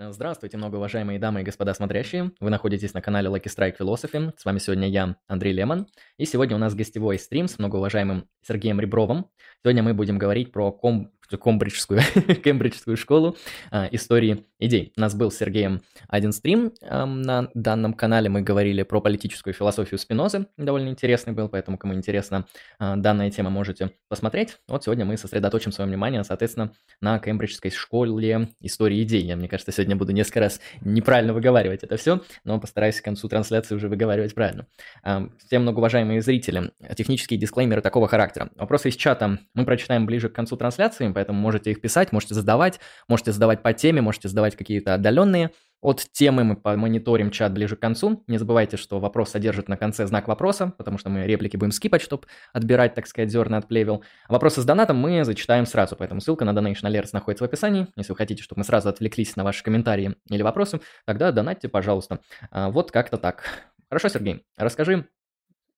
Э, здравствуйте, многоуважаемые дамы и господа смотрящие. Вы находитесь на канале Lucky Strike Philosophy. С вами сегодня я, Андрей Лемон. И сегодня у нас гостевой стрим с многоуважаемым Сергеем Ребровым. Сегодня мы будем говорить про ком кембриджскую, кембриджскую школу а, истории идей. У нас был с Сергеем один стрим а, на данном канале, мы говорили про политическую философию Спинозы, довольно интересный был, поэтому кому интересна а, данная тема, можете посмотреть. Вот сегодня мы сосредоточим свое внимание, соответственно, на кембриджской школе истории идей. Я, мне кажется, сегодня буду несколько раз неправильно выговаривать это все, но постараюсь к концу трансляции уже выговаривать правильно. А, всем многоуважаемые зрители, технические дисклеймеры такого характера. Вопросы из чата мы прочитаем ближе к концу трансляции, поэтому можете их писать, можете задавать, можете задавать по теме, можете задавать какие-то отдаленные. От темы мы помониторим чат ближе к концу. Не забывайте, что вопрос содержит на конце знак вопроса, потому что мы реплики будем скипать, чтобы отбирать, так сказать, зерна от плевел. Вопросы с донатом мы зачитаем сразу, поэтому ссылка на Donation Alerts находится в описании. Если вы хотите, чтобы мы сразу отвлеклись на ваши комментарии или вопросы, тогда донатьте, пожалуйста. А, вот как-то так. Хорошо, Сергей, расскажи,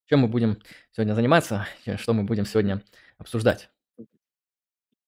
чем мы будем сегодня заниматься, что мы будем сегодня обсуждать.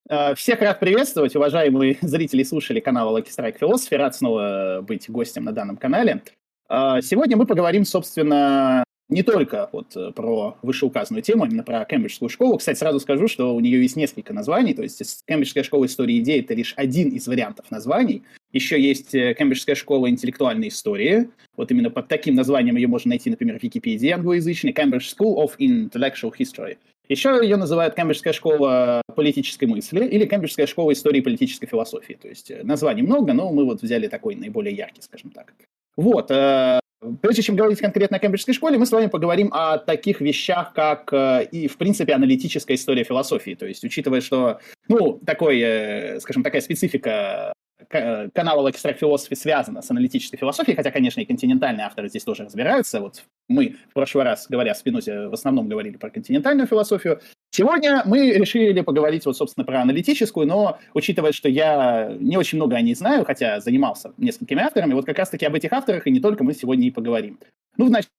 Э, всех рад приветствовать, уважаемые зрители и слушатели канала Lucky Strike Philosophy. Рад снова быть гостем на данном канале. Э, сегодня мы поговорим, собственно, не только вот э, про вышеуказанную тему, именно про Кембриджскую школу. Кстати, сразу скажу, что у нее есть несколько названий, то есть Кембриджская школа истории идей – это лишь один из вариантов названий. Еще есть Кембриджская школа интеллектуальной истории. Вот именно под таким названием ее можно найти, например, в Википедии англоязычной. Cambridge School of Intellectual History – еще ее называют Кембриджская школа политической мысли или Кембриджская школа истории политической философии. То есть э, названий много, но мы вот взяли такой наиболее яркий, скажем так. Вот. Э, прежде чем говорить конкретно о Кембриджской школе, мы с вами поговорим о таких вещах, как э, и, в принципе, аналитическая история философии. То есть, учитывая, что, ну, такой, скажем, такая специфика канала Extract Philosophy связана с аналитической философией, хотя, конечно, и континентальные авторы здесь тоже разбираются. Вот мы в прошлый раз, говоря о Спинозе, в основном говорили про континентальную философию. Сегодня мы решили поговорить, вот, собственно, про аналитическую, но учитывая, что я не очень много о ней знаю, хотя занимался несколькими авторами, вот как раз-таки об этих авторах и не только мы сегодня и поговорим. Ну, значит,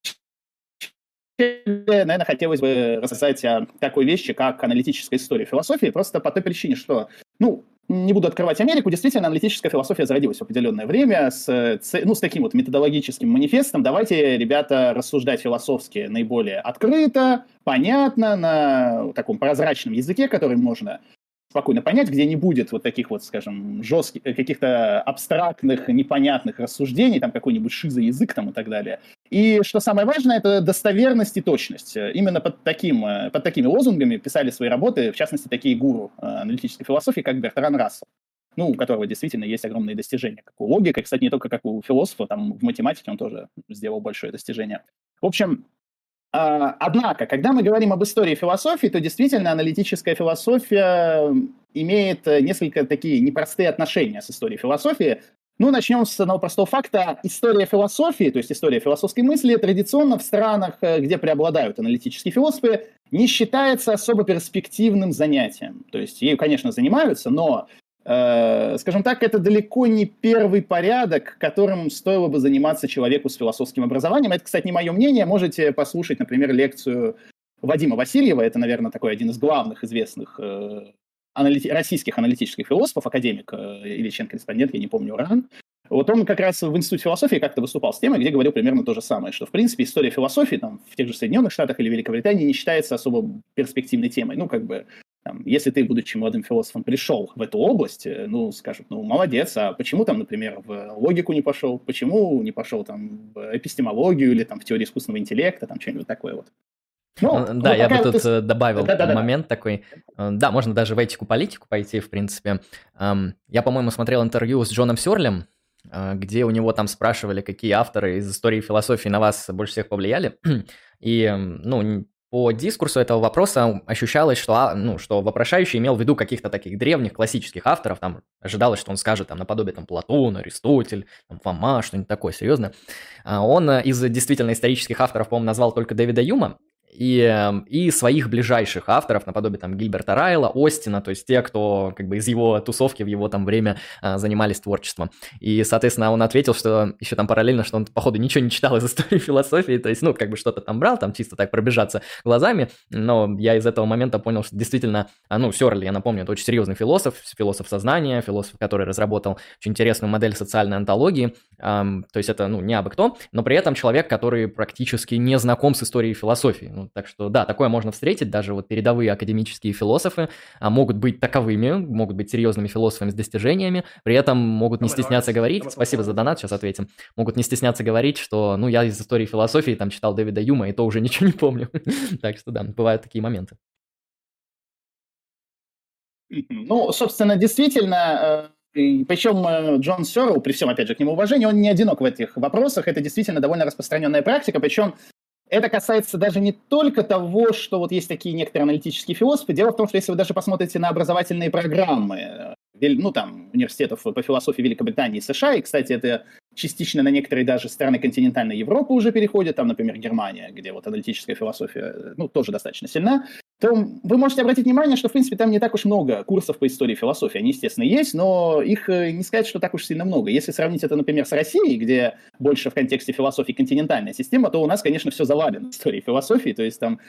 наверное, хотелось бы рассказать о такой вещи, как аналитическая история философии, просто по той причине, что, ну, не буду открывать Америку, действительно, аналитическая философия зародилась в определенное время с, ну, с таким вот методологическим манифестом. Давайте, ребята, рассуждать философски наиболее открыто, понятно, на таком прозрачном языке, который можно спокойно понять, где не будет вот таких вот, скажем, жестких, э, каких-то абстрактных, непонятных рассуждений, там какой-нибудь шизоязык там и так далее. И что самое важное, это достоверность и точность. Именно под, таким, э, под такими лозунгами писали свои работы, в частности, такие гуру э, аналитической философии, как Бертран Рассел ну, у которого действительно есть огромные достижения, как у логика, кстати, не только как у философа, там в математике он тоже сделал большое достижение. В общем, а, однако, когда мы говорим об истории философии, то действительно аналитическая философия имеет э, несколько такие непростые отношения с историей философии. Ну, начнем с одного простого факта. История философии, то есть история философской мысли, традиционно в странах, э, где преобладают аналитические философы, не считается особо перспективным занятием. То есть ею, конечно, занимаются, но Э, скажем так, это далеко не первый порядок, которым стоило бы заниматься человеку с философским образованием. Это, кстати, не мое мнение. Можете послушать, например, лекцию Вадима Васильева. Это, наверное, такой один из главных известных э, аналити- российских аналитических философов, академик э, или член-корреспондент, я не помню, РАН. Вот он как раз в Институте философии как-то выступал с темой, где говорил примерно то же самое, что, в принципе, история философии там, в тех же Соединенных Штатах или Великобритании не считается особо перспективной темой. Ну, как бы там, если ты, будучи молодым философом, пришел в эту область, э, ну, скажут, ну, молодец, а почему там, например, в логику не пошел, почему не пошел там в эпистемологию или там в теорию искусственного интеллекта, там что-нибудь такое вот. Ну, да, ну, я бы тут ты... Э, добавил да, да, момент да. такой. Э, да, можно даже в этику-политику пойти, в принципе. Я, по-моему, смотрел интервью с Джоном Сёрлем, где у него там спрашивали, какие авторы из истории философии на вас больше всех повлияли. И, ну, по дискурсу этого вопроса ощущалось, что, а, ну, что вопрошающий имел в виду каких-то таких древних классических авторов, там ожидалось, что он скажет там наподобие там Платон, Аристотель, там, Фома, что-нибудь такое серьезное. А он э, из действительно исторических авторов, по-моему, назвал только Дэвида Юма, и, эм, и своих ближайших авторов, наподобие там Гильберта Райла, Остина, то есть те, кто как бы из его тусовки в его там время а, занимались творчеством. И, соответственно, он ответил, что еще там параллельно, что он, походу, ничего не читал из истории философии, то есть, ну, как бы что-то там брал, там чисто так пробежаться глазами, но я из этого момента понял, что действительно, а, ну, Сёрли, я напомню, это очень серьезный философ, философ сознания, философ, который разработал очень интересную модель социальной антологии, эм, то есть это, ну, не абы кто, но при этом человек, который практически не знаком с историей философии, ну, так что, да, такое можно встретить, даже вот передовые академические философы а, могут быть таковыми, могут быть серьезными философами с достижениями, при этом могут не стесняться говорить, спасибо за донат, сейчас ответим, могут не стесняться говорить, что, ну, я из истории философии там читал Дэвида Юма, и то уже ничего не помню. Так что, да, бывают такие моменты. Ну, собственно, действительно, э, причем э, Джон Сёрл, при всем, опять же, к нему уважению, он не одинок в этих вопросах. Это действительно довольно распространенная практика. Причем это касается даже не только того, что вот есть такие некоторые аналитические философы. Дело в том, что если вы даже посмотрите на образовательные программы, э, ну, там, университетов по философии Великобритании и США, и, кстати, это частично на некоторые даже страны континентальной Европы уже переходит, там, например, Германия, где вот аналитическая философия, ну, тоже достаточно сильна, то вы можете обратить внимание, что, в принципе, там не так уж много курсов по истории философии. Они, естественно, есть, но их э, не сказать, что так уж сильно много. Если сравнить это, например, с Россией, где больше в контексте философии континентальная система, то у нас, конечно, все завалено историей философии. То есть там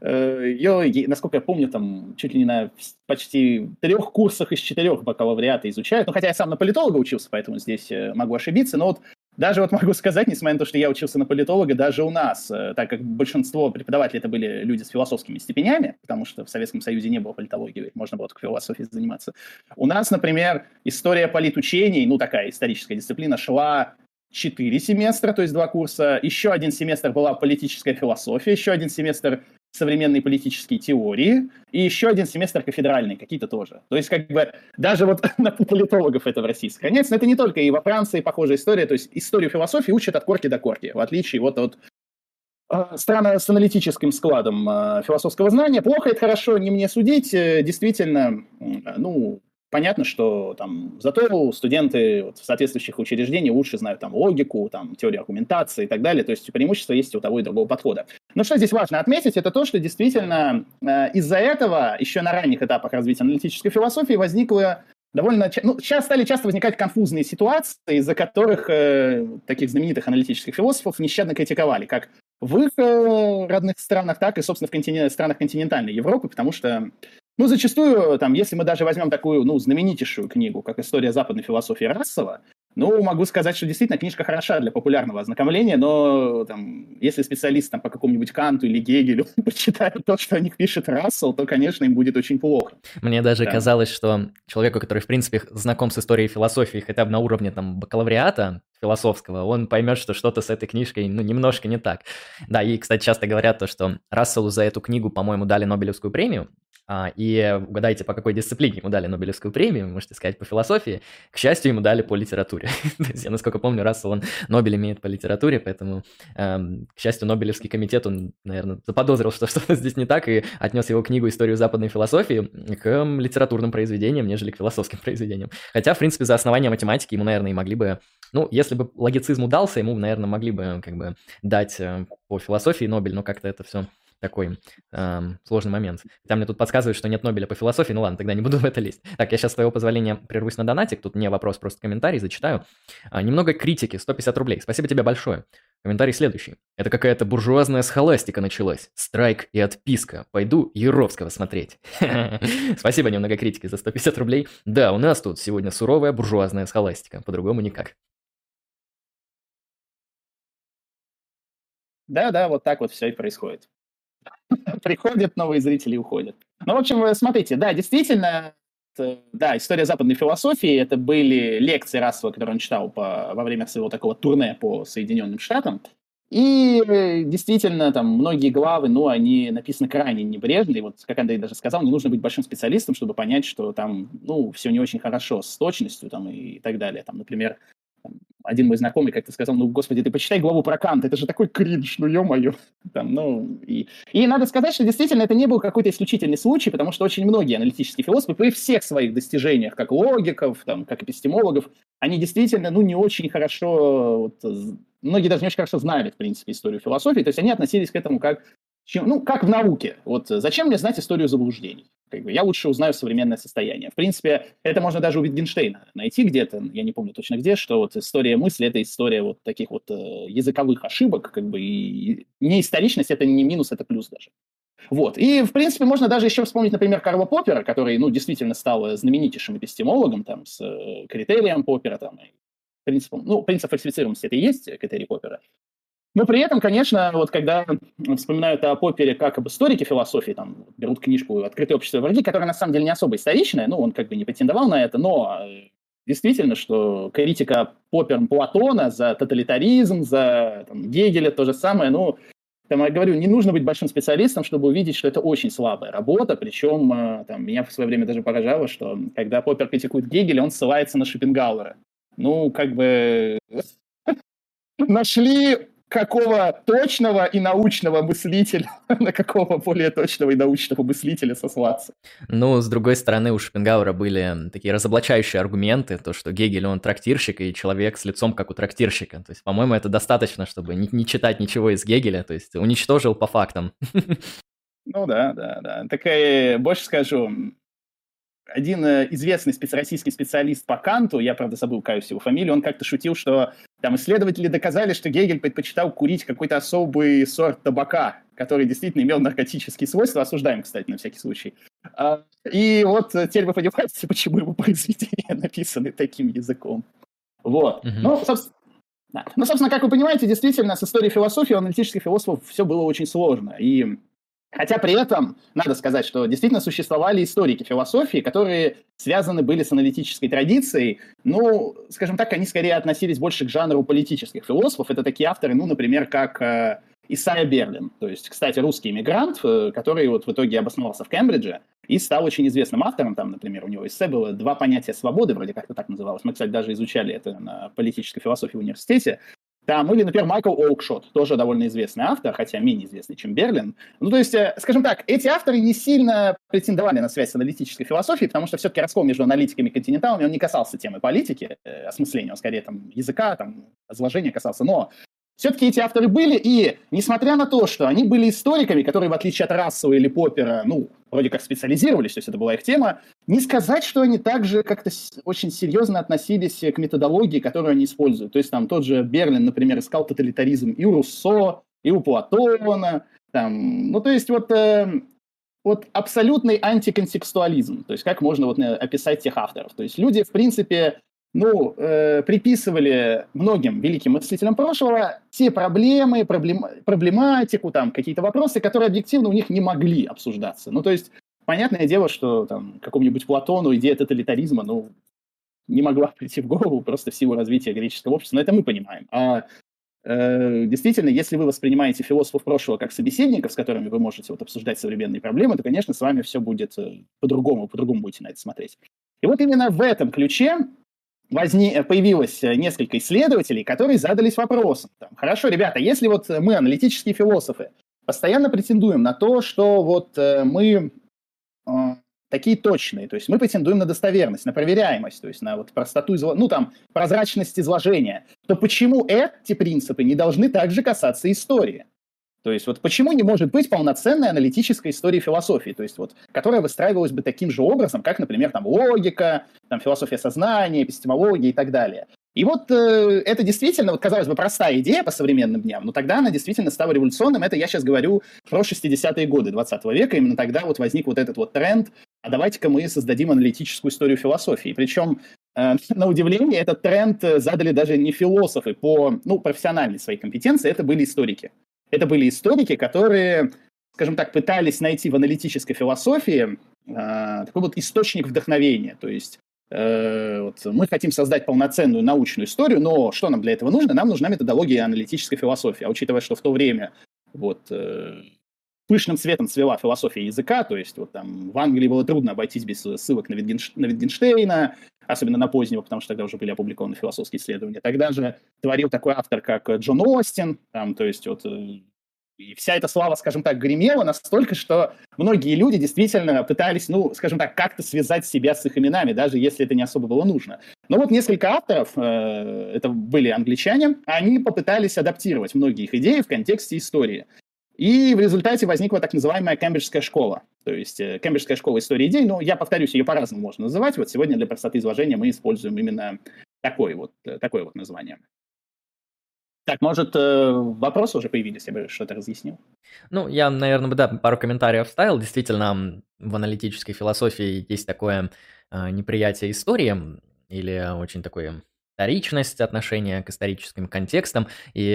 э, ее, насколько я помню, там чуть ли не на почти трех курсах из четырех бакалавриата изучают. Ну, хотя я сам на политолога учился, поэтому здесь э, могу ошибиться. Но вот даже вот могу сказать, несмотря на то, что я учился на политолога, даже у нас, э, так как большинство преподавателей это были люди с философскими степенями, потому что в Советском Союзе не было политологии, можно было только философией заниматься. У нас, например, история политучений, ну такая историческая дисциплина, шла четыре семестра, то есть два курса. Еще один семестр была политическая философия, еще один семестр современные политические теории, и еще один семестр кафедральный, какие-то тоже. То есть, как бы, даже вот на политологов это в России сохраняется, но это не только, и во Франции похожая история, то есть историю философии учат от корки до корки, в отличие вот от э, страны с аналитическим складом э, философского знания. Плохо это хорошо, не мне судить. Э, действительно, ну, Понятно, что там зато студенты вот, в соответствующих учреждениях лучше знают там логику, там теорию аргументации и так далее, то есть преимущество есть у того и другого подхода. Но что здесь важно отметить, это то, что действительно э, из-за этого еще на ранних этапах развития аналитической философии возникло довольно... Ну, сейчас стали часто возникать конфузные ситуации, из-за которых э, таких знаменитых аналитических философов нещадно критиковали, как в их э, родных странах, так и, собственно, в континент, странах континентальной Европы, потому что ну, зачастую, там, если мы даже возьмем такую, ну, знаменитейшую книгу, как «История западной философии Рассела», ну, могу сказать, что действительно книжка хороша для популярного ознакомления, но там, если специалист там, по какому-нибудь Канту или Гегелю почитает то, что о них пишет Рассел, то, конечно, им будет очень плохо. Мне даже да. казалось, что человеку, который, в принципе, знаком с историей философии хотя бы на уровне там бакалавриата, философского, он поймет, что что-то с этой книжкой, ну, немножко не так. Да, и, кстати, часто говорят то, что Расселу за эту книгу, по-моему, дали Нобелевскую премию, а, и угадайте, по какой дисциплине ему дали Нобелевскую премию, можете сказать, по философии. К счастью, ему дали по литературе. То есть, я, насколько помню, Рассел, он Нобель имеет по литературе, поэтому, эм, к счастью, Нобелевский комитет, он, наверное, заподозрил, что что-то здесь не так, и отнес его книгу «Историю западной философии» к литературным произведениям, нежели к философским произведениям. Хотя, в принципе, за основание математики ему, наверное, и могли бы ну, если бы логицизм удался, ему, наверное, могли бы как бы дать э, по философии Нобель, но как-то это все такой эм, сложный момент. Хотя мне тут подсказывают, что нет Нобеля по философии, ну ладно, тогда не буду в это лезть. Так, я сейчас, с твоего позволения, прервусь на донатик, тут не вопрос, просто комментарий зачитаю. А, немного критики, 150 рублей, спасибо тебе большое. Комментарий следующий. Это какая-то буржуазная схоластика началась. Страйк и отписка. Пойду Яровского смотреть. Спасибо немного критики за 150 рублей. Да, у нас тут сегодня суровая буржуазная схоластика. По-другому никак. Да, да, вот так вот все и происходит. Приходят новые зрители и уходят. Ну, в общем, смотрите, да, действительно, да, история западной философии, это были лекции Рассела, которые он читал по, во время своего такого турне по Соединенным Штатам. И действительно, там многие главы, ну, они написаны крайне небрежно. И вот, как Андрей даже сказал, не нужно быть большим специалистом, чтобы понять, что там, ну, все не очень хорошо с точностью там, и так далее. Там, например, один мой знакомый как-то сказал, ну, господи, ты почитай главу про Канта, это же такой кринж, ну, ё-моё. Там, ну, и, и надо сказать, что действительно это не был какой-то исключительный случай, потому что очень многие аналитические философы при всех своих достижениях, как логиков, там, как эпистемологов, они действительно, ну, не очень хорошо, вот, многие даже не очень хорошо знали, в принципе, историю философии, то есть они относились к этому как чем, ну, как в науке. Вот зачем мне знать историю заблуждений? Как бы, я лучше узнаю современное состояние. В принципе, это можно даже у Wittgensteina найти где-то, я не помню точно где, что вот история мысли – это история вот таких вот э, языковых ошибок, как бы, и не историчность – это не минус, это плюс даже. Вот. И, в принципе, можно даже еще вспомнить, например, Карла Поппера, который, ну, действительно стал знаменитейшим эпистемологом, там, с э, критерием Поппера, там, и принципом, ну, принцип фальсифицируемости это и есть критерий Поппера. Но при этом, конечно, вот когда вспоминают о Поппере как об историке философии, там берут книжку «Открытое общество враги», которая на самом деле не особо историчная, ну, он как бы не претендовал на это, но э, действительно, что критика Поппером Платона за тоталитаризм, за там, Гегеля, то же самое, ну, там, я говорю, не нужно быть большим специалистом, чтобы увидеть, что это очень слабая работа, причем э, там, меня в свое время даже поражало, что когда Поппер критикует Гегеля, он ссылается на Шопенгауэра. Ну, как бы нашли какого точного и научного мыслителя, на какого более точного и научного мыслителя сослаться. Ну, с другой стороны, у Шопенгауэра были такие разоблачающие аргументы, то, что Гегель, он трактирщик, и человек с лицом, как у трактирщика. То есть, по-моему, это достаточно, чтобы не, не читать ничего из Гегеля, то есть уничтожил по фактам. Ну да, да, да. Так и больше скажу, один э, известный российский специалист по Канту, я, правда, забыл, каюсь его фамилию, он как-то шутил, что там исследователи доказали, что Гегель предпочитал курить какой-то особый сорт табака, который действительно имел наркотические свойства, осуждаем, кстати, на всякий случай. А, и вот э, теперь вы понимаете, почему его произведения написаны таким языком. Вот. Mm-hmm. Ну, собственно, да. Ну, собственно, как вы понимаете, действительно, с историей философии у аналитических философов все было очень сложно. И Хотя при этом надо сказать, что действительно существовали историки философии, которые связаны были с аналитической традицией. Ну, скажем так, они скорее относились больше к жанру политических философов. Это такие авторы, ну, например, как э, Исайя Берлин. То есть, кстати, русский иммигрант, э, который вот в итоге обосновался в Кембридже и стал очень известным автором. Там, например, у него эссе было «Два понятия свободы», вроде как-то так называлось. Мы, кстати, даже изучали это на политической философии в университете. Там, или, например, Майкл Оукшот, тоже довольно известный автор, хотя менее известный, чем Берлин. Ну, то есть, э, скажем так, эти авторы не сильно претендовали на связь с аналитической философией, потому что все-таки раскол между аналитиками и континенталами, он не касался темы политики, э, осмысления, он скорее там языка, там, изложения касался. Но все-таки эти авторы были, и несмотря на то, что они были историками, которые, в отличие от Рассела или Поппера, ну, вроде как специализировались, то есть это была их тема, не сказать, что они также как-то очень серьезно относились к методологии, которую они используют. То есть там тот же Берлин, например, искал тоталитаризм и у Руссо, и у Платона, там, ну, то есть вот, э, вот абсолютный антиконтекстуализм, то есть как можно вот э, описать тех авторов. То есть люди, в принципе, ну, э, приписывали многим великим мыслителям прошлого те проблемы, проблем, проблематику, там, какие-то вопросы, которые объективно у них не могли обсуждаться. Ну, то есть, понятное дело, что там какому-нибудь Платону идея тоталитаризма, ну, не могла прийти в голову просто в силу развития греческого общества, но это мы понимаем. А э, действительно, если вы воспринимаете философов прошлого как собеседников, с которыми вы можете вот обсуждать современные проблемы, то, конечно, с вами все будет э, по-другому, по-другому будете на это смотреть. И вот именно в этом ключе возни, э, появилось э, несколько исследователей, которые задались вопросом. Там, Хорошо, ребята, если вот мы, аналитические философы, постоянно претендуем на то, что вот э, мы э, такие точные, то есть мы претендуем на достоверность, на проверяемость, то есть на вот простоту, изло... ну там, прозрачность изложения, то почему эти принципы не должны также касаться истории? То есть вот почему не может быть полноценной аналитической истории философии, то есть вот, которая выстраивалась бы таким же образом, как, например, там логика, там философия сознания, эпистемология и так далее. И вот э, это действительно, вот, казалось бы, простая идея по современным дням, но тогда она действительно стала революционным. Это я сейчас говорю про 60-е годы 20 века. Именно тогда вот возник вот этот вот тренд, а давайте-ка мы создадим аналитическую историю философии. Причем, э, на удивление, этот тренд задали даже не философы по ну, профессиональной своей компетенции, это были историки. Это были историки, которые, скажем так, пытались найти в аналитической философии э, такой вот источник вдохновения. То есть э, вот мы хотим создать полноценную научную историю, но что нам для этого нужно? Нам нужна методология аналитической философии. А учитывая, что в то время вот, э, пышным цветом цвела философия языка, то есть вот там в Англии было трудно обойтись без ссылок на, Витгенш... на Витгенштейна, особенно на позднего, потому что тогда уже были опубликованы философские исследования. Тогда же творил такой автор, как Джон Остин, там, то есть вот э, и вся эта слава, скажем так, гремела настолько, что многие люди действительно пытались, ну, скажем так, как-то связать себя с их именами, даже если это не особо было нужно. Но вот несколько авторов, э, это были англичане, они попытались адаптировать многие их идеи в контексте истории. И в результате возникла так называемая Кембриджская школа. То есть э, Кембриджская школа истории идей, но я повторюсь, ее по-разному можно называть. Вот сегодня для простоты изложения мы используем именно такое вот, э, такое вот название. Так, может, э, вопросы уже появились, я бы что-то разъяснил? Ну, я, наверное, бы, да, пару комментариев вставил. Действительно, в аналитической философии есть такое неприятие истории или очень такое вторичность отношения к историческим контекстам. И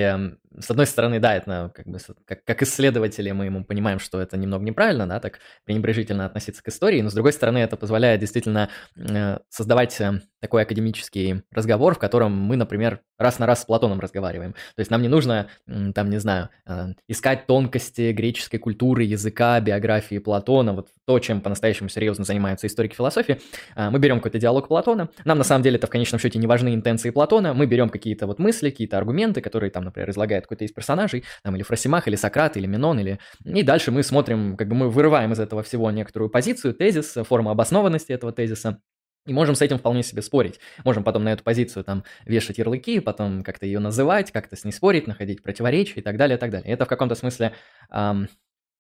с одной стороны, да, это как бы как, как исследователи мы ему понимаем, что это немного неправильно, да, так пренебрежительно относиться к истории, но с другой стороны, это позволяет действительно э, создавать э, такой академический разговор, в котором мы, например, раз на раз с Платоном разговариваем. То есть нам не нужно, там, не знаю, э, искать тонкости греческой культуры, языка, биографии Платона, вот то, чем по-настоящему серьезно занимаются историки философии. Мы берем какой-то диалог Платона, нам на самом деле это в конечном счете не важны интенции Платона, мы берем какие-то вот мысли, какие-то аргументы, которые там, например, излагает какой-то из персонажей, там, или Фросимах, или Сократ, или Минон, или... И дальше мы смотрим, как бы мы вырываем из этого всего некоторую позицию, тезис, форму обоснованности этого тезиса, и можем с этим вполне себе спорить. Можем потом на эту позицию там вешать ярлыки, потом как-то ее называть, как-то с ней спорить, находить противоречия и так далее, и так далее. Это в каком-то смысле эм,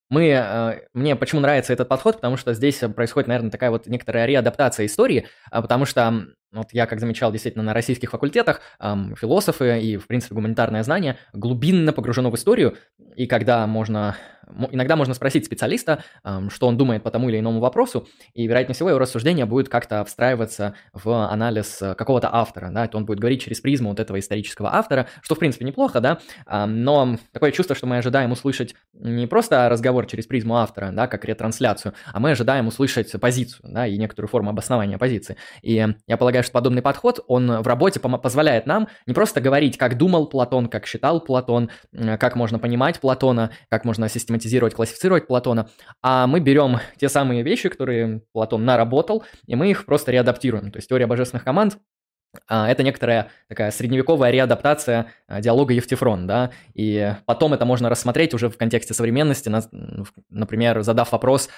мы, э, мне почему нравится этот подход, потому что здесь происходит, наверное, такая вот некоторая реадаптация истории, а потому что вот я, как замечал, действительно, на российских факультетах философы и, в принципе, гуманитарное знание глубинно погружено в историю, и когда можно иногда можно спросить специалиста, что он думает по тому или иному вопросу, и, вероятнее всего, его рассуждение будет как-то встраиваться в анализ э, какого-то автора, да, это он будет говорить через призму вот этого исторического автора, что, в принципе, неплохо, да, но такое чувство, что мы ожидаем услышать не просто разговор через призму автора, да, как ретрансляцию, а мы ожидаем услышать позицию, да, и некоторую форму обоснования позиции. И я полагаю, что подобный подход, он в работе позволяет нам не просто говорить, как думал Платон, как считал Платон, как можно понимать Платона, как можно систематизировать систематизировать, классифицировать Платона, а мы берем те самые вещи, которые Платон наработал, и мы их просто реадаптируем. То есть теория божественных команд а, это некоторая такая средневековая реадаптация а, диалога Евтифрон, да, и потом это можно рассмотреть уже в контексте современности, например, задав вопрос,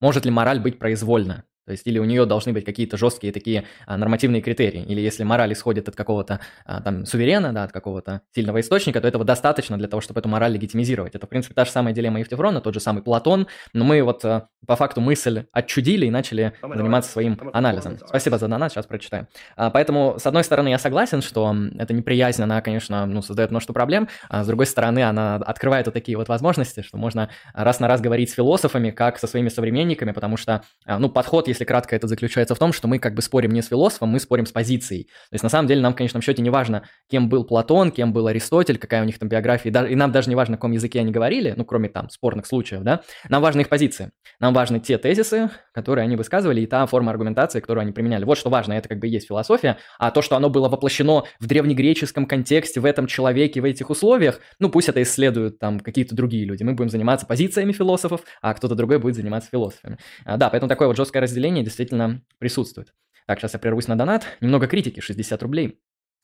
может ли мораль быть произвольна, то есть или у нее должны быть какие-то жесткие такие а, нормативные критерии, или если мораль исходит от какого-то а, там суверена, да, от какого-то сильного источника, то этого достаточно для того, чтобы эту мораль легитимизировать. Это, в принципе, та же самая дилемма Евтефрона, тот же самый Платон, но мы вот а, по факту мысль отчудили и начали заниматься своим анализом. Спасибо за донат, сейчас прочитаю. А, поэтому, с одной стороны, я согласен, что эта неприязнь, она, конечно, ну, создает множество проблем, а с другой стороны, она открывает вот такие вот возможности, что можно раз на раз говорить с философами, как со своими современниками, потому что, а, ну, подход, если кратко, это заключается в том, что мы как бы спорим не с философом, мы спорим с позицией. То есть на самом деле нам в конечном счете не важно, кем был Платон, кем был Аристотель, какая у них там биография, и нам даже не важно, на каком языке они говорили, ну, кроме там спорных случаев, да, нам важны их позиции. Нам важны те тезисы, которые они высказывали, и та форма аргументации, которую они применяли. Вот что важно, это как бы есть философия, а то, что оно было воплощено в древнегреческом контексте, в этом человеке, в этих условиях, ну, пусть это исследуют там какие-то другие люди. Мы будем заниматься позициями философов, а кто-то другой будет заниматься философами. А, да, поэтому такое вот жесткое разделение действительно действительно присутствует. Так, сейчас я прервусь на донат. Немного критики, 60 рублей.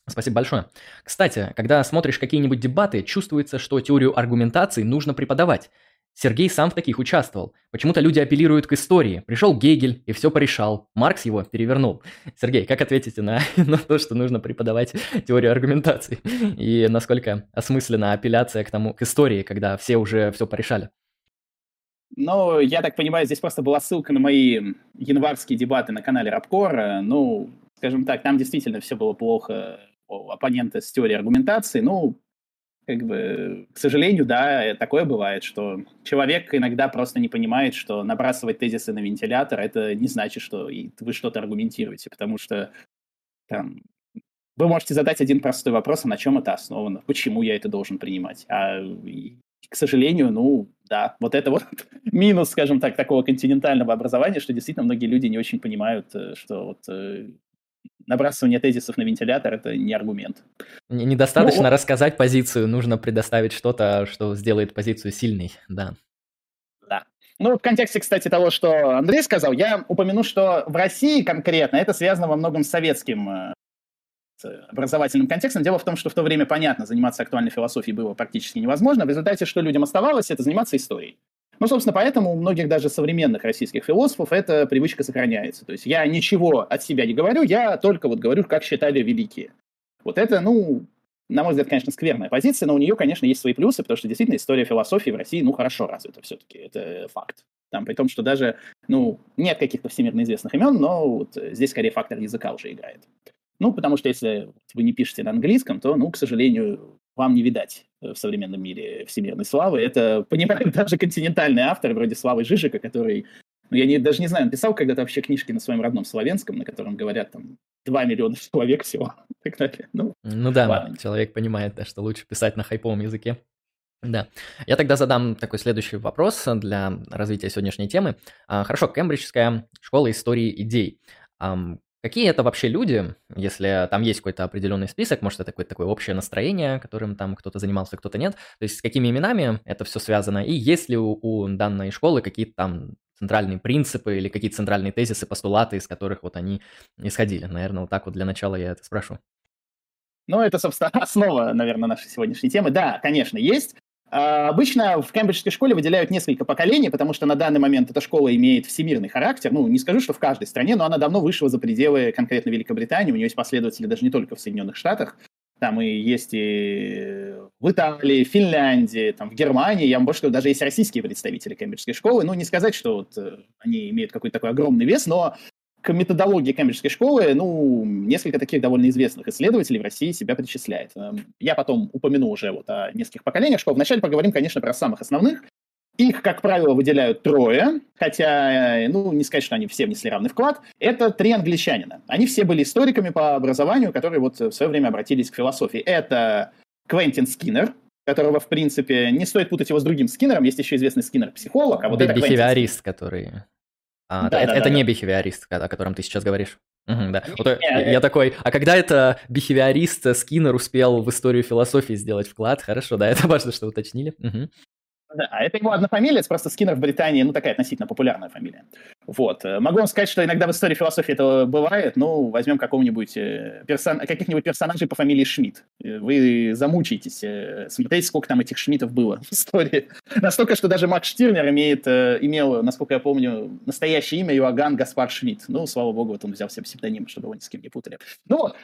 Спасибо большое. Кстати, когда смотришь какие-нибудь дебаты, чувствуется, что теорию аргументации нужно преподавать. Сергей сам в таких участвовал. Почему-то люди апеллируют к истории. Пришел Гегель и все порешал. Маркс его перевернул. Сергей, как ответите на, на то, что нужно преподавать теорию аргументации? И насколько осмыслена апелляция к тому, к истории, когда все уже все порешали? Ну, я так понимаю, здесь просто была ссылка на мои январские дебаты на канале Рабкор. Ну, скажем так, там действительно все было плохо у оппонента с теорией аргументации. Ну, как бы, к сожалению, да, такое бывает, что человек иногда просто не понимает, что набрасывать тезисы на вентилятор, это не значит, что вы что-то аргументируете, потому что там, вы можете задать один простой вопрос, а на чем это основано, почему я это должен принимать. А, к сожалению, ну, да, вот это вот минус, скажем так, такого континентального образования, что действительно многие люди не очень понимают, э, что вот э, набрасывание тезисов на вентилятор – это не аргумент. Недостаточно ну, рассказать позицию, нужно предоставить что-то, что сделает позицию сильной, да. Да. Ну, в контексте, кстати, того, что Андрей сказал, я упомяну, что в России конкретно это связано во многом с советским э, образовательным контекстом. Дело в том, что в то время, понятно, заниматься актуальной философией было практически невозможно. В результате, что людям оставалось, это заниматься историей. Ну, собственно, поэтому у многих даже современных российских философов эта привычка сохраняется. То есть я ничего от себя не говорю, я только вот говорю, как считали великие. Вот это, ну, на мой взгляд, конечно, скверная позиция, но у нее, конечно, есть свои плюсы, потому что действительно история философии в России, ну, хорошо развита все-таки, это факт. Там, при том, что даже, ну, нет каких-то всемирно известных имен, но вот здесь скорее фактор языка уже играет. Ну, потому что если вы не пишете на английском, то, ну, к сожалению, вам не видать в современном мире всемирной славы. Это понимают даже континентальные авторы, вроде Славы Жижика, который, ну, я не, даже не знаю, он писал когда-то вообще книжки на своем родном славянском, на котором говорят там 2 миллиона человек всего. Так далее. Ну, ну да, ладно. человек понимает, да, что лучше писать на хайповом языке. Да. Я тогда задам такой следующий вопрос для развития сегодняшней темы. А, хорошо, Кембриджская школа истории идей. Какие это вообще люди, если там есть какой-то определенный список, может, это какое-то такое общее настроение, которым там кто-то занимался, кто-то нет, то есть с какими именами это все связано, и есть ли у, у данной школы какие-то там центральные принципы или какие-то центральные тезисы, постулаты, из которых вот они исходили. Наверное, вот так вот для начала я это спрошу. Ну, это, собственно, основа, наверное, нашей сегодняшней темы. Да, конечно, есть. А, обычно в Кембриджской школе выделяют несколько поколений, потому что на данный момент эта школа имеет всемирный характер. Ну, не скажу, что в каждой стране, но она давно вышла за пределы конкретно Великобритании. У нее есть последователи даже не только в Соединенных Штатах. Там и есть и в Италии, Финляндии, там, в Германии. Я вам больше скажу, даже есть российские представители Кембриджской школы. Ну, не сказать, что вот, э, они имеют какой-то такой огромный вес, но к методологии Кембриджской школы, ну, несколько таких довольно известных исследователей в России себя причисляет. Эм, я потом упомяну уже вот о нескольких поколениях школ. Вначале поговорим, конечно, про самых основных. Их, как правило, выделяют трое, хотя, ну, не сказать, что они все внесли равный вклад. Это три англичанина. Они все были историками по образованию, которые вот в свое время обратились к философии. Это Квентин Скиннер, которого, в принципе, не стоит путать его с другим Скиннером. Есть еще известный Скиннер-психолог, а вот это Бихевиорист, который... А, да, это, да, это да, не бихевиорист, о котором ты сейчас говоришь. Угу, да. Вот, я, я такой, а когда это бихевиорист Скиннер успел в историю философии сделать вклад? Хорошо, да, это важно, что уточнили. Угу. Да, а это его однофамилец, просто Скиннер в Британии, ну, такая относительно популярная фамилия. Вот. Э, могу вам сказать, что иногда в истории философии это бывает. Ну, возьмем какого-нибудь э, персон... каких-нибудь персонажей по фамилии Шмидт. Э, вы замучаетесь смотреть, сколько там этих Шмидтов было в истории. Настолько, что даже Макс Штирнер имеет, имел, насколько я помню, настоящее имя Иоганн Гаспар Шмидт. Ну, слава богу, вот он взял себе псевдоним, чтобы его ни с кем не путали. Ну вот,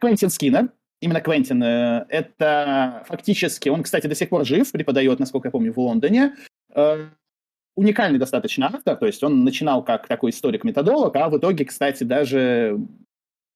Квентин Скиннер, именно Квентин, э, это фактически, он, кстати, до сих пор жив, преподает, насколько я помню, в Лондоне. Э, уникальный достаточно автор, то есть он начинал как такой историк-методолог, а в итоге, кстати, даже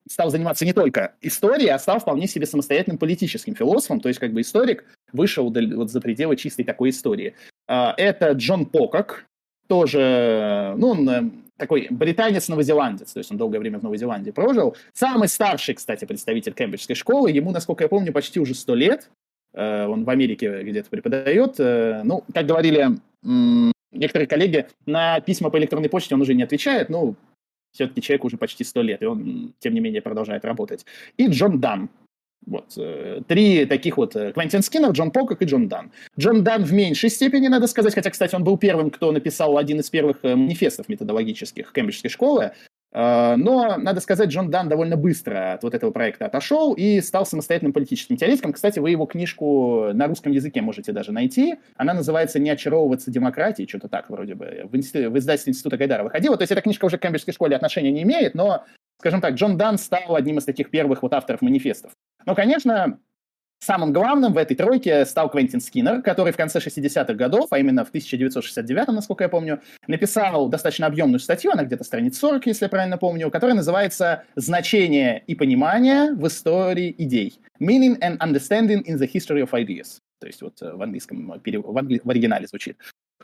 стал заниматься не только историей, а стал вполне себе самостоятельным политическим философом, то есть как бы историк вышел вот за пределы чистой такой истории. Э, это Джон Покок, тоже, ну, он такой британец-новозеландец, то есть он долгое время в Новой Зеландии прожил. Самый старший, кстати, представитель Кембриджской школы, ему, насколько я помню, почти уже сто лет. Э, он в Америке где-то преподает. Э, ну, как говорили некоторые коллеги, на письма по электронной почте он уже не отвечает, но все-таки человек уже почти сто лет, и он, тем не менее, продолжает работать. И Джон Дан, вот. Э, три таких вот э, Квентин Скиннер, Джон Покок и Джон Дан. Джон Дан в меньшей степени, надо сказать, хотя, кстати, он был первым, кто написал один из первых э, манифестов методологических Кембриджской школы. Но, надо сказать, Джон Дан довольно быстро от вот этого проекта отошел и стал самостоятельным политическим теоретиком. Кстати, вы его книжку на русском языке можете даже найти. Она называется «Не очаровываться демократией», что-то так вроде бы. В, институ... в издательстве Института Гайдара выходила. То есть эта книжка уже к Кембриджской школе отношения не имеет, но, скажем так, Джон Дан стал одним из таких первых вот авторов манифестов. Но, конечно, Самым главным в этой тройке стал Квентин Скиннер, который в конце 60-х годов, а именно в 1969, насколько я помню, написал достаточно объемную статью, она где-то страниц 40, если я правильно помню, которая называется «Значение и понимание в истории идей. Meaning and Understanding in the History of Ideas». То есть вот в английском, в, англи... в оригинале звучит.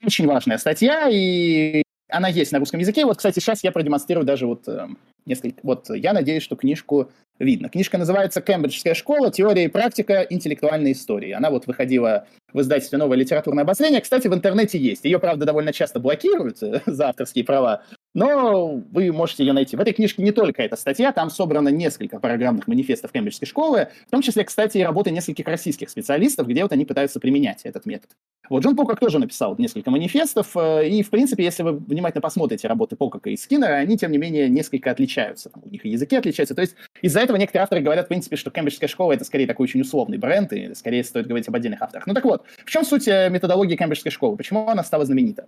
Очень важная статья, и она есть на русском языке. Вот, кстати, сейчас я продемонстрирую даже вот э, несколько... Вот я надеюсь, что книжку видно. Книжка называется «Кембриджская школа. Теория и практика интеллектуальной истории». Она вот выходила в издательстве «Новое литературное обозрение». Кстати, в интернете есть. Ее, правда, довольно часто блокируют за авторские права, но вы можете ее найти. В этой книжке не только эта статья, там собрано несколько программных манифестов Кембриджской школы, в том числе, кстати, и работы нескольких российских специалистов, где вот они пытаются применять этот метод. Вот Джон Покок тоже написал несколько манифестов, э, и, в принципе, если вы внимательно посмотрите работы Покока и Скиннера, они, тем не менее, несколько отличаются. Там, у них и языки отличаются. То есть из-за этого некоторые авторы говорят, в принципе, что Кембриджская школа — это скорее такой очень условный бренд, и скорее стоит говорить об отдельных авторах. Ну так вот, в чем суть э, методологии Кембриджской школы? Почему она стала знаменита?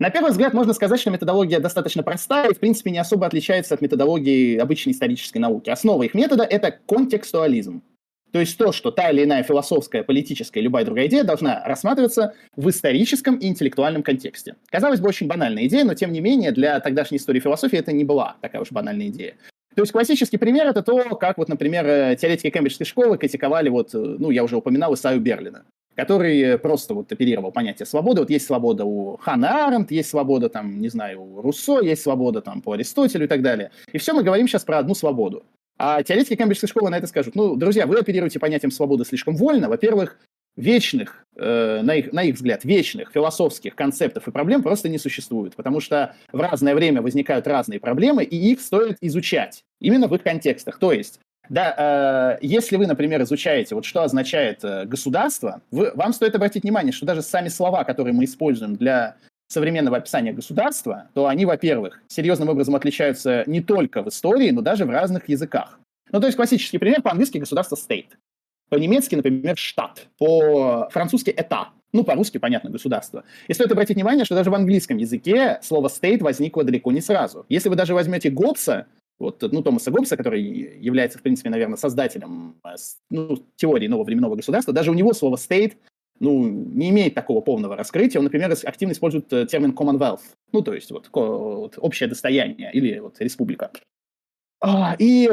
На первый взгляд можно сказать, что методология достаточно простая и, в принципе, не особо отличается от методологии обычной исторической науки. Основа их метода — это контекстуализм. То есть то, что та или иная философская, политическая, любая другая идея должна рассматриваться в историческом и интеллектуальном контексте. Казалось бы, очень банальная идея, но тем не менее для тогдашней истории философии это не была такая уж банальная идея. То есть классический пример это то, как вот, например, э, теоретики Кембриджской школы критиковали, вот, э, ну, я уже упоминал Исаю Берлина, который просто вот оперировал понятие свободы. Вот есть свобода у Хана Аренд, есть свобода, там, не знаю, у Руссо, есть свобода там по Аристотелю и так далее. И все мы говорим сейчас про одну свободу. А теоретики Кембриджской школы на это скажут, ну, друзья, вы оперируете понятием свободы слишком вольно. Во-первых, вечных, э, на, их, на их взгляд, вечных философских концептов и проблем просто не существует, потому что в разное время возникают разные проблемы, и их стоит изучать именно в их контекстах. То есть, да, э, если вы, например, изучаете, вот что означает э, государство, вы, вам стоит обратить внимание, что даже сами слова, которые мы используем для современного описания государства, то они, во-первых, серьезным образом отличаются не только в истории, но даже в разных языках. Ну, то есть классический пример по-английски государство state. По-немецки, например, штат. По-французски это. Ну, по-русски, понятно, государство. И стоит обратить внимание, что даже в английском языке слово state возникло далеко не сразу. Если вы даже возьмете Гоббса, вот, ну, Томаса Гоббса, который является, в принципе, наверное, создателем э, ну, теории нового временного государства, даже у него слово state ну, не имеет такого полного раскрытия. Он, например, активно использует э, термин Commonwealth, ну, то есть вот, вот общее достояние или вот республика. А, и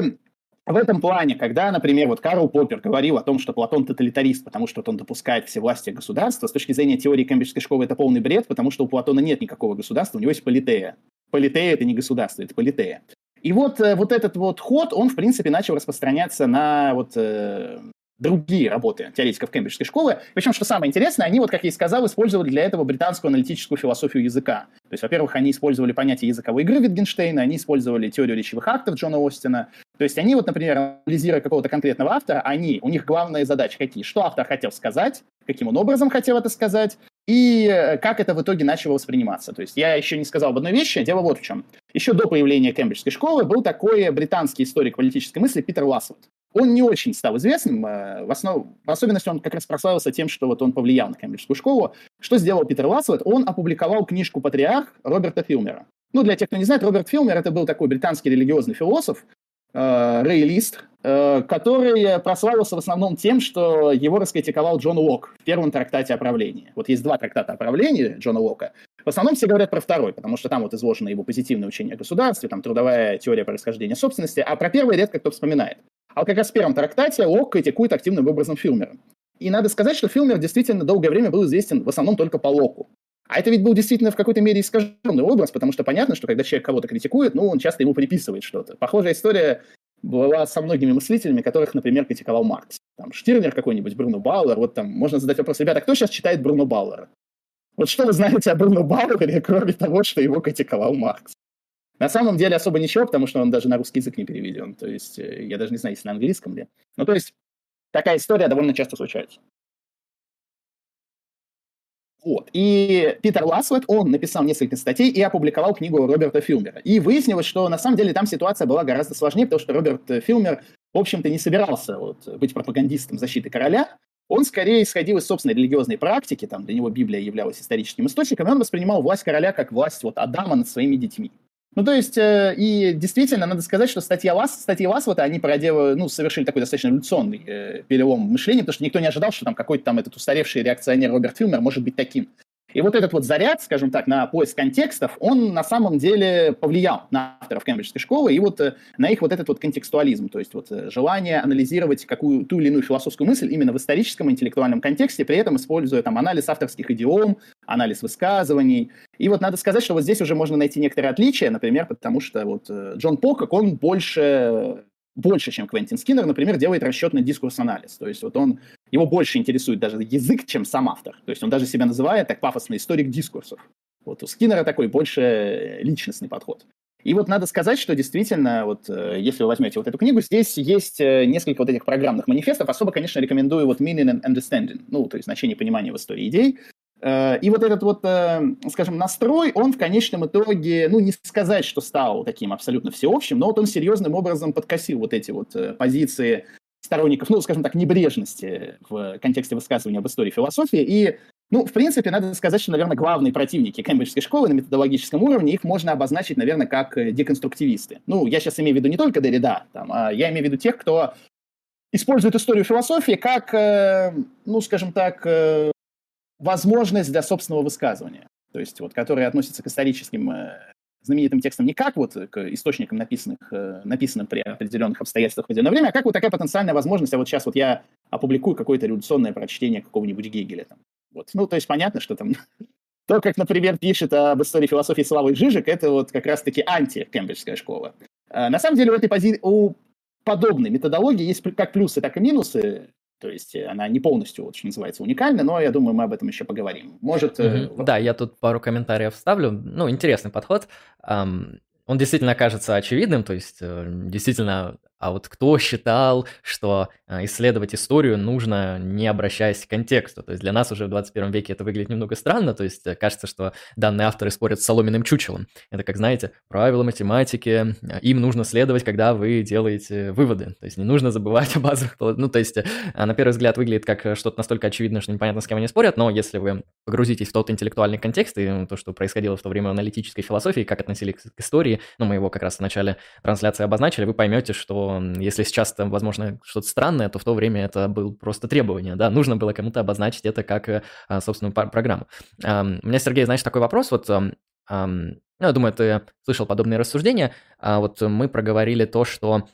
в этом плане, когда, например, вот Карл Поппер говорил о том, что Платон тоталитарист, потому что вот он допускает все власти государства, с точки зрения теории Кембриджской школы это полный бред, потому что у Платона нет никакого государства, у него есть политея. Политея – это не государство, это политея. И вот, э, вот этот вот ход, он, в принципе, начал распространяться на вот, э, другие работы теоретиков Кембриджской школы. Причем, что самое интересное, они, вот как я и сказал, использовали для этого британскую аналитическую философию языка. То есть, во-первых, они использовали понятие языковой игры Витгенштейна, они использовали теорию речевых актов Джона Остина. То есть они вот, например, анализируя какого-то конкретного автора, они, у них главные задачи какие? Что автор хотел сказать, каким он образом хотел это сказать, и э, как это в итоге начало восприниматься. То есть я еще не сказал об одной вещи, дело вот в чем. Еще до появления Кембриджской школы был такой британский историк политической мысли Питер Лассвуд. Он не очень стал известным, э, в, основ... в особенности он как раз прославился тем, что вот он повлиял на Кембриджскую школу. Что сделал Питер Лассвуд? Он опубликовал книжку «Патриарх» Роберта Филмера. Ну, для тех, кто не знает, Роберт Филмер – это был такой британский религиозный философ, э, рейлист, э, который прославился в основном тем, что его раскритиковал Джон Лок в первом трактате о правлении. Вот есть два трактата о правлении Джона Лока. В основном все говорят про второй, потому что там вот изложено его позитивное учение о государстве, там трудовая теория происхождения собственности, а про первый редко кто вспоминает. А вот как раз в первом трактате Лок критикует активным образом Филмера. И надо сказать, что Филмер действительно долгое время был известен в основном только по Локу. А это ведь был действительно в какой-то мере искаженный образ, потому что понятно, что когда человек кого-то критикует, ну, он часто ему приписывает что-то. Похожая история была со многими мыслителями, которых, например, критиковал Маркс. Там Штирнер какой-нибудь, Бруно Бауэр, вот там можно задать вопрос, ребята, кто сейчас читает Бруно Бауэра? Вот что вы знаете о Бруно Бауэре, кроме того, что его критиковал Маркс? На самом деле особо ничего, потому что он даже на русский язык не переведен. То есть э, я даже не знаю, если на английском ли. Ну, то есть такая история довольно часто случается. Вот. И Питер Ласвет, он написал несколько статей и опубликовал книгу Роберта Филмера. И выяснилось, что на самом деле там ситуация была гораздо сложнее, потому что Роберт Филмер, в общем-то, не собирался вот, быть пропагандистом защиты короля. Он скорее исходил из собственной религиозной практики, там для него Библия являлась историческим источником, и он воспринимал власть короля как власть вот Адама над своими детьми. Ну, то есть, э, и действительно, надо сказать, что статья Лас, статьи Ласвата, они проделали, ну, совершили такой достаточно революционный э, перелом мышления, потому что никто не ожидал, что там какой-то там этот устаревший реакционер Роберт Филмер может быть таким. И вот этот вот заряд, скажем так, на поиск контекстов, он на самом деле повлиял на авторов Кембриджской школы и вот э, на их вот этот вот контекстуализм, то есть вот э, желание анализировать какую ту или иную философскую мысль именно в историческом интеллектуальном контексте, при этом используя там анализ авторских идиом, анализ высказываний. И вот надо сказать, что вот здесь уже можно найти некоторые отличия, например, потому что вот э, Джон Покок, он больше больше, чем Квентин Скиннер, например, делает расчетный дискурс-анализ. То есть вот он, его больше интересует даже язык, чем сам автор. То есть он даже себя называет так пафосно историк дискурсов. Вот у Скиннера такой больше личностный подход. И вот надо сказать, что действительно, вот э, если вы возьмете вот эту книгу, здесь есть э, несколько вот этих программных манифестов. Особо, конечно, рекомендую вот meaning and understanding, ну, то есть значение понимания в истории идей. Э, и вот этот вот, э, скажем, настрой, он в конечном итоге, ну, не сказать, что стал таким абсолютно всеобщим, но вот он серьезным образом подкосил вот эти вот э, позиции сторонников, ну, скажем так, небрежности в контексте высказывания об истории философии. И, ну, в принципе, надо сказать, что, наверное, главные противники Кембриджской школы на методологическом уровне, их можно обозначить, наверное, как деконструктивисты. Ну, я сейчас имею в виду не только Derrida, там, а я имею в виду тех, кто использует историю философии как, э, ну, скажем так, э, возможность для собственного высказывания. То есть, вот, которые относятся к историческим э, знаменитым текстам не как вот к источникам, написанных, э, написанным при определенных обстоятельствах в определенное время, а как вот такая потенциальная возможность, а вот сейчас вот я опубликую какое-то революционное прочтение какого-нибудь Гегеля. Там. Вот. Ну, то есть понятно, что там то, как, например, пишет об истории философии Славы Жижик, это вот как раз-таки анти-кембриджская школа. А, на самом деле у этой пози... у подобной методологии есть как плюсы, так и минусы. То есть она не полностью, вот, что называется, уникальна, но я думаю, мы об этом еще поговорим. Может... Mm-hmm. Да, я тут пару комментариев вставлю. Ну, интересный подход. Um, он действительно кажется очевидным, то есть э, действительно а вот кто считал, что а, исследовать историю нужно, не обращаясь к контексту? То есть для нас уже в 21 веке это выглядит немного странно, то есть э, кажется, что данные авторы спорят с соломенным чучелом. Это, как знаете, правила математики, а, им нужно следовать, когда вы делаете выводы. То есть не нужно забывать о базовых... Ну, то есть а, на первый взгляд выглядит как э, что-то настолько очевидное, что непонятно, с кем они спорят, но если вы погрузитесь в тот интеллектуальный контекст и ну, то, что происходило в то время в аналитической философии, как относились к истории, ну, мы его как раз в начале трансляции обозначили, вы поймете, что если сейчас там, возможно, что-то странное, то в то время это было просто требование, да, нужно было кому-то обозначить это как э, а, собственную программу. У меня, Сергей, знаешь, такой вопрос, вот ну, я думаю, ты слышал подобные рассуждения. А вот мы проговорили то, что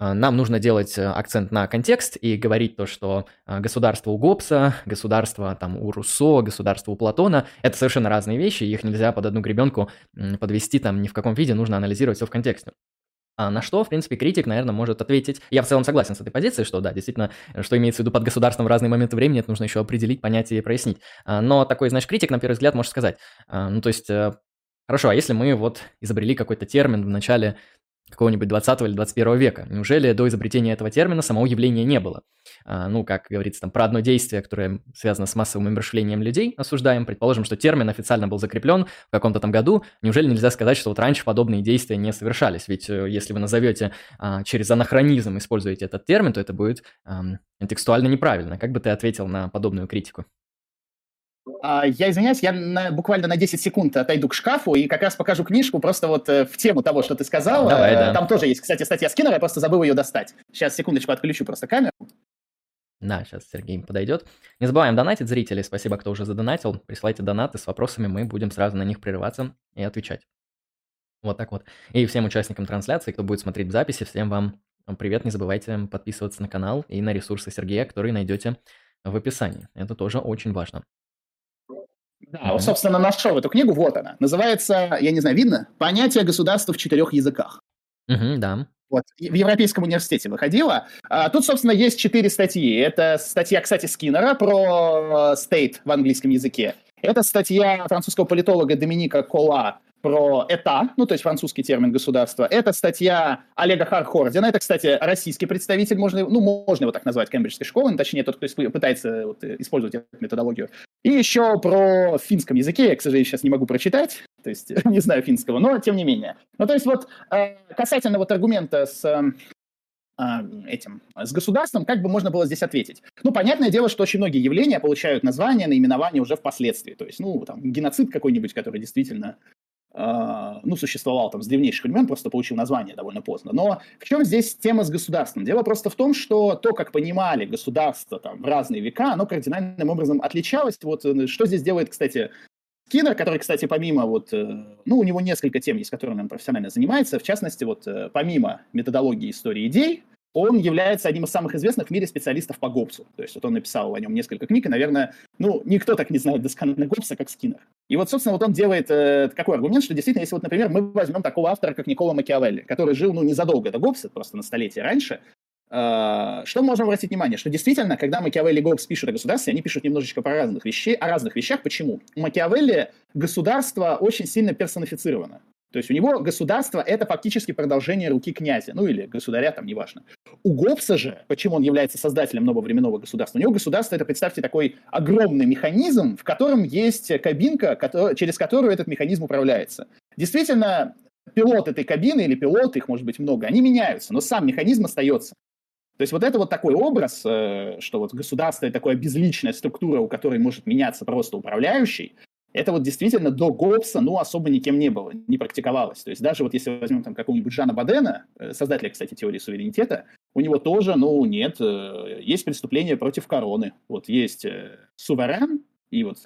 а, нам нужно делать э, акцент на контекст и говорить то, что государство у Гоббса, государство там у Руссо, государство у Платона – это совершенно разные вещи, их нельзя под одну гребенку подвести там ни в каком виде, нужно анализировать все в контексте. А на что, в принципе, критик, наверное, может ответить. Я в целом согласен с этой позицией, что да, действительно, что имеется в виду под государством в разные моменты времени, это нужно еще определить, понять и прояснить. А, но такой, знаешь, критик, на первый взгляд, может сказать. А, ну, то есть, э, хорошо, а если мы вот изобрели какой-то термин в начале какого-нибудь 20 или 21 века. Неужели до изобретения этого термина самого явления не было? А, ну, как говорится, там про одно действие, которое связано с массовым умершлением людей, осуждаем. Предположим, что термин официально был закреплен в каком-то там году. Неужели нельзя сказать, что вот раньше подобные действия не совершались? Ведь э, если вы назовете а, через анахронизм, используете этот термин, то это будет а, текстуально неправильно. Как бы ты ответил на подобную критику? А, я извиняюсь, я на, буквально на 10 секунд отойду к шкафу и как раз покажу книжку просто вот э, в тему того, что ты сказал. Давай, да. Там тоже есть, кстати, статья Скиннера, я просто забыл ее достать. Сейчас, секундочку, отключу просто камеру. Да, сейчас Сергей подойдет. Не забываем донатить зрители. Спасибо, кто уже задонатил. Присылайте донаты с вопросами, мы будем сразу на них прерываться и отвечать. Вот так вот. И всем участникам трансляции, кто будет смотреть в записи, всем вам привет. Не забывайте подписываться на канал и на ресурсы Сергея, которые найдете в описании. Это тоже очень важно. Да, вот, собственно, нашел эту книгу, вот она. Называется, я не знаю, видно? «Понятие государства в четырех языках». Mm-hmm, да. Вот, в Европейском университете выходила. А, тут, собственно, есть четыре статьи. Это статья, кстати, Скиннера про state в английском языке. Это статья французского политолога Доминика Кола про «это», ну, то есть французский термин государства. Это статья Олега Хархордина. Это, кстати, российский представитель, можно, ну, можно его так назвать, Кембриджской школы, ну, точнее, тот, кто пытается вот, использовать эту методологию. И еще про финском языке, я, к сожалению, сейчас не могу прочитать, то есть не знаю финского, но тем не менее. Ну, то есть вот э, касательно вот аргумента с э, этим, с государством, как бы можно было здесь ответить? Ну, понятное дело, что очень многие явления получают название, наименование уже впоследствии. То есть, ну, там, геноцид какой-нибудь, который действительно а, ну, существовал там с древнейших времен, просто получил название довольно поздно. Но в чем здесь тема с государством? Дело просто в том, что то, как понимали государство там в разные века, оно кардинальным образом отличалось. Вот э, что здесь делает, кстати, Скиннер, который, кстати, помимо вот, э, ну, у него несколько тем есть, которыми он профессионально занимается, в частности, вот э, помимо методологии истории идей, он является одним из самых известных в мире специалистов по Гоббсу. То есть вот он написал о нем несколько книг, и, наверное, ну, никто так не знает досконально Гоббса, как Скиннер. И вот, собственно, вот он делает э, какой аргумент, что действительно, если вот, например, мы возьмем такого автора, как Никола Макиавелли, который жил, ну, незадолго до Гоббса, просто на столетие раньше, э, что можем обратить внимание? Что действительно, когда Макиавелли и Гоббс пишут о государстве, они пишут немножечко по разных вещей, о разных вещах. Почему? У Макиавелли государство очень сильно персонифицировано. То есть у него государство – это фактически продолжение руки князя, ну или государя, там, неважно. У Гоббса же, почему он является создателем нового временного государства, у него государство – это, представьте, такой огромный механизм, в котором есть кабинка, через которую этот механизм управляется. Действительно, пилот этой кабины или пилоты, их может быть много, они меняются, но сам механизм остается. То есть вот это вот такой образ, э, что вот государство – это такая безличная структура, у которой может меняться просто управляющий, это вот действительно до Гоббса, ну, особо никем не было, не практиковалось. То есть даже вот если возьмем там какого-нибудь Жана Бадена, э, создателя, кстати, теории суверенитета, у него тоже, ну, нет, э, есть преступление против короны. Вот есть э, суверен, и вот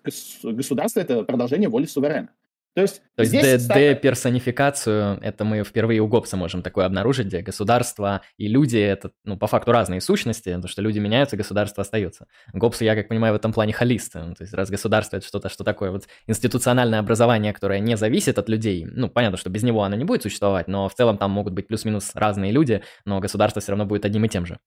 государство – это продолжение воли суверена. То есть, То есть здесь деперсонификацию это мы впервые у Гоббса можем такое обнаружить, где государство и люди это, ну, по факту разные сущности, потому что люди меняются, государство остается. Гоббс, я как понимаю, в этом плане холист. Ну, то есть раз государство это что-то, что такое вот институциональное образование, которое не зависит от людей, ну, понятно, что без него оно не будет существовать, но в целом там могут быть плюс-минус разные люди, но государство все равно будет одним и тем же.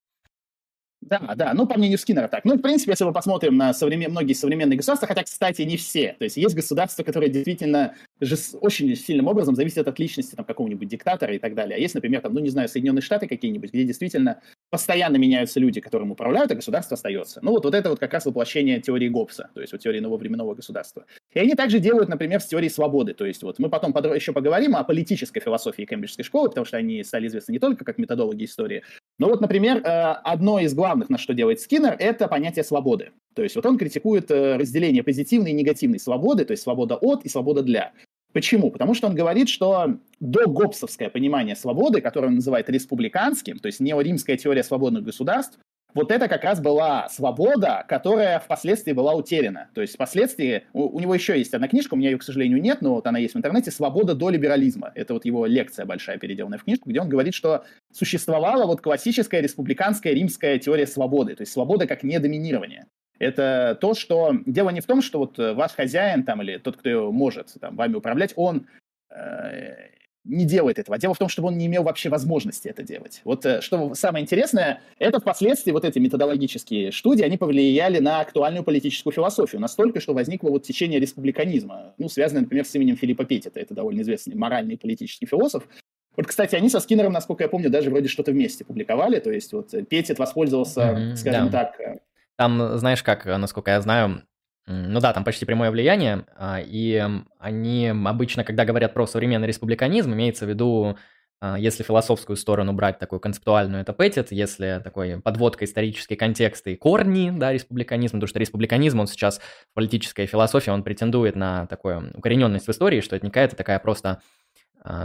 Да, да, ну, по мнению Скиннера так. Ну, в принципе, если мы посмотрим на современ... многие современные государства, хотя, кстати, не все. То есть есть государства, которые действительно же очень сильным образом зависят от личности там, какого-нибудь диктатора и так далее. А есть, например, там, ну, не знаю, Соединенные Штаты какие-нибудь, где действительно постоянно меняются люди, которым управляют, а государство остается. Ну, вот, вот это вот как раз воплощение теории Гоббса, то есть вот теории нового временного государства. И они также делают, например, с теорией свободы. То есть вот мы потом еще поговорим о политической философии Кембриджской школы, потому что они стали известны не только как методологи истории, но вот, например, э, одно из главных, на что делает Скиннер, это понятие свободы. То есть вот он критикует э, разделение позитивной и негативной свободы, то есть свобода от и свобода для. Почему? Потому что он говорит, что до гоббсовское понимание свободы, которое он называет республиканским, то есть неоримская теория свободных государств, вот это как раз была свобода, которая впоследствии была утеряна. То есть впоследствии, у, у него еще есть одна книжка, у меня ее, к сожалению, нет, но вот она есть в интернете, «Свобода до либерализма». Это вот его лекция большая, переделанная в книжку, где он говорит, что существовала вот классическая республиканская римская теория свободы, то есть свобода как недоминирование. Это то, что... Дело не в том, что вот ваш хозяин там или тот, кто может там, вами управлять, он э, не делает этого. Дело в том, чтобы он не имел вообще возможности это делать. Вот э, что самое интересное, это впоследствии вот эти методологические студии, они повлияли на актуальную политическую философию настолько, что возникло вот течение республиканизма, ну, связанное, например, с именем Филиппа Петтита, это довольно известный моральный политический философ. Вот, кстати, они со Скиннером, насколько я помню, даже вроде что-то вместе публиковали, то есть вот Петтит воспользовался, mm-hmm, скажем да. так... Э, Там, знаешь как, насколько я знаю, ну да, там почти прямое влияние, а, и они обычно, когда говорят про современный республиканизм, имеется в виду, а, если философскую сторону брать такую концептуальную, это Петтит, если такой подводка исторический контекст и корни, да, республиканизма, потому что республиканизм, он сейчас в политической философии, он претендует на такую укорененность в истории, что это не какая-то такая просто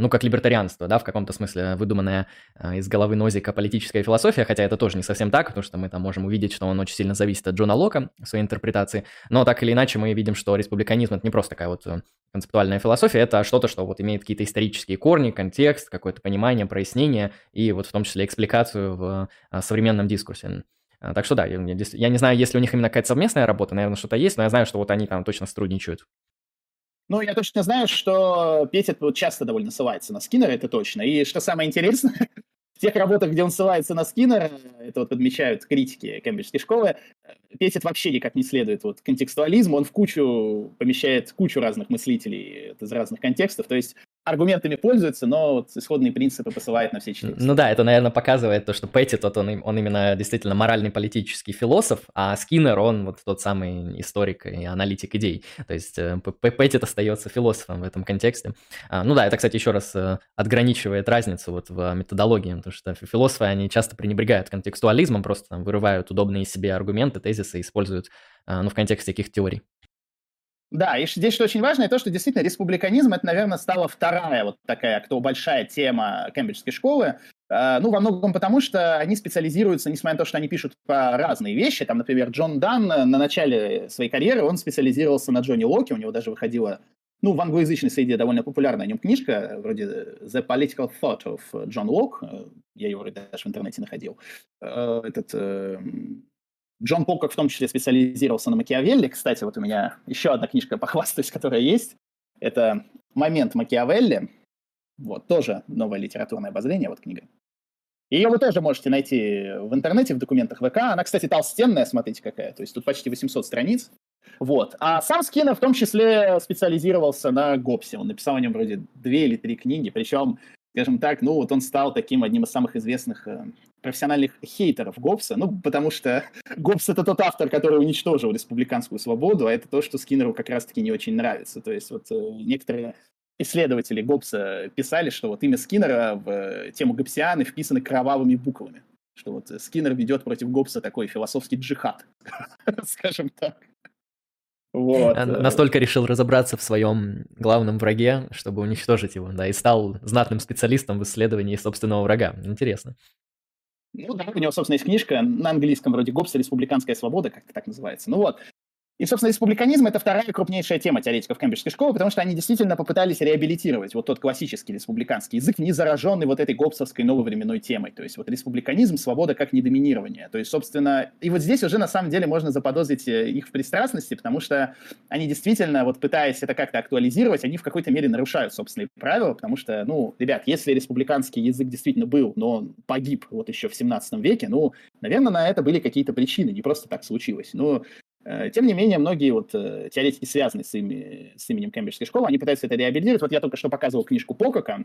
ну, как либертарианство, да, в каком-то смысле выдуманная а, из головы Нозика политическая философия, хотя это тоже не совсем так, потому что мы там можем увидеть, что он очень сильно зависит от Джона Лока своей интерпретации, но так или иначе мы видим, что республиканизм — это не просто такая вот э, концептуальная философия, это что-то, что вот имеет какие-то исторические корни, контекст, какое-то понимание, прояснение и вот в том числе экспликацию в а, современном дискурсе. Так что да, я не знаю, есть ли у них именно какая-то совместная работа, наверное, что-то есть, но я знаю, что вот они там точно сотрудничают. Ну, я точно знаю, что Петя часто довольно ссылается на Скиннера, это точно. И что самое интересное, в тех работах, где он ссылается на Скиннера, это вот подмечают критики Кембриджской школы, Петит вообще никак не следует вот контекстуализму, он в кучу помещает кучу разных мыслителей из разных контекстов, то есть аргументами пользуется, но вот исходные принципы посылает на все четыре. Ну да, это, наверное, показывает то, что Петти, тот он, он именно действительно моральный политический философ, а Скиннер, он вот тот самый историк и аналитик идей. То есть э, Петти остается философом в этом контексте. А, ну да, это, кстати, еще раз э, отграничивает разницу вот в методологии, потому что философы, они часто пренебрегают контекстуализмом, просто там, вырывают удобные себе аргументы, тезисы, используют ну, в контексте каких теорий. Да, и здесь что очень важно, то, что действительно республиканизм, это, наверное, стала вторая вот такая, кто большая тема Кембриджской школы. А, ну, во многом потому, что они специализируются, несмотря на то, что они пишут по разные вещи. Там, например, Джон Дан на начале своей карьеры, он специализировался на Джонни Локе, у него даже выходила ну, в англоязычной среде довольно популярная о нем книжка, вроде The Political Thought of John Locke, я его даже в интернете находил. Э, этот э, Джон Полкок в том числе специализировался на Макиавелли. Кстати, вот у меня еще одна книжка, похвастаюсь, которая есть. Это «Момент Макиавелли». Вот, тоже новое литературное обозрение, вот книга. Ее вы тоже можете найти в интернете, в документах ВК. Она, кстати, толстенная, смотрите какая. То есть тут почти 800 страниц. Вот. А сам Скиннер в том числе специализировался на Гоббсе. Он написал о нем вроде две или три книги. Причем скажем так, ну вот он стал таким одним из самых известных э, профессиональных хейтеров Гоббса, ну потому что Гоббс это тот автор, который уничтожил республиканскую свободу, а это то, что Скиннеру как раз-таки не очень нравится. То есть вот э, некоторые исследователи Гоббса писали, что вот имя Скиннера в э, тему Гоббсианы вписаны кровавыми буквами, что вот Скиннер ведет против Гоббса такой философский джихад, скажем так. Вот. Э, настолько решил разобраться в своем главном враге, чтобы уничтожить его, да, и стал знатным специалистом в исследовании собственного врага. Интересно. Ну да, у него, собственно, есть книжка на английском вроде «Гоббс. Республиканская свобода», как-то так называется. Ну вот, и, собственно, республиканизм — это вторая крупнейшая тема теоретиков Кембриджской школы, потому что они действительно попытались реабилитировать вот тот классический республиканский язык, не зараженный вот этой гоббсовской нововременной темой. То есть вот республиканизм, свобода как недоминирование. То есть, собственно, и вот здесь уже на самом деле можно заподозрить э, их в пристрастности, потому что они действительно, вот пытаясь это как-то актуализировать, они в какой-то мере нарушают собственные правила, потому что, ну, ребят, если республиканский язык действительно был, но он погиб вот еще в 17 веке, ну, наверное, на это были какие-то причины, не просто так случилось. Э, тем не менее, многие вот э, теоретики, связанные с, ими, с именем Кембриджской школы, они пытаются это реабилитировать. Вот я только что показывал книжку Покока.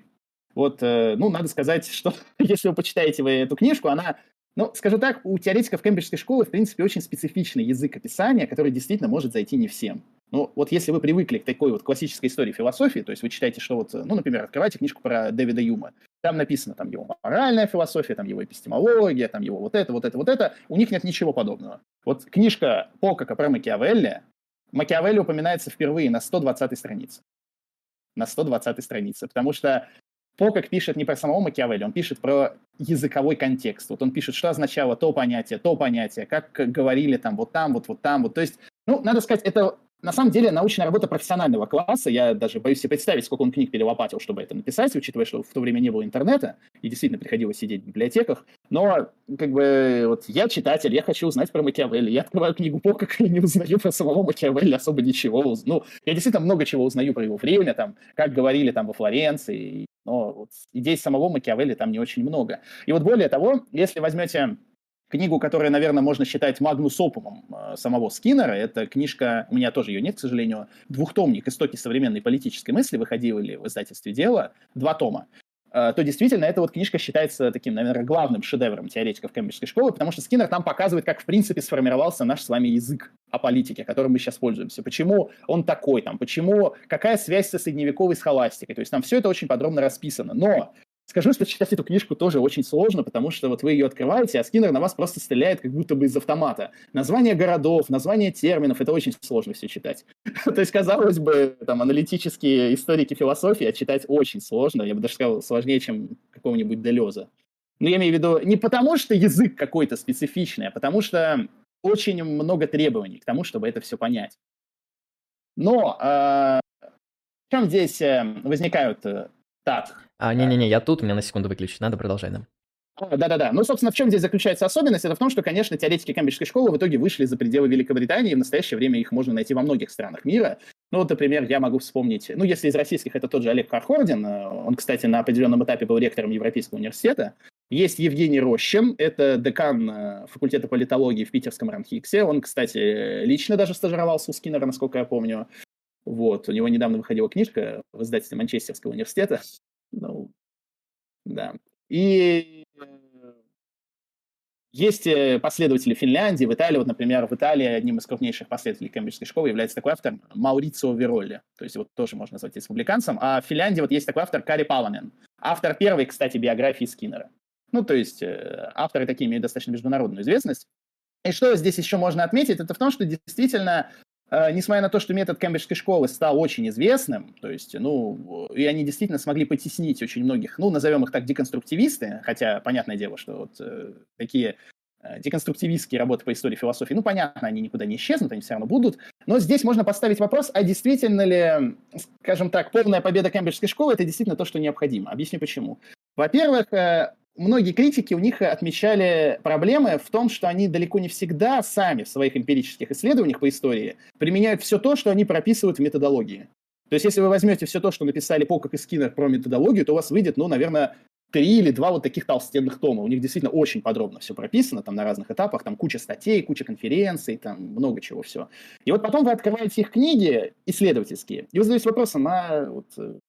Вот, э, ну, надо сказать, что если вы почитаете вы эту книжку, она ну, скажу так, у теоретиков Кембриджской школы, в принципе, очень специфичный язык описания, который действительно может зайти не всем. Ну, вот если вы привыкли к такой вот классической истории философии, то есть вы читаете, что вот, ну, например, открываете книжку про Дэвида Юма, там написано там его моральная философия, там его эпистемология, там его вот это, вот это, вот это, у них нет ничего подобного. Вот книжка Покака про Макиавелли, Макиавелли упоминается впервые на 120 странице. На 120 странице, потому что Покок пишет не про самого Макиавелли, он пишет про языковой контекст. Вот он пишет, что означало то понятие, то понятие, как говорили там вот там, вот, вот там, вот. То есть, ну, надо сказать, это на самом деле научная работа профессионального класса. Я даже боюсь себе представить, сколько он книг перелопатил, чтобы это написать, учитывая, что в то время не было интернета, и действительно приходилось сидеть в библиотеках. Но, как бы, вот я читатель, я хочу узнать про Макиавелли. Я открываю книгу Покока и не узнаю про самого Макиавелли особо ничего. Ну, я действительно много чего узнаю про его время, там, как говорили там во Флоренции, но вот идей самого Макиавелли там не очень много. И вот более того, если возьмете книгу, которая, наверное, можно считать магнус опумом э, самого Скиннера, это книжка, у меня тоже ее нет, к сожалению, двухтомник «Истоки современной политической мысли» выходили в издательстве «Дело», два тома. Э, то действительно эта вот книжка считается таким, наверное, главным шедевром теоретиков Кембриджской школы, потому что Скиннер там показывает, как в принципе сформировался наш с вами язык о политике, которым мы сейчас пользуемся, почему он такой там, почему, какая связь со средневековой схоластикой, то есть там все это очень подробно расписано, но Скажу, что читать эту книжку тоже очень сложно, потому что вот вы ее открываете, а Скиннер на вас просто стреляет как будто бы из автомата. Названия городов, названия терминов, это очень сложно все читать. То есть, казалось бы, там, аналитические историки философии а читать очень сложно, я бы даже сказал, сложнее, чем какого-нибудь Делеза. Но я имею в виду не потому, что язык какой-то специфичный, а потому что очень много требований к тому, чтобы это все понять. Но в чем здесь э, возникают э, так, а, не-не-не, я тут, меня на секунду выключить, надо продолжать, да. А, да-да-да. Ну, собственно, в чем здесь заключается особенность? Это в том, что, конечно, теоретики Кембриджской школы в итоге вышли за пределы Великобритании, и в настоящее время их можно найти во многих странах мира. Ну, вот, например, я могу вспомнить, ну, если из российских, это тот же Олег Кархордин, э, он, кстати, на определенном этапе был ректором Европейского университета. Есть Евгений Рощин, это декан э, факультета политологии в питерском Ранхиксе. Он, кстати, лично даже стажировался у Скиннера, насколько я помню. Вот, у него недавно выходила книжка в издательстве Манчестерского университета. Ну, да. И э, есть э, последователи Финляндии, в Италии, вот, например, в Италии одним из крупнейших последователей Кембриджской школы является такой автор Маурицио Виролли, то есть вот тоже можно назвать республиканцем, а в Финляндии вот есть такой автор Кари Паланен, автор первой, кстати, биографии Скиннера. Ну, то есть э, авторы такие имеют достаточно международную известность. И что здесь еще можно отметить, это в том, что действительно несмотря на то, что метод Кембриджской школы стал очень известным, то есть, ну, и они действительно смогли потеснить очень многих, ну, назовем их так, деконструктивисты, хотя, понятное дело, что вот э, такие э, деконструктивистские работы по истории философии, ну, понятно, они никуда не исчезнут, они все равно будут, но здесь можно поставить вопрос, а действительно ли, скажем так, полная победа Кембриджской школы – это действительно то, что необходимо. Объясню почему. Во-первых, э, многие критики у них отмечали проблемы в том, что они далеко не всегда сами в своих эмпирических исследованиях по истории применяют все то, что они прописывают в методологии. То есть, если вы возьмете все то, что написали Покок и Скиннер про методологию, то у вас выйдет, ну, наверное, три или два вот таких толстенных тома. У них действительно очень подробно все прописано, там на разных этапах, там куча статей, куча конференций, там много чего все. И вот потом вы открываете их книги исследовательские, и вы задаете вопросом, а вот,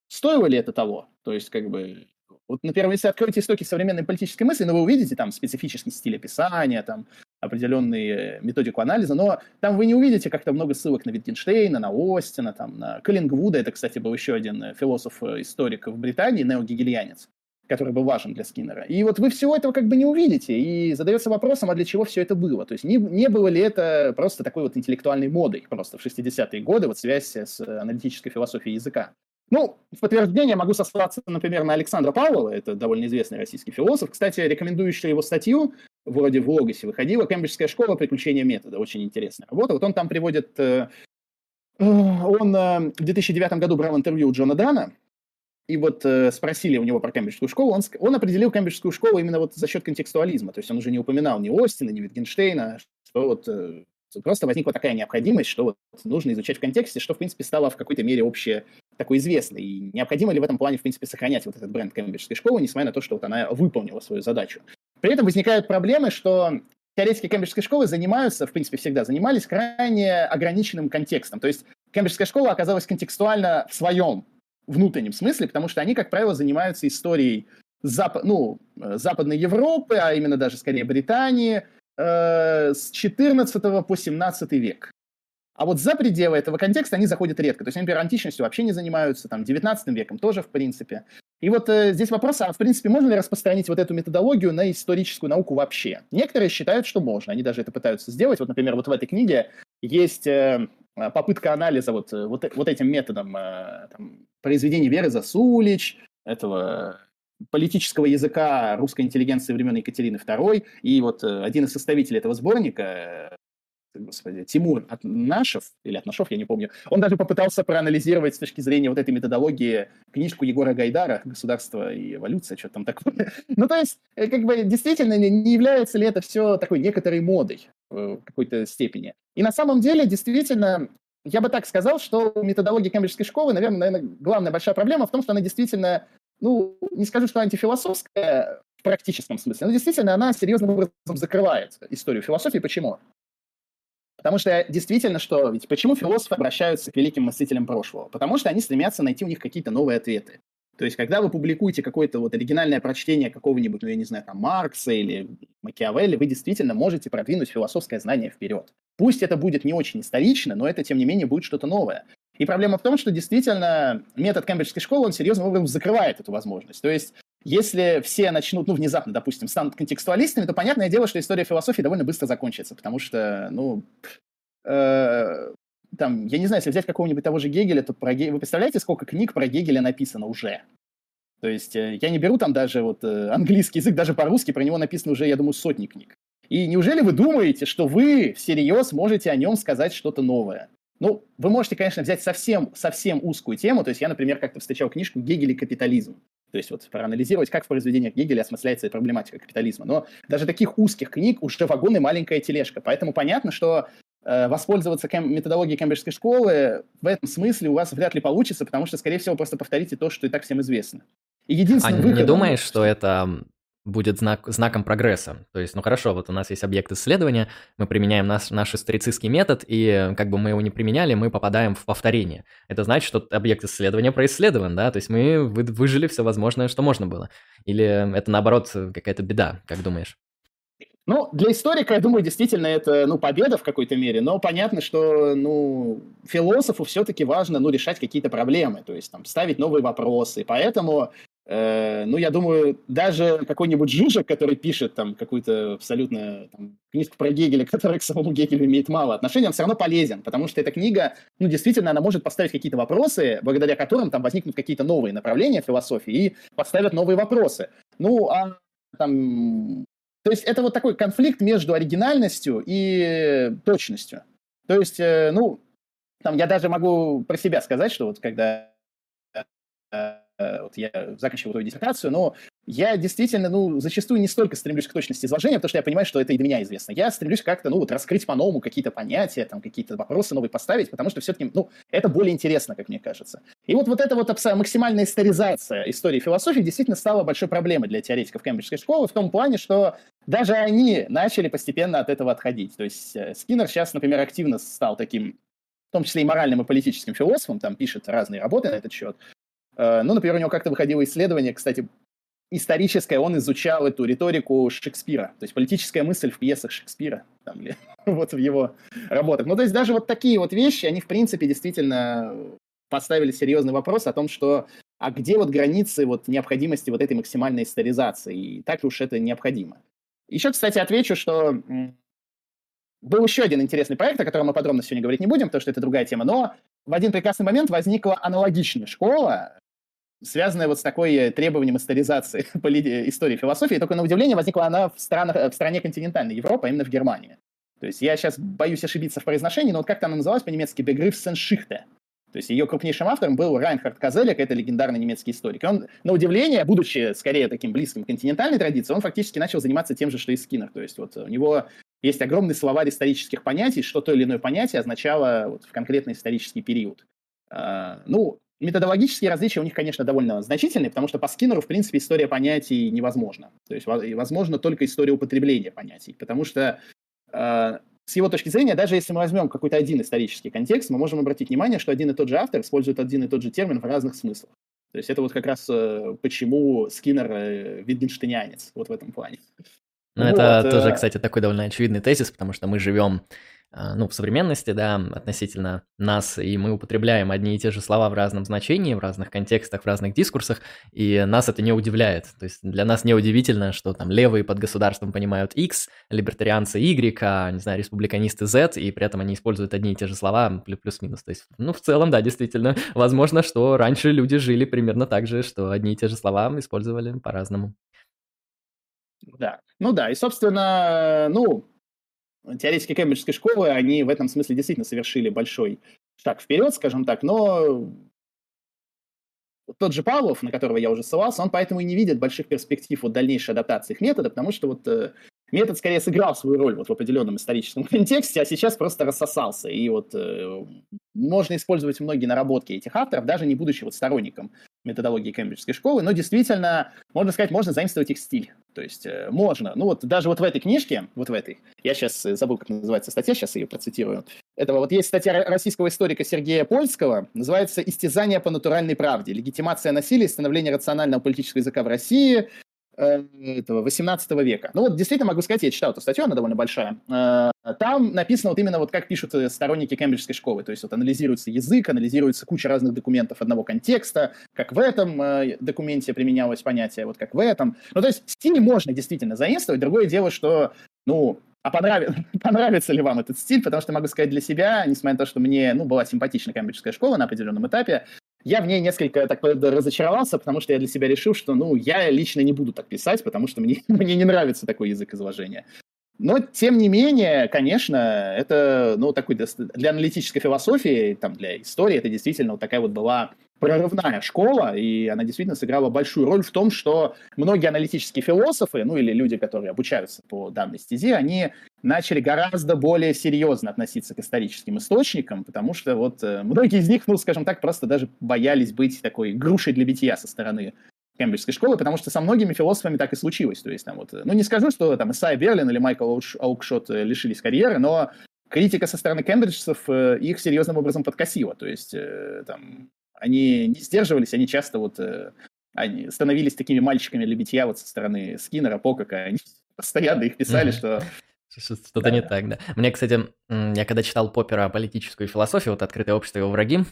стоило ли это того? То есть, как бы, вот, например, если откроете истоки современной политической мысли, ну, вы увидите там специфический стиль описания, там определенные методику анализа, но там вы не увидите как-то много ссылок на Витгенштейна, на Остина, там, на Каллингвуда, это, кстати, был еще один э, философ-историк в Британии, неогегельянец, который был важен для Скиннера. И вот вы всего этого как бы не увидите, и задается вопросом, а для чего все это было? То есть не, не было ли это просто такой вот интеллектуальной модой просто в 60-е годы, вот связь с аналитической философией языка? Ну, в подтверждение могу сослаться, например, на Александра Павлова, это довольно известный российский философ. Кстати, рекомендующая его статью, вроде в Логосе выходила, «Кембриджская школа. Приключения метода». Очень интересная работа. Вот он там приводит... Э, э, он в 2009 году брал интервью у Джона Дана, и вот э, спросили у него про Кембриджскую школу, он, он определил Кембриджскую школу именно вот за счет контекстуализма. То есть он уже не упоминал ни Остина, ни Витгенштейна, что вот э, просто возникла такая необходимость, что вот нужно изучать в контексте, что, в принципе, стало в какой-то мере общее такой известной. И необходимо ли в этом плане, в принципе, сохранять вот этот бренд Кембриджской школы, несмотря на то, что вот она выполнила свою задачу. При этом возникают проблемы, что теоретики Кембриджской школы занимаются, в принципе, всегда занимались крайне ограниченным контекстом. То есть Кембриджская школа оказалась контекстуально в своем внутреннем смысле, потому что они, как правило, занимаются историей Зап... ну, Западной Европы, а именно даже скорее Британии, э, с 14 по 17 век. А вот за пределы этого контекста они заходят редко. То есть, например, античностью вообще не занимаются, там, 19 веком тоже, в принципе. И вот э, здесь вопрос, а в принципе, можно ли распространить вот эту методологию на историческую науку вообще? Некоторые считают, что можно, они даже это пытаются сделать. Вот, например, вот в этой книге есть э, попытка анализа вот, э, вот, вот этим методом э, там, произведений Веры Засулич, этого политического языка русской интеллигенции времен Екатерины II. И вот э, один из составителей этого сборника, господи, Тимур Атнашев, или Атнашев, я не помню, он даже попытался проанализировать с точки зрения вот этой методологии книжку Егора Гайдара «Государство и эволюция», что там такое. ну, то есть, э, как бы, действительно, не является ли это все такой некоторой модой в какой-то степени? И на самом деле, действительно, я бы так сказал, что методология Кембриджской школы, наверное, наверное, главная большая проблема в том, что она действительно, ну, не скажу, что антифилософская в практическом смысле, но действительно она серьезным образом закрывает историю философии. Почему? Потому что действительно, что ведь почему философы обращаются к великим мыслителям прошлого? Потому что они стремятся найти у них какие-то новые ответы. То есть, когда вы публикуете какое-то вот оригинальное прочтение какого-нибудь, ну, я не знаю, там, Маркса или Макиавелли, вы действительно можете продвинуть философское знание вперед. Пусть это будет не очень исторично, но это, тем не менее, будет что-то новое. И проблема в том, что действительно метод Кембриджской школы, он серьезным образом закрывает эту возможность. То есть, если все начнут, ну, внезапно, допустим, станут контекстуалистами, то понятное дело, что история философии довольно быстро закончится, потому что, ну, э, там, я не знаю, если взять какого-нибудь того же Гегеля, то про Гегеля... Вы представляете, сколько книг про Гегеля написано уже? То есть э, я не беру там даже вот э, английский язык, даже по-русски про него написано уже, я думаю, сотни книг. И неужели вы думаете, что вы всерьез можете о нем сказать что-то новое? Ну, вы можете, конечно, взять совсем, совсем узкую тему. То есть я, например, как-то встречал книжку «Гегель и капитализм». То есть вот проанализировать, как в произведениях Гегеля осмысляется проблематика капитализма. Но даже таких узких книг уже вагон и маленькая тележка. Поэтому понятно, что э, воспользоваться кем- методологией Кембриджской школы в этом смысле у вас вряд ли получится, потому что, скорее всего, просто повторите то, что и так всем известно. И единственный а выход... не думаешь, что это будет знак, знаком прогресса. То есть, ну хорошо, вот у нас есть объект исследования, мы применяем наш, наш историцистский метод, и как бы мы его не применяли, мы попадаем в повторение. Это значит, что объект исследования происследован, да, то есть мы вы, выжили все возможное, что можно было. Или это, наоборот, какая-то беда, как думаешь? Ну, для историка, я думаю, действительно это, ну, победа в какой-то мере, но понятно, что, ну, философу все-таки важно, ну, решать какие-то проблемы, то есть, там, ставить новые вопросы, поэтому Э, ну, я думаю, даже какой-нибудь Жужик, который пишет там какую-то абсолютно там, книжку про Гегеля, которая к самому Гегелю имеет мало отношения, он все равно полезен, потому что эта книга, ну, действительно, она может поставить какие-то вопросы, благодаря которым там возникнут какие-то новые направления философии и поставят новые вопросы. Ну, а там... То есть это вот такой конфликт между оригинальностью и точностью. То есть, э, ну, там я даже могу про себя сказать, что вот когда Э, вот я заканчиваю свою диссертацию, но я действительно, ну, зачастую не столько стремлюсь к точности изложения, потому что я понимаю, что это и для меня известно. Я стремлюсь как-то, ну, вот раскрыть по-новому какие-то понятия, там, какие-то вопросы новые поставить, потому что все-таки, ну, это более интересно, как мне кажется. И вот, вот эта вот максимальная историзация истории философии действительно стала большой проблемой для теоретиков Кембриджской школы в том плане, что даже они начали постепенно от этого отходить. То есть э, Скиннер сейчас, например, активно стал таким в том числе и моральным и политическим философом, там пишет разные работы на этот счет. Э, ну, например, у него как-то выходило исследование, кстати, историческое, он изучал эту риторику Шекспира, то есть политическая мысль в пьесах Шекспира, там, вот в его работах. Ну, то есть даже вот такие вот вещи, они, в принципе, действительно поставили серьезный вопрос о том, что а где вот границы вот необходимости вот этой максимальной историзации, и так уж это необходимо. Еще, кстати, отвечу, что был еще один интересный проект, о котором мы подробно сегодня говорить не будем, потому что это другая тема, но в один прекрасный момент возникла аналогичная школа, связанная вот с такой требованием историзации истории философии, только на удивление возникла она в, странах, в стране континентальной Европы, а именно в Германии. То есть я сейчас боюсь ошибиться в произношении, но вот как-то она называлась по-немецки «Begriffsenschichte». То есть ее крупнейшим автором был Райнхард Казелек, это легендарный немецкий историк. И он, на удивление, будучи скорее таким близким к континентальной традиции, он фактически начал заниматься тем же, что и Скиннер. То есть вот у него есть огромный словарь исторических понятий, что то или иное понятие означало вот в конкретный исторический период. Uh, ну, методологические различия у них, конечно, довольно значительные, потому что по Скиннеру, в принципе, история понятий невозможна. То есть возможно только история употребления понятий, потому что uh, с его точки зрения, даже если мы возьмем какой-то один исторический контекст, мы можем обратить внимание, что один и тот же автор использует один и тот же термин в разных смыслах. То есть это вот как раз э, почему Скиннер э, витгенштейнянец вот в этом плане. Ну, вот, это э... тоже, кстати, такой довольно очевидный тезис, потому что мы живем ну, в современности, да, относительно нас, и мы употребляем одни и те же слова в разном значении, в разных контекстах, в разных дискурсах, и нас это не удивляет. То есть для нас не удивительно, что там левые под государством понимают X, либертарианцы Y, а, не знаю, республиканисты Z, и при этом они используют одни и те же слова плюс-минус. То есть, ну, в целом, да, действительно, возможно, что раньше люди жили примерно так же, что одни и те же слова использовали по-разному. Да, ну да, и, собственно, ну, теоретики Кембриджской школы, они в этом смысле действительно совершили большой шаг вперед, скажем так, но тот же Павлов, на которого я уже ссылался, он поэтому и не видит больших перспектив от дальнейшей адаптации их метода, потому что вот э, метод скорее сыграл свою роль вот в определенном историческом контексте, а сейчас просто рассосался. И вот э, можно использовать многие наработки этих авторов, даже не будучи вот сторонником методологии Кембриджской школы, но действительно, можно сказать, можно заимствовать их стиль. То есть э, можно. Ну вот даже вот в этой книжке, вот в этой, я сейчас э, забыл, как называется статья, сейчас ее процитирую. Этого вот есть статья российского историка Сергея Польского, называется «Истязание по натуральной правде. Легитимация насилия и становление рационального политического языка в России этого 18 века. Ну вот действительно могу сказать, я читал эту статью, она довольно большая. Э, там написано вот именно вот как пишут э, сторонники Кембриджской школы, то есть вот анализируется язык, анализируется куча разных документов одного контекста, как в этом документе применялось понятие, вот как в этом. Ну то есть стиль можно действительно заимствовать, другое дело, что ну, а понравится, понравится ли вам этот стиль, потому что могу сказать для себя, несмотря на то, что мне ну, была симпатична Кембриджская школа на определенном этапе, я в ней несколько так разочаровался, потому что я для себя решил, что, ну, я лично не буду так писать, потому что мне, мне не нравится такой язык изложения. Но, тем не менее, конечно, это, ну, такой для аналитической философии, там, для истории, это действительно вот такая вот была прорывная школа, и она действительно сыграла большую роль в том, что многие аналитические философы, ну, или люди, которые обучаются по данной стезе, они начали гораздо более серьезно относиться к историческим источникам, потому что вот э, многие из них, ну, скажем так, просто даже боялись быть такой грушей для битья со стороны Кембриджской школы, потому что со многими философами так и случилось. То есть, там вот, ну, не скажу, что там Исайя Берлин или Майкл Аукшот э, лишились карьеры, но критика со стороны кембриджцев э, их серьезным образом подкосила. То есть, там, они не сдерживались, они часто вот они становились такими мальчиками для битья вот со стороны Скиннера, Покака. Они постоянно их писали, что что-то да. не так, да. Мне, кстати, я когда читал Поппера политическую философию, вот «Открытое общество и его враги»,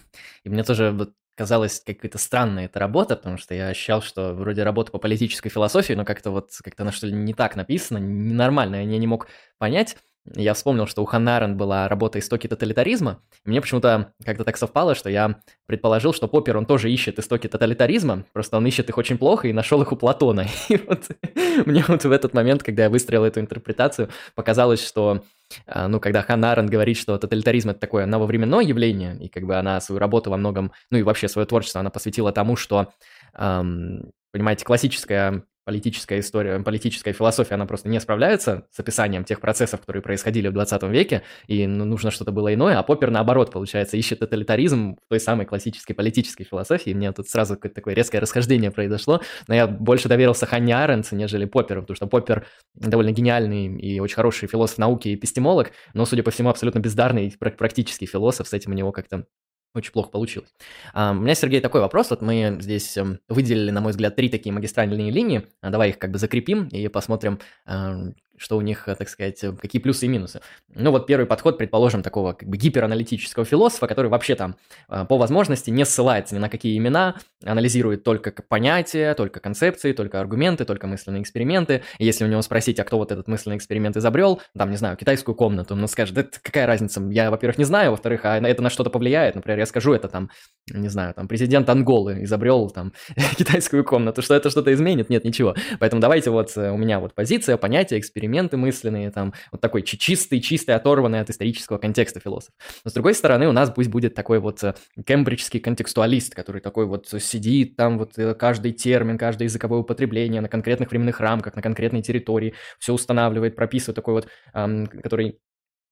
и мне тоже вот казалась какая-то странная эта работа, потому что я ощущал, что вроде работа по политической философии, но как-то вот, как-то она что ли не так написана, ненормально, я не мог понять. Я вспомнил, что у Ханна Аренд была работа «Истоки тоталитаризма». Мне почему-то как-то так совпало, что я предположил, что Поппер, он тоже ищет истоки тоталитаризма, просто он ищет их очень плохо и нашел их у Платона. И вот мне вот в этот момент, когда я выстроил эту интерпретацию, показалось, что а, ну, когда Ханна Аренд говорит, что тоталитаризм – это такое нововременное явление, и как бы она свою работу во многом, ну и вообще свое творчество она посвятила тому, что, эм, понимаете, классическая политическая история, политическая философия, она просто не справляется с описанием тех процессов, которые происходили в 20 веке, и ну, нужно что-то было иное, а Поппер, наоборот, получается, ищет тоталитаризм в той самой классической политической философии, и мне тут сразу какое-то такое резкое расхождение произошло, но я больше доверился Ханне Арендт, нежели Попперу, потому что Поппер довольно гениальный и очень хороший философ науки и эпистемолог, но, судя по всему, абсолютно бездарный практический философ, с этим у него как-то очень плохо получилось. А, у меня, Сергей, такой вопрос. Вот мы здесь эм, выделили, на мой взгляд, три такие магистральные линии. А, давай их как бы закрепим и посмотрим, что у них, так сказать, какие плюсы и минусы. Ну вот первый подход, предположим, такого как бы гипераналитического философа, который вообще там по возможности не ссылается ни на какие имена, анализирует только понятия, только концепции, только аргументы, только мысленные эксперименты. И если у него спросить, а кто вот этот мысленный эксперимент изобрел, там, не знаю, китайскую комнату, он скажет, да какая разница, я, во-первых, не знаю, во-вторых, а это на что-то повлияет, например, я скажу, это там, не знаю, там, президент Анголы изобрел там китайскую комнату, что это что-то изменит? Нет, ничего. Поэтому давайте вот э, у меня вот позиция, понятия, эксперименты мысленные, там, вот такой чистый, чистый, оторванный от исторического контекста философ. Но с другой стороны, у нас пусть будет такой вот э, кембриджский контекстуалист, который такой вот сидит там вот э, каждый термин, каждое языковое употребление на конкретных временных рамках, на конкретной территории, все устанавливает, прописывает такой вот, эм, который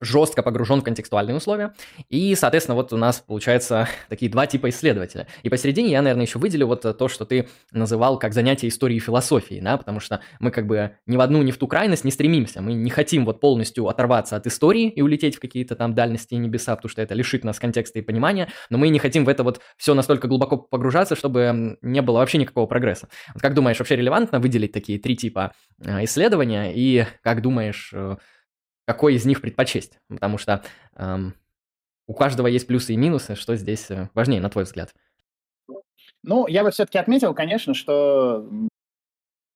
жестко погружен в контекстуальные условия. И, соответственно, вот у нас получается такие два типа исследователя. И посередине я, наверное, еще выделю вот то, что ты называл как занятие истории и философии, да, потому что мы как бы ни в одну, ни в ту крайность не стремимся. Мы не хотим вот полностью оторваться от истории и улететь в какие-то там дальности и небеса, потому что это лишит нас контекста и понимания, но мы не хотим в это вот все настолько глубоко погружаться, чтобы не было вообще никакого прогресса. Вот как думаешь, вообще релевантно выделить такие три типа э, исследования, и как думаешь, э, какой из них предпочесть, потому что эм, у каждого есть плюсы и минусы, что здесь э, важнее, на твой взгляд? Ну, я бы все-таки отметил, конечно, что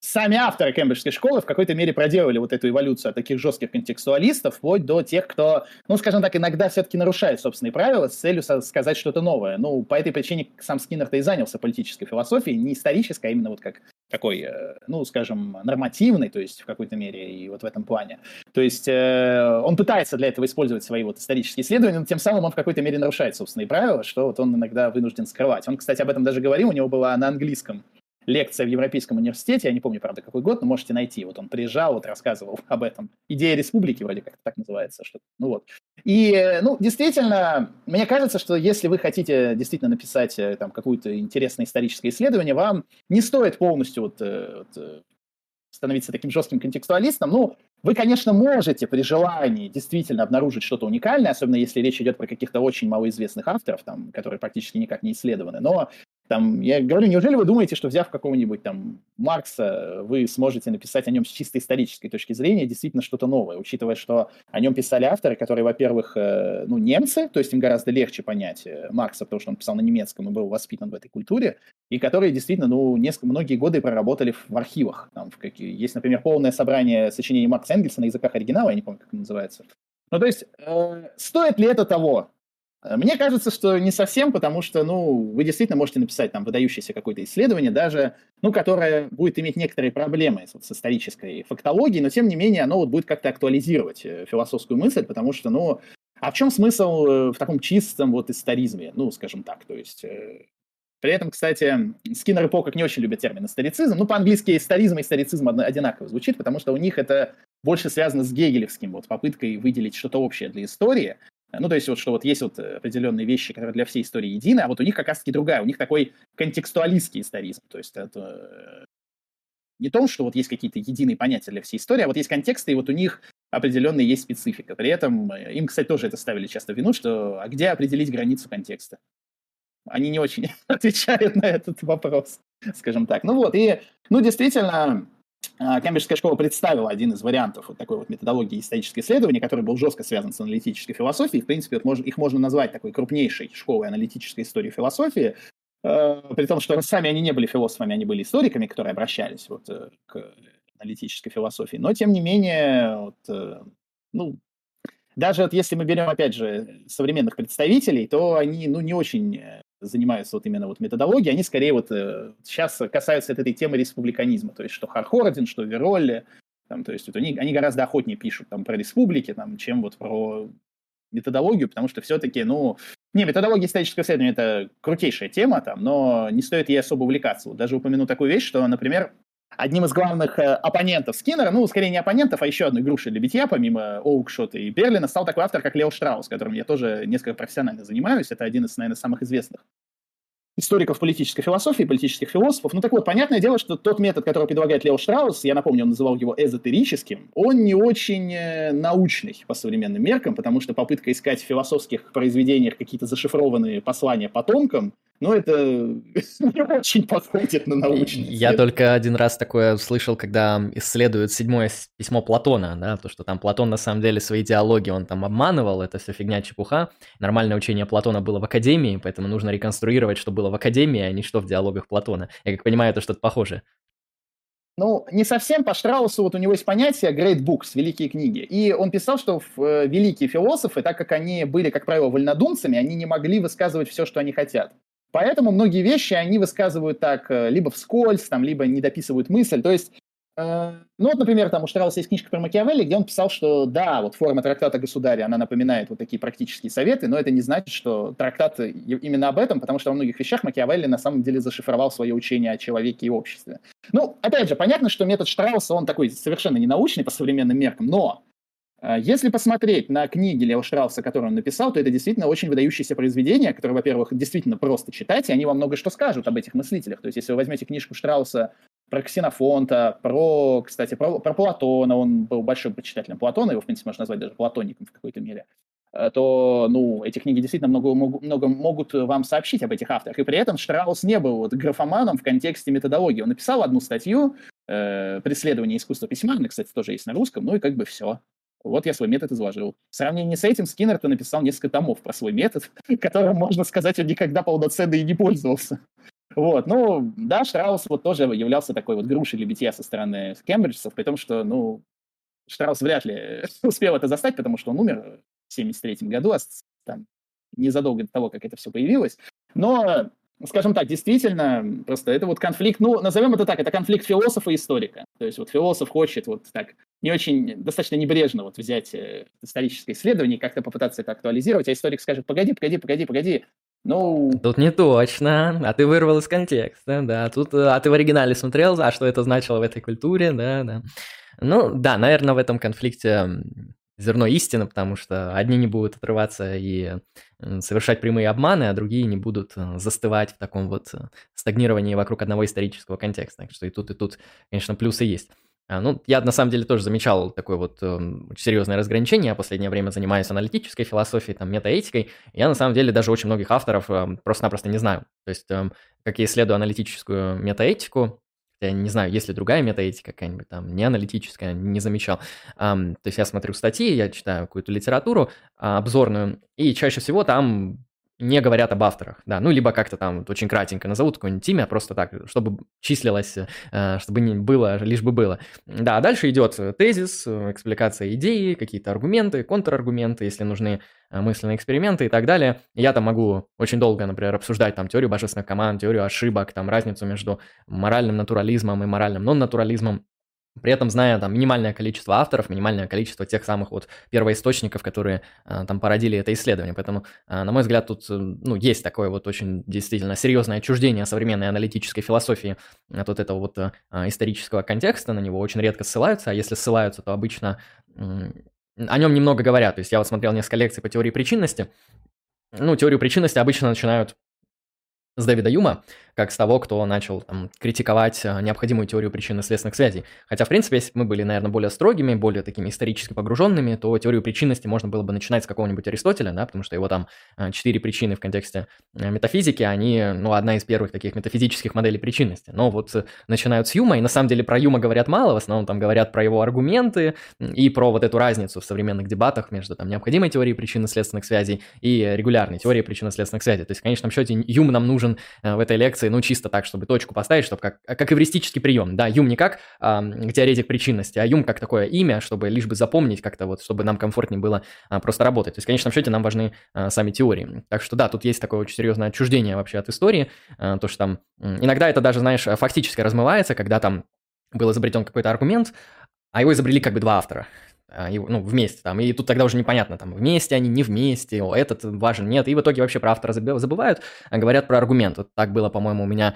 сами авторы Кембриджской школы в какой-то мере проделали вот эту эволюцию от таких жестких контекстуалистов вплоть до тех, кто, ну, скажем так, иногда все-таки нарушает собственные правила с целью сказать что-то новое. Ну, по этой причине сам Скиннер-то и занялся политической философией, не исторической, а именно вот как такой, э, ну, скажем, нормативный, то есть в какой-то мере и вот в этом плане. То есть э, он пытается для этого использовать свои вот исторические исследования, но тем самым он в какой-то мере нарушает собственные правила, что вот он иногда вынужден скрывать. Он, кстати, об этом даже говорил, у него была на английском лекция в Европейском университете, я не помню, правда, какой год, но можете найти. Вот он приезжал, вот рассказывал об этом. Идея республики вроде как так называется. Что ну вот. И, ну, действительно, мне кажется, что если вы хотите действительно написать э, там какое-то интересное историческое исследование, вам не стоит полностью вот, э, вот э, становиться таким жестким контекстуалистом. Ну, вы, конечно, можете при желании действительно обнаружить что-то уникальное, особенно если речь идет про каких-то очень малоизвестных авторов, там, которые практически никак не исследованы. Но там, я говорю, неужели вы думаете, что взяв какого-нибудь там Маркса, вы сможете написать о нем с чисто исторической точки зрения действительно что-то новое, учитывая, что о нем писали авторы, которые, во-первых, э, ну, немцы, то есть им гораздо легче понять э, Маркса, потому что он писал на немецком и был воспитан в этой культуре, и которые действительно, ну, несколько, многие годы проработали в архивах. Там, в какие, есть, например, полное собрание сочинений Маркса Энгельса на языках оригинала, я не помню, как это называется. Ну, то есть, э, стоит ли это того? Э, мне кажется, что не совсем, потому что, ну, вы действительно можете написать там выдающееся какое-то исследование, даже, ну, которое будет иметь некоторые проблемы с, с исторической фактологией, но, тем не менее, оно вот будет как-то актуализировать э, философскую мысль, потому что, ну, а в чем смысл э, в таком чистом вот историзме, ну, скажем так, то есть... При этом, кстати, Скиннер и Покок не очень любят термин историцизм. Ну, по-английски историзм и историцизм одинаково звучит, потому что у них это больше связано с гегелевским, вот попыткой выделить что-то общее для истории, ну, то есть вот что вот есть вот определенные вещи, которые для всей истории едины, а вот у них как раз-таки другая, у них такой контекстуалистский историзм. То есть это э, не то, что вот есть какие-то единые понятия для всей истории, а вот есть контексты, и вот у них определенная есть специфика. При этом э, им, кстати, тоже это ставили часто в вину, что а где определить границу контекста? Они не очень отвечают на этот вопрос, скажем так. Ну вот, и, ну, действительно, Кембриджская школа представила один из вариантов вот такой вот методологии исторического исследования, который был жестко связан с аналитической философией. В принципе, вот их можно назвать такой крупнейшей школой аналитической истории философии, э, при том, что сами они не были философами, они были историками, которые обращались вот э, к аналитической философии. Но, тем не менее, вот, э, ну, даже вот если мы берем, опять же, современных представителей, то они, ну, не очень занимаются вот именно вот методологией, они скорее вот э, сейчас касаются этой темы республиканизма, то есть что Хархордин, что Веролли, там, то есть вот они, они гораздо охотнее пишут там про республики, там, чем вот про методологию, потому что все-таки, ну, не, методология исторического исследования – это крутейшая тема, там, но не стоит ей особо увлекаться. Вот даже упомяну такую вещь, что, например, одним из главных э, оппонентов Скиннера, ну, скорее не оппонентов, а еще одной груши для битья, помимо Оукшота и Берлина, стал такой автор, как Лео Штраус, которым я тоже несколько профессионально занимаюсь. Это один из, наверное, самых известных историков политической философии, политических философов. Ну так вот, понятное дело, что тот метод, который предлагает Лео Штраус, я напомню, он называл его эзотерическим, он не очень э, научный по современным меркам, потому что попытка искать в философских произведениях какие-то зашифрованные послания потомкам, но это не очень подходит на научный Я только один раз такое слышал, когда исследуют седьмое письмо Платона, да, то, что там Платон на самом деле свои диалоги, он там обманывал, это все фигня, чепуха. Нормальное учение Платона было в Академии, поэтому нужно реконструировать, что было в Академии, а не что в диалогах Платона. Я как понимаю, это что-то похожее. Ну, не совсем по Штраусу, вот у него есть понятие great books, великие книги. И он писал, что э, великие философы, так как они были, как правило, вольнодумцами, они не могли высказывать все, что они хотят. Поэтому многие вещи они высказывают так э, либо вскользь, там, либо не дописывают мысль. То есть, э, ну вот, например, там у Штрауса есть книжка про Макиавелли, где он писал, что да, вот форма трактата государя, она напоминает вот такие практические советы, но это не значит, что трактат именно об этом, потому что во многих вещах Макиавелли на самом деле зашифровал свое учение о человеке и обществе. Ну, опять же, понятно, что метод Штрауса, он такой совершенно не научный по современным меркам, но если посмотреть на книги Лео Штрауса, которые он написал, то это действительно очень выдающиеся произведения, которые, во-первых, действительно просто читать, и они вам много что скажут об этих мыслителях. То есть, если вы возьмете книжку Штрауса про Ксенофонта, про, кстати, про, про Платона, он был большим почитателем Платона, его, в принципе, можно назвать даже платоником в какой-то мере, э, то, ну, эти книги действительно много, много могут вам сообщить об этих авторах. И при этом Штраус не был вот графоманом в контексте методологии. Он написал одну статью э, «Преследование искусства письма», она, кстати, тоже есть на русском, ну и как бы все. Вот я свой метод изложил. В сравнении с этим Скиннер-то написал несколько томов про свой метод, которым, можно сказать, он никогда полноценно и не пользовался. Вот, ну, да, Штраус вот тоже являлся такой вот грушей для битья со стороны кембриджцев, при том, что, ну, Штраус вряд ли успел это застать, потому что он умер в 73 году, а там, незадолго до того, как это все появилось. Но скажем так, действительно, просто это вот конфликт, ну, назовем это так, это конфликт философа и историка. То есть вот философ хочет вот так не очень, достаточно небрежно вот взять э, историческое исследование и как-то попытаться это актуализировать, а историк скажет, погоди, погоди, погоди, погоди, ну... Тут не точно, а ты вырвал из контекста, да, тут, э, а ты в оригинале смотрел, а что это значило в этой культуре, да, да. Ну, да, наверное, в этом конфликте зерно истины, потому что одни не будут отрываться и совершать прямые обманы, а другие не будут э, застывать в таком вот э, стагнировании вокруг одного исторического контекста. Так что и тут, и тут, конечно, плюсы есть. А, ну, я на самом деле тоже замечал такое вот э, серьезное разграничение. Я последнее время занимаюсь аналитической философией, там, метаэтикой. Я на самом деле даже очень многих авторов э, просто-напросто не знаю. То есть, э, как я исследую аналитическую метаэтику, я не знаю, есть ли другая метаэтика какая-нибудь там, не аналитическая, не замечал. Um, то есть я смотрю статьи, я читаю какую-то литературу а, обзорную, и чаще всего там не говорят об авторах, да, ну, либо как-то там вот очень кратенько назовут какое-нибудь имя, просто так, чтобы числилось, э, чтобы не было, лишь бы было. Да, дальше идет тезис, экспликация идеи, какие-то аргументы, контраргументы, если нужны э, мысленные эксперименты и так далее. Я там могу очень долго, например, обсуждать там теорию божественных команд, теорию ошибок, там разницу между моральным натурализмом и моральным нон-натурализмом, при этом зная там минимальное количество авторов, минимальное количество тех самых вот первоисточников, которые а, там породили это исследование. Поэтому, а, на мой взгляд, тут ну, есть такое вот очень действительно серьезное отчуждение современной аналитической философии от вот этого вот а, исторического контекста, на него очень редко ссылаются, а если ссылаются, то обычно о нем немного говорят. То есть я вот смотрел несколько лекций по теории причинности, ну, теорию причинности обычно начинают с Дэвида Юма, как с того, кто начал там, критиковать э, необходимую теорию причинно-следственных связей. Хотя, в принципе, если бы мы были, наверное, более строгими, более такими исторически погруженными, то теорию причинности можно было бы начинать с какого-нибудь Аристотеля, да, потому что его там э, четыре причины в контексте э, метафизики, они, ну, одна из первых таких метафизических моделей причинности. Но вот начинают с Юма, и на самом деле про Юма говорят мало, в основном там говорят про его аргументы и про вот эту разницу в современных дебатах между там необходимой теорией причинно-следственных связей и регулярной теорией причинно-следственных связей. То есть, в конечном счете, Юм нам нужен в этой лекции ну, чисто так, чтобы точку поставить, чтобы как, как эвристический прием, да, Юм не как а, теоретик причинности, а Юм как такое имя, чтобы лишь бы запомнить как-то вот, чтобы нам комфортнее было а, просто работать. То есть, в конечном счете, нам важны а, сами теории. Так что да, тут есть такое очень серьезное отчуждение вообще от истории, а, то, что там иногда это даже, знаешь, фактически размывается, когда там был изобретен какой-то аргумент, а его изобрели как бы два автора. А, ну, вместе там, и тут тогда уже непонятно, там, вместе они, не вместе, о, этот важен, нет, и в итоге вообще про автора забывают, а говорят про аргумент. Вот так было, по-моему, у меня,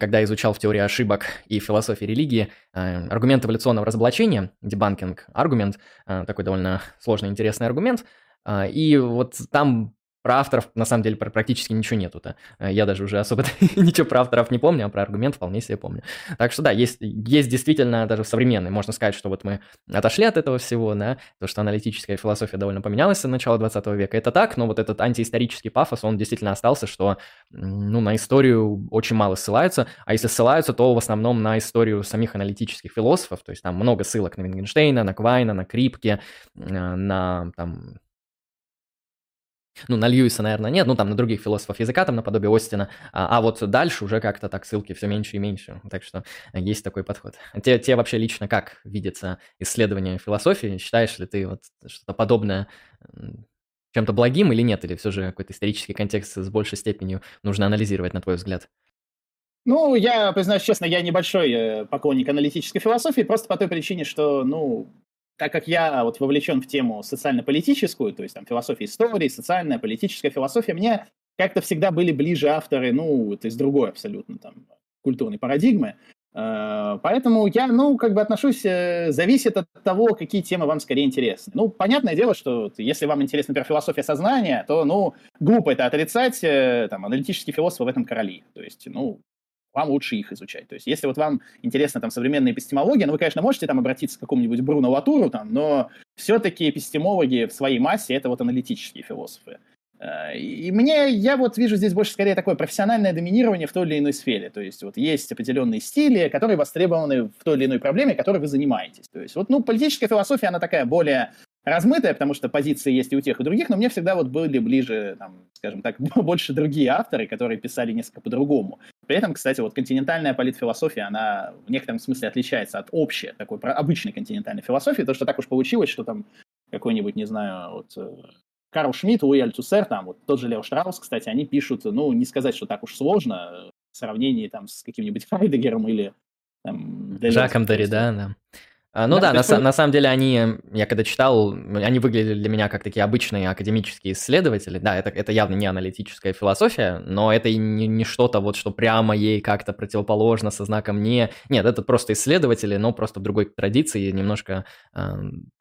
когда я изучал в теории ошибок и философии религии, а, аргумент эволюционного разоблачения, дебанкинг аргумент, такой довольно сложный, интересный аргумент, и вот там про авторов, на самом деле, практически ничего нету-то. Э, я даже уже особо ничего про авторов не помню, а про аргумент вполне себе помню. Так что да, есть, есть действительно даже современный. Можно сказать, что вот мы отошли от этого всего, да, то, что аналитическая философия довольно поменялась с начала 20 века. Это так, но вот этот антиисторический пафос, он действительно остался, что ну, на историю очень мало ссылаются, а если ссылаются, то в основном на историю самих аналитических философов, то есть там много ссылок на Вингенштейна, на Квайна, на Крипке, э, на там, ну, на Льюиса, наверное, нет, ну, там на других философов языка, там наподобие Остина, а, а вот дальше уже как-то так ссылки все меньше и меньше, так что есть такой подход. Те, те вообще лично как видится исследование философии? Считаешь ли ты вот что-то подобное чем-то благим или нет? Или все же какой-то исторический контекст с большей степенью нужно анализировать, на твой взгляд? Ну, я, признаюсь честно, я небольшой э, поклонник аналитической философии, просто по той причине, что, ну, так как я вот вовлечен в тему социально-политическую, то есть там философия истории, социальная, политическая философия, мне как-то всегда были ближе авторы, ну, вот из другой абсолютно там культурной парадигмы. Э, поэтому я, ну, как бы отношусь, э, зависит от того, какие темы вам скорее интересны. Ну, понятное дело, что если вам интересна, например, философия сознания, то, ну, глупо это отрицать, э, там, аналитические философы в этом короли. То есть, ну, вам лучше их изучать. То есть, если вот вам интересна там современная эпистемология, ну, вы, конечно, можете там обратиться к какому-нибудь Бруно Латуру, там, но все-таки эпистемологи в своей массе — это вот аналитические философы. Э, и мне, я вот вижу здесь больше скорее такое профессиональное доминирование в той или иной сфере. То есть вот есть определенные стили, которые востребованы в той или иной проблеме, которой вы занимаетесь. То есть вот, ну, политическая философия, она такая более размытая, потому что позиции есть и у тех, и у других, но мне всегда вот были ближе, там, скажем так, больше другие авторы, которые писали несколько по-другому. При этом, кстати, вот континентальная политфилософия, она в некотором смысле отличается от общей, такой обычной континентальной философии, то, что так уж получилось, что там какой-нибудь, не знаю, вот э, Карл Шмидт, Луи Альтусер, там вот тот же Лео Штраус, кстати, они пишут, ну, не сказать, что так уж сложно, в сравнении там с каким-нибудь Хайдегером или там... Жаком Дорида, да. Ну да, да на, на самом деле они, я когда читал, они выглядели для меня как такие обычные академические исследователи. Да, это, это явно не аналитическая философия, но это и не, не что-то вот, что прямо ей как-то противоположно со знаком «не». Нет, это просто исследователи, но просто в другой традиции, немножко э,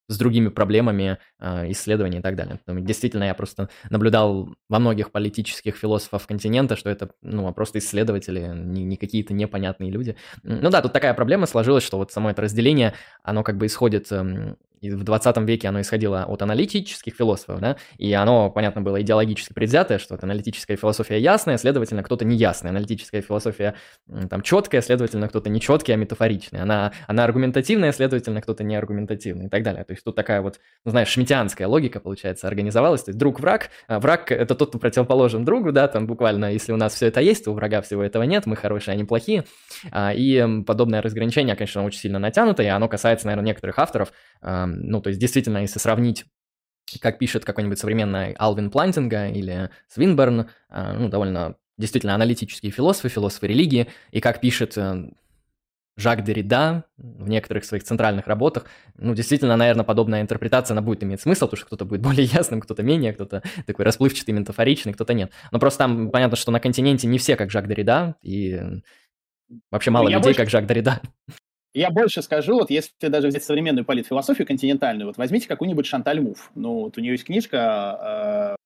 с другими проблемами э, исследований и так далее. Действительно, я просто наблюдал во многих политических философов континента, что это ну, просто исследователи, не, не какие-то непонятные люди. Ну да, тут такая проблема сложилась, что вот само это разделение, оно как бы исходит эм, и в 20 веке оно исходило от аналитических философов, да, и оно, понятно, было идеологически предвзятое, что вот аналитическая философия ясная, следовательно, кто-то неясный, аналитическая философия там четкая, следовательно, кто-то не четкий, а метафоричный, она, она аргументативная, следовательно, кто-то не аргументативный и так далее. То есть тут такая вот, ну, знаешь, шмитянская логика, получается, организовалась, то есть друг-враг, а враг — это тот, кто противоположен другу, да, там буквально, если у нас все это есть, то у врага всего этого нет, мы хорошие, они плохие, а, и подобное разграничение, конечно, очень сильно натянуто, и оно касается, наверное, некоторых авторов, ну, то есть действительно, если сравнить как пишет какой-нибудь современный Алвин Плантинга или Свинберн, а, ну, довольно действительно аналитические философы, философы религии, и как пишет э, Жак Деррида в некоторых своих центральных работах, ну, действительно, наверное, подобная интерпретация, она будет иметь смысл, потому что кто-то будет более ясным, кто-то менее, кто-то такой расплывчатый, метафоричный, кто-то нет. Но просто там понятно, что на континенте не все как Жак Деррида, и вообще мало ну, людей, больше... как Жак Деррида. Я больше скажу, вот если даже взять современную политфилософию континентальную, вот возьмите какую-нибудь Шанталь Муф. Ну, вот у нее есть книжка, э,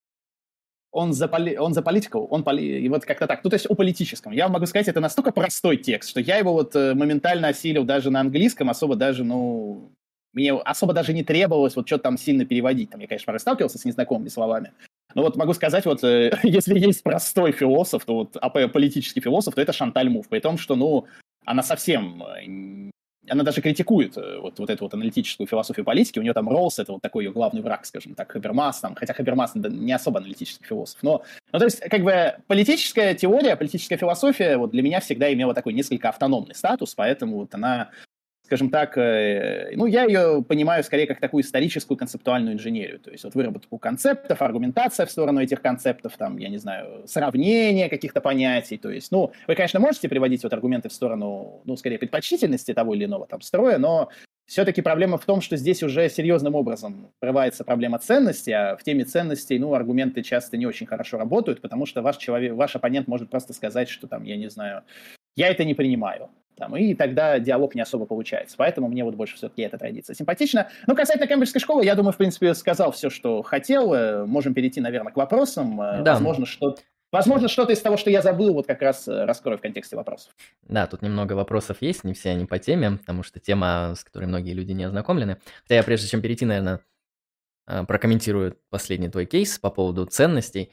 он, за поли, он за политику, он поли, и вот как-то так. Ну, то есть о политическом. Я могу сказать, это настолько простой текст, что я его вот э, моментально осилил даже на английском, особо даже, ну, мне особо даже не требовалось вот что-то там сильно переводить. Там я, конечно, порой сталкивался с незнакомыми словами. Но вот могу сказать, вот э, если есть простой философ, то вот а политический философ, то это Шанталь Муф. При том, что, ну, она совсем э, она даже критикует э, вот, вот эту вот аналитическую философию политики. У нее там Роуз — это вот такой ее главный враг, скажем так, Хабермас, там, хотя Хабермас не особо аналитический философ. Но, ну, то есть, как бы, политическая теория, политическая философия вот для меня всегда имела такой несколько автономный статус, поэтому вот она скажем так, э, ну, я ее понимаю скорее как такую историческую концептуальную инженерию. То есть вот выработку концептов, аргументация в сторону этих концептов, там, я не знаю, сравнение каких-то понятий. То есть, ну, вы, конечно, можете приводить вот аргументы в сторону, ну, скорее, предпочтительности того или иного там строя, но все-таки проблема в том, что здесь уже серьезным образом врывается проблема ценности, а в теме ценностей, ну, аргументы часто не очень хорошо работают, потому что ваш человек, ваш оппонент может просто сказать, что там, я не знаю, я это не принимаю. Там, и тогда диалог не особо получается. Поэтому мне вот больше все-таки эта традиция симпатична. Ну, касательно Кембриджской школы, я думаю, в принципе, сказал все, что хотел. Э, можем перейти, наверное, к вопросам. Э, да. Возможно, что Возможно, что-то из того, что я забыл, вот как раз э, раскрою в контексте вопросов. Да, тут немного вопросов есть, не все они по теме, потому что тема, с которой многие люди не ознакомлены. Хотя я прежде чем перейти, наверное, прокомментирую последний твой кейс по поводу ценностей.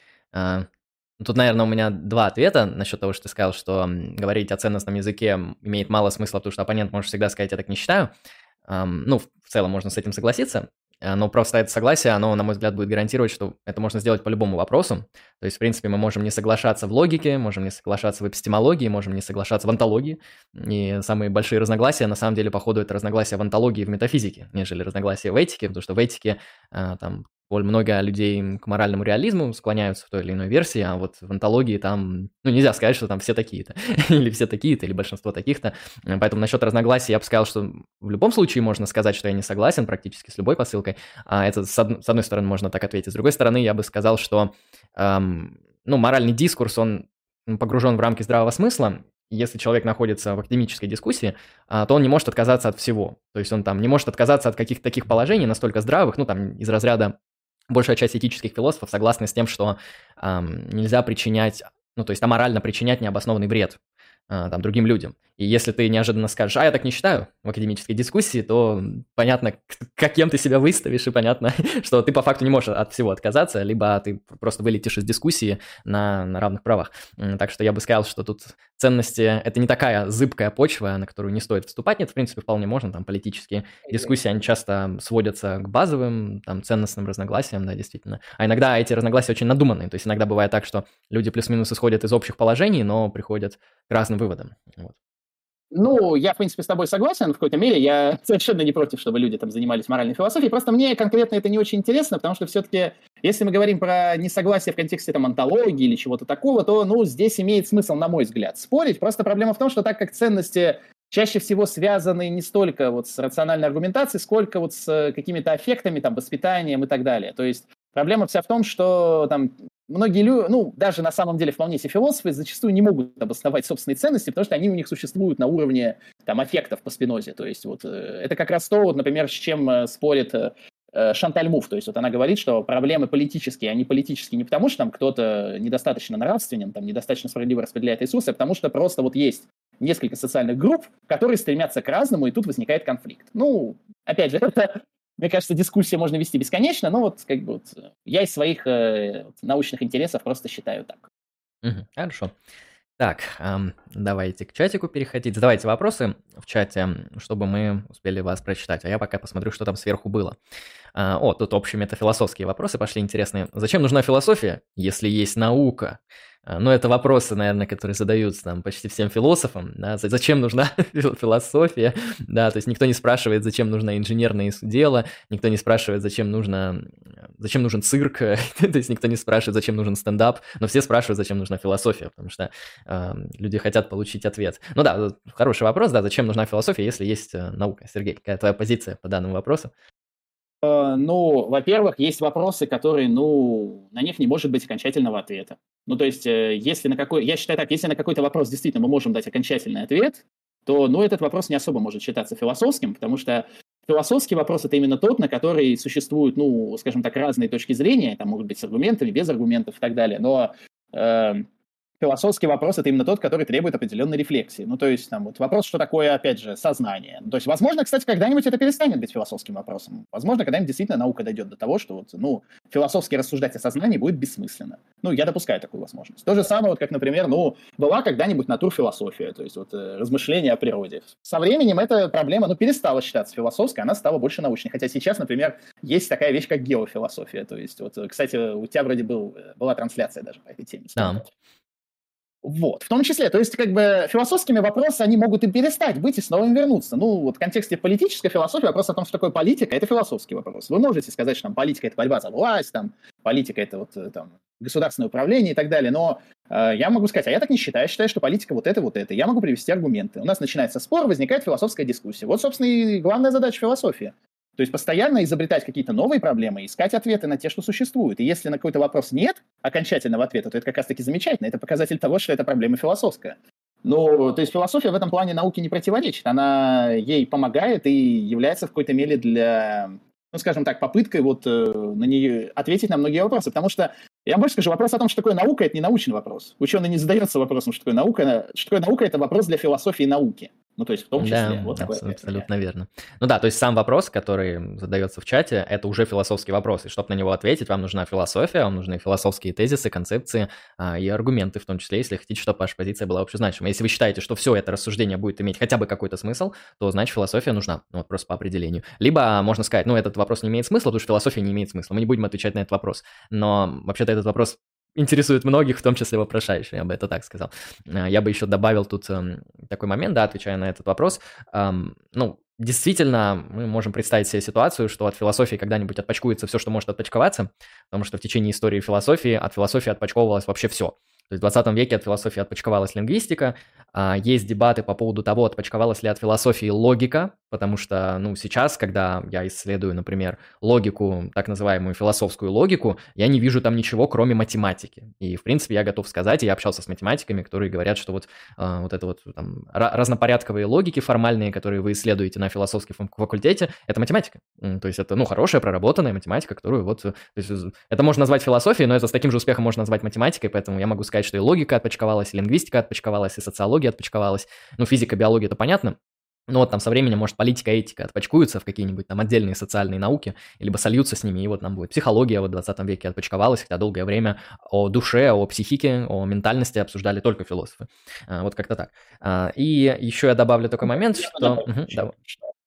Тут, наверное, у меня два ответа насчет того, что ты сказал, что говорить о ценностном языке имеет мало смысла, потому что оппонент может всегда сказать, я так не считаю. Ну, в целом можно с этим согласиться. Э, но просто это согласие, оно, на мой взгляд, будет гарантировать, что это можно сделать по любому вопросу. То есть, в принципе, мы можем не соглашаться в логике, можем не соглашаться в эпистемологии, можем не соглашаться в онтологии. И самые большие разногласия, на самом деле, походу, это разногласия в онтологии и в метафизике, нежели разногласия в этике, потому что в этике э, там много людей к моральному реализму склоняются в той или иной версии, а вот в антологии там, ну, нельзя сказать, что там все такие-то, или все такие-то, или большинство таких-то. Поэтому насчет разногласий я бы сказал, что в любом случае можно сказать, что я не согласен практически с любой посылкой. А это, с, од- с одной стороны, можно так ответить. С другой стороны, я бы сказал, что, эм, ну, моральный дискурс, он погружен в рамки здравого смысла, если человек находится в академической дискуссии, а, то он не может отказаться от всего. То есть он там не может отказаться от каких-то таких положений настолько здравых, ну там из разряда большая часть этических философов согласны с тем, что эм, нельзя причинять, ну, то есть аморально причинять необоснованный вред э, там, другим людям. И если ты неожиданно скажешь, а я так не считаю в академической дискуссии, то понятно, каким ты себя выставишь, и понятно, что ты по факту не можешь от всего отказаться, либо ты просто вылетишь из дискуссии на, на равных правах. Так что я бы сказал, что тут ценности – это не такая зыбкая почва, на которую не стоит вступать. Нет, в принципе, вполне можно. Там политические дискуссии, они часто сводятся к базовым, там, ценностным разногласиям, да, действительно. А иногда эти разногласия очень надуманные. То есть иногда бывает так, что люди плюс-минус исходят из общих положений, но приходят к разным выводам. Вот. Ну, я, в принципе, с тобой согласен в какой-то мере. Я совершенно не против, чтобы люди там занимались моральной философией. Просто мне конкретно это не очень интересно, потому что все-таки, если мы говорим про несогласие в контексте там антологии или чего-то такого, то, ну, здесь имеет смысл, на мой взгляд, спорить. Просто проблема в том, что так как ценности чаще всего связаны не столько вот с рациональной аргументацией, сколько вот с какими-то аффектами, там, воспитанием и так далее. То есть проблема вся в том, что там многие люди, ну, даже на самом деле вполне себе философы зачастую не могут обосновать собственные ценности, потому что они у них существуют на уровне там аффектов по спинозе. То есть вот э, это как раз то, вот, например, с чем э, спорит э, Шанталь Муф, то есть вот она говорит, что проблемы политические, они политические не потому, что там кто-то недостаточно нравственен, там недостаточно справедливо распределяет ресурсы, а потому что просто вот есть несколько социальных групп, которые стремятся к разному, и тут возникает конфликт. Ну, опять же, это мне кажется, дискуссию можно вести бесконечно, но вот как бы вот я из своих э, научных интересов просто считаю так. Хорошо. Так, эм, давайте к чатику переходить. Задавайте вопросы в чате, чтобы мы успели вас прочитать. А я пока посмотрю, что там сверху было. А, о, тут общие метафилософские вопросы пошли интересные. Зачем нужна философия, если есть наука? А, ну, это вопросы, наверное, которые задаются там почти всем философам, да, зачем нужна философия, да, то есть никто не спрашивает, зачем нужно инженерное дело, никто не спрашивает, зачем нужно, зачем нужен цирк, то есть никто не спрашивает, зачем нужен стендап, но все спрашивают, зачем нужна философия, потому что э, люди хотят получить ответ. Ну да, хороший вопрос, да, зачем нужна философия, если есть э, наука? Сергей, какая твоя позиция по данному вопросу? Э, ну, во-первых, есть вопросы, которые, ну, на них не может быть окончательного ответа. Ну, то есть, э, если на какой... Я считаю так, если на какой-то вопрос действительно мы можем дать окончательный ответ, то, ну, этот вопрос не особо может считаться философским, потому что философский вопрос – это именно тот, на который существуют, ну, скажем так, разные точки зрения, там могут быть с аргументами, без аргументов и так далее, но э, философский вопрос — это именно тот, который требует определенной рефлексии. Ну, то есть, там, вот вопрос, что такое, опять же, сознание. Ну, то есть, возможно, кстати, когда-нибудь это перестанет быть философским вопросом. Возможно, когда-нибудь действительно наука дойдет до того, что, вот, ну, философски рассуждать о сознании будет бессмысленно. Ну, я допускаю такую возможность. То же самое, вот как, например, ну, была когда-нибудь натурфилософия, то есть, вот, э, размышления о природе. Со временем эта проблема, ну, перестала считаться философской, она стала больше научной. Хотя сейчас, например, есть такая вещь, как геофилософия. То есть, вот, кстати, у тебя вроде был, э, была трансляция даже по этой теме. Да. Вот, в том числе, то есть как бы философскими вопросы, они могут и перестать быть, и снова им вернуться. Ну, вот в контексте политической философии вопрос о том, что такое политика, это философский вопрос. Вы можете сказать, что там политика – это борьба за власть, там, политика – это вот э, там государственное управление и так далее, но э, я могу сказать, а я так не считаю, я считаю, что политика вот это, вот это. Я могу привести аргументы. У нас начинается спор, возникает философская дискуссия. Вот, собственно, и главная задача философии. То есть постоянно изобретать какие-то новые проблемы, искать ответы на те, что существуют. И если на какой-то вопрос нет окончательного ответа, то это как раз-таки замечательно. Это показатель того, что эта проблема философская. Ну, то есть философия в этом плане науке не противоречит. Она ей помогает и является в какой-то мере для, ну, скажем так, попыткой вот э, на нее ответить на многие вопросы. Потому что, я вам больше скажу, вопрос о том, что такое наука, это не научный вопрос. Ученый не задается вопросом, что такое наука. Что такое наука, это вопрос для философии науки. Ну, то есть в том числе. Да, вот абс- такое, абсолютно верно. Ну да, то есть сам вопрос, который задается в чате, это уже философский вопрос. И чтобы на него ответить, вам нужна философия, вам нужны философские тезисы, концепции а, и аргументы, в том числе, если хотите, чтобы ваша позиция была общезначима. Если вы считаете, что все это рассуждение будет иметь хотя бы какой-то смысл, то значит философия нужна, ну, вот просто по определению. Либо можно сказать, ну, этот вопрос не имеет смысла, потому что философия не имеет смысла. Мы не будем отвечать на этот вопрос. Но вообще-то этот вопрос интересует многих, в том числе вопрошающих, я бы это так сказал. А, я бы еще добавил тут эм, такой момент, да, отвечая на этот вопрос. Ну, действительно, мы можем представить себе ситуацию, что от философии когда-нибудь отпочкуется все, что может отпочковаться, потому что в течение истории философии от философии отпочковывалось вообще все. То есть в 20 веке от философии отпочковалась лингвистика, а есть дебаты по поводу того, отпочковалась ли от философии логика, потому что, ну, сейчас, когда я исследую, например, логику, так называемую философскую логику, я не вижу там ничего, кроме математики. И, в принципе, я готов сказать, я общался с математиками, которые говорят, что вот, э, вот это вот там, разнопорядковые логики формальные, которые вы исследуете на философском факультете, это математика. То есть это, ну, хорошая, проработанная математика, которую вот... То есть это можно назвать философией, но это с таким же успехом можно назвать математикой, поэтому я могу сказать, что и логика отпочковалась, и лингвистика отпочковалась, и социология отпочковалась. Ну, физика, биология, это понятно. Ну вот там со временем, может, политика, этика отпочкуются в какие-нибудь там отдельные социальные науки, либо сольются с ними, и вот нам будет психология вот в 20 веке отпочковалась, хотя долгое время о душе, о психике, о ментальности обсуждали только философы. А, вот как-то так. А, и еще я добавлю такой момент, что...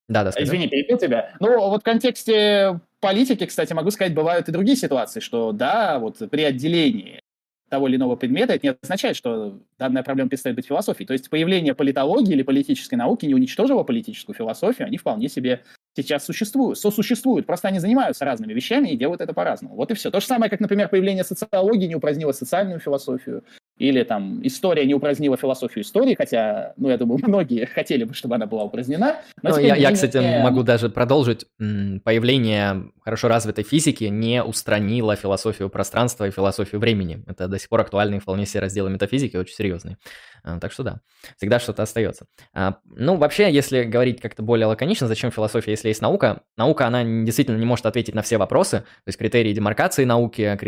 Да, да, Извини, перебил тебя. Ну, вот в контексте политики, кстати, могу сказать, бывают и другие ситуации, что да, вот при отделении того или иного предмета, это не означает, что данная проблема перестает быть философией. То есть появление политологии или политической науки не уничтожило политическую философию, они вполне себе сейчас существуют, сосуществуют, просто они занимаются разными вещами и делают это по-разному. Вот и все. То же самое, как, например, появление социологии не упразднило социальную философию, или там история не упразднила философию истории, хотя, ну, я думаю, многие хотели бы, чтобы она была упразднена. Но ну, я, я, кстати, не... могу даже продолжить. Появление хорошо развитой физики не устранило философию пространства и философию времени. Это до сих пор актуальные вполне все разделы метафизики, очень серьезные. А, так что да, всегда что-то остается. А, ну, вообще, если говорить как-то более лаконично, зачем философия, если есть наука? Наука, она действительно не может ответить на все вопросы, то есть критерии демаркации науки,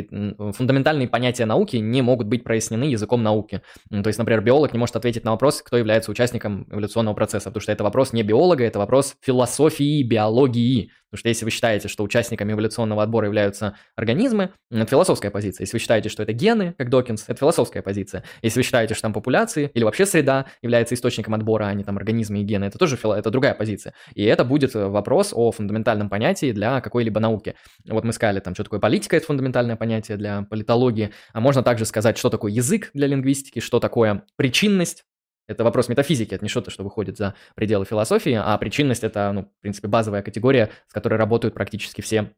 фундаментальные понятия науки не могут быть прояснены языком науки. То есть, например, биолог не может ответить на вопрос, кто является участником эволюционного процесса, потому что это вопрос не биолога, это вопрос философии, биологии. Потому что если вы считаете, что участниками эволюционного отбора являются организмы, это философская позиция. Если вы считаете, что это гены, как Докинс, это философская позиция. Если вы считаете, что там популяции или вообще среда является источником отбора, а не там организмы и гены, это тоже фило... это другая позиция. И это будет вопрос о фундаментальном понятии для какой-либо науки. Вот мы сказали, там, что такое политика, это фундаментальное понятие для политологии. А можно также сказать, что такое язык для лингвистики, что такое причинность, это вопрос метафизики, это не что-то, что выходит за пределы философии, а причинность – это, ну, в принципе, базовая категория, с которой работают практически все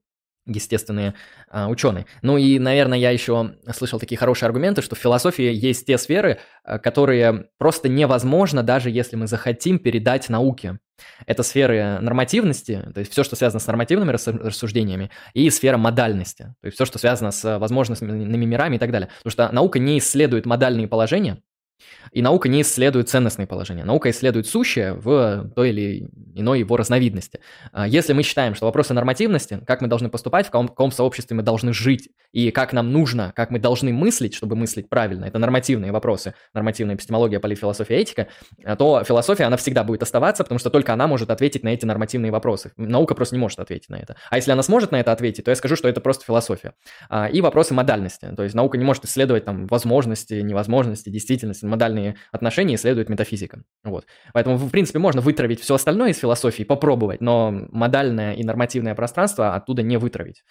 естественные а, ученые. Ну и, наверное, я еще слышал такие хорошие аргументы, что в философии есть те сферы, а, которые просто невозможно, даже если мы захотим передать науке. Это сферы нормативности, то есть все, что связано с нормативными рассуждениями, и сфера модальности, то есть все, что связано с возможностными мирами и так далее. Потому что наука не исследует модальные положения, и наука не исследует ценностные положения. Наука исследует сущее в той или иной его разновидности. А если мы считаем, что вопросы нормативности, как мы должны поступать, в каком, каком сообществе мы должны жить, и как нам нужно, как мы должны мыслить, чтобы мыслить правильно, это нормативные вопросы, нормативная эпистемология, политфилософия, этика, а то философия, она всегда будет оставаться, потому что только она может ответить на эти нормативные вопросы. Наука просто не может ответить на это. А если она сможет на это ответить, то я скажу, что это просто философия. А, и вопросы модальности. То есть наука не может исследовать там возможности, невозможности, действительности, модальные отношения исследует метафизика. Вот. Поэтому, в принципе, можно вытравить все остальное из философии, попробовать, но модальное и нормативное пространство оттуда не вытравить.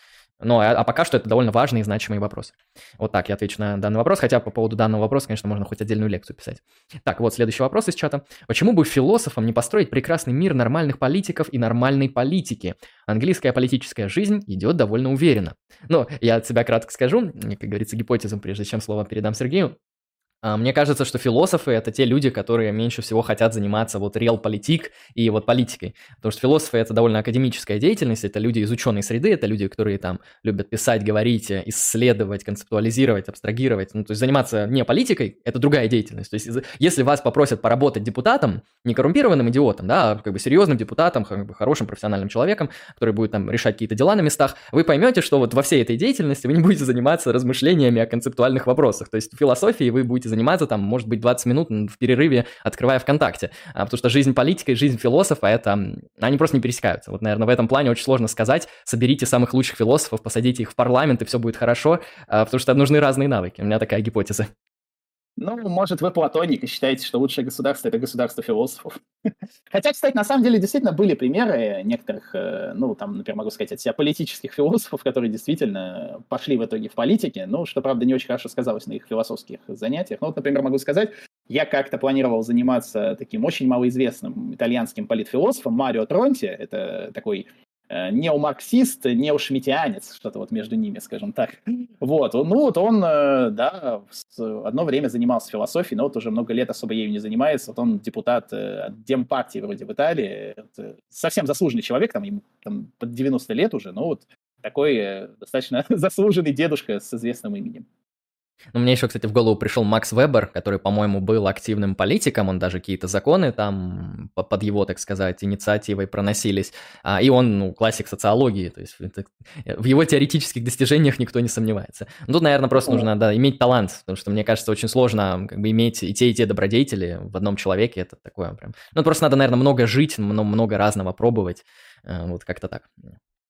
Но, а, а пока что это довольно важный и значимый вопрос. Вот так я отвечу на данный вопрос, хотя по поводу данного вопроса, конечно, можно хоть отдельную лекцию писать. Так, вот следующий вопрос из чата. Почему бы философам не построить прекрасный мир нормальных политиков и нормальной политики? Английская политическая жизнь идет довольно уверенно. Но я от себя кратко скажу, как говорится, гипотезом, прежде чем слово передам Сергею. А, мне кажется, что философы — это те люди, которые меньше всего хотят заниматься вот реал политик и вот политикой. Потому что философы — это довольно академическая деятельность, это люди из ученой среды, это люди, которые там любят писать, говорить, исследовать, концептуализировать, абстрагировать. Ну, то есть заниматься не политикой — это другая деятельность. То есть если вас попросят поработать депутатом, не коррумпированным идиотом, да, а как бы серьезным депутатом, как бы хорошим профессиональным человеком, который будет там решать какие-то дела на местах, вы поймете, что вот во всей этой деятельности вы не будете заниматься размышлениями о концептуальных вопросах. То есть в философии вы будете заниматься, там, может быть, 20 минут в перерыве, открывая ВКонтакте. А, потому что жизнь политика и жизнь философа, это, они просто не пересекаются. Вот, наверное, в этом плане очень сложно сказать, соберите самых лучших философов, посадите их в парламент, и все будет хорошо, а, потому что нужны разные навыки. У меня такая гипотеза. Ну, может, вы платоник и считаете, что лучшее государство – это государство философов. Хотя, кстати, на самом деле действительно были примеры некоторых, э, ну, там, например, могу сказать от себя, политических философов, которые действительно пошли в итоге в политике, ну, что, правда, не очень хорошо сказалось на их философских занятиях. Ну, вот, например, могу сказать, я как-то планировал заниматься таким очень малоизвестным итальянским политфилософом Марио Тронти, это такой неомарксист, неошмитианец, что-то вот между ними, скажем так. Вот, ну вот он, э, да, одно время занимался философией, но вот уже много лет особо ею не занимается. Вот он депутат э, от Демпартии вроде в Италии, совсем заслуженный человек, там ему там, под 90 лет уже, но вот такой достаточно заслуженный дедушка с известным именем. Ну, мне еще, кстати, в голову пришел Макс Вебер, который, по-моему, был активным политиком, он даже какие-то законы там под его, так сказать, инициативой проносились, а, и он, ну, классик социологии, то есть это, в его теоретических достижениях никто не сомневается. Ну, тут, наверное, просто нужно, да, иметь талант, потому что, мне кажется, очень сложно как бы иметь и те, и те добродетели в одном человеке, это такое прям... Ну, просто надо, наверное, много жить, много разного пробовать, э, вот как-то так.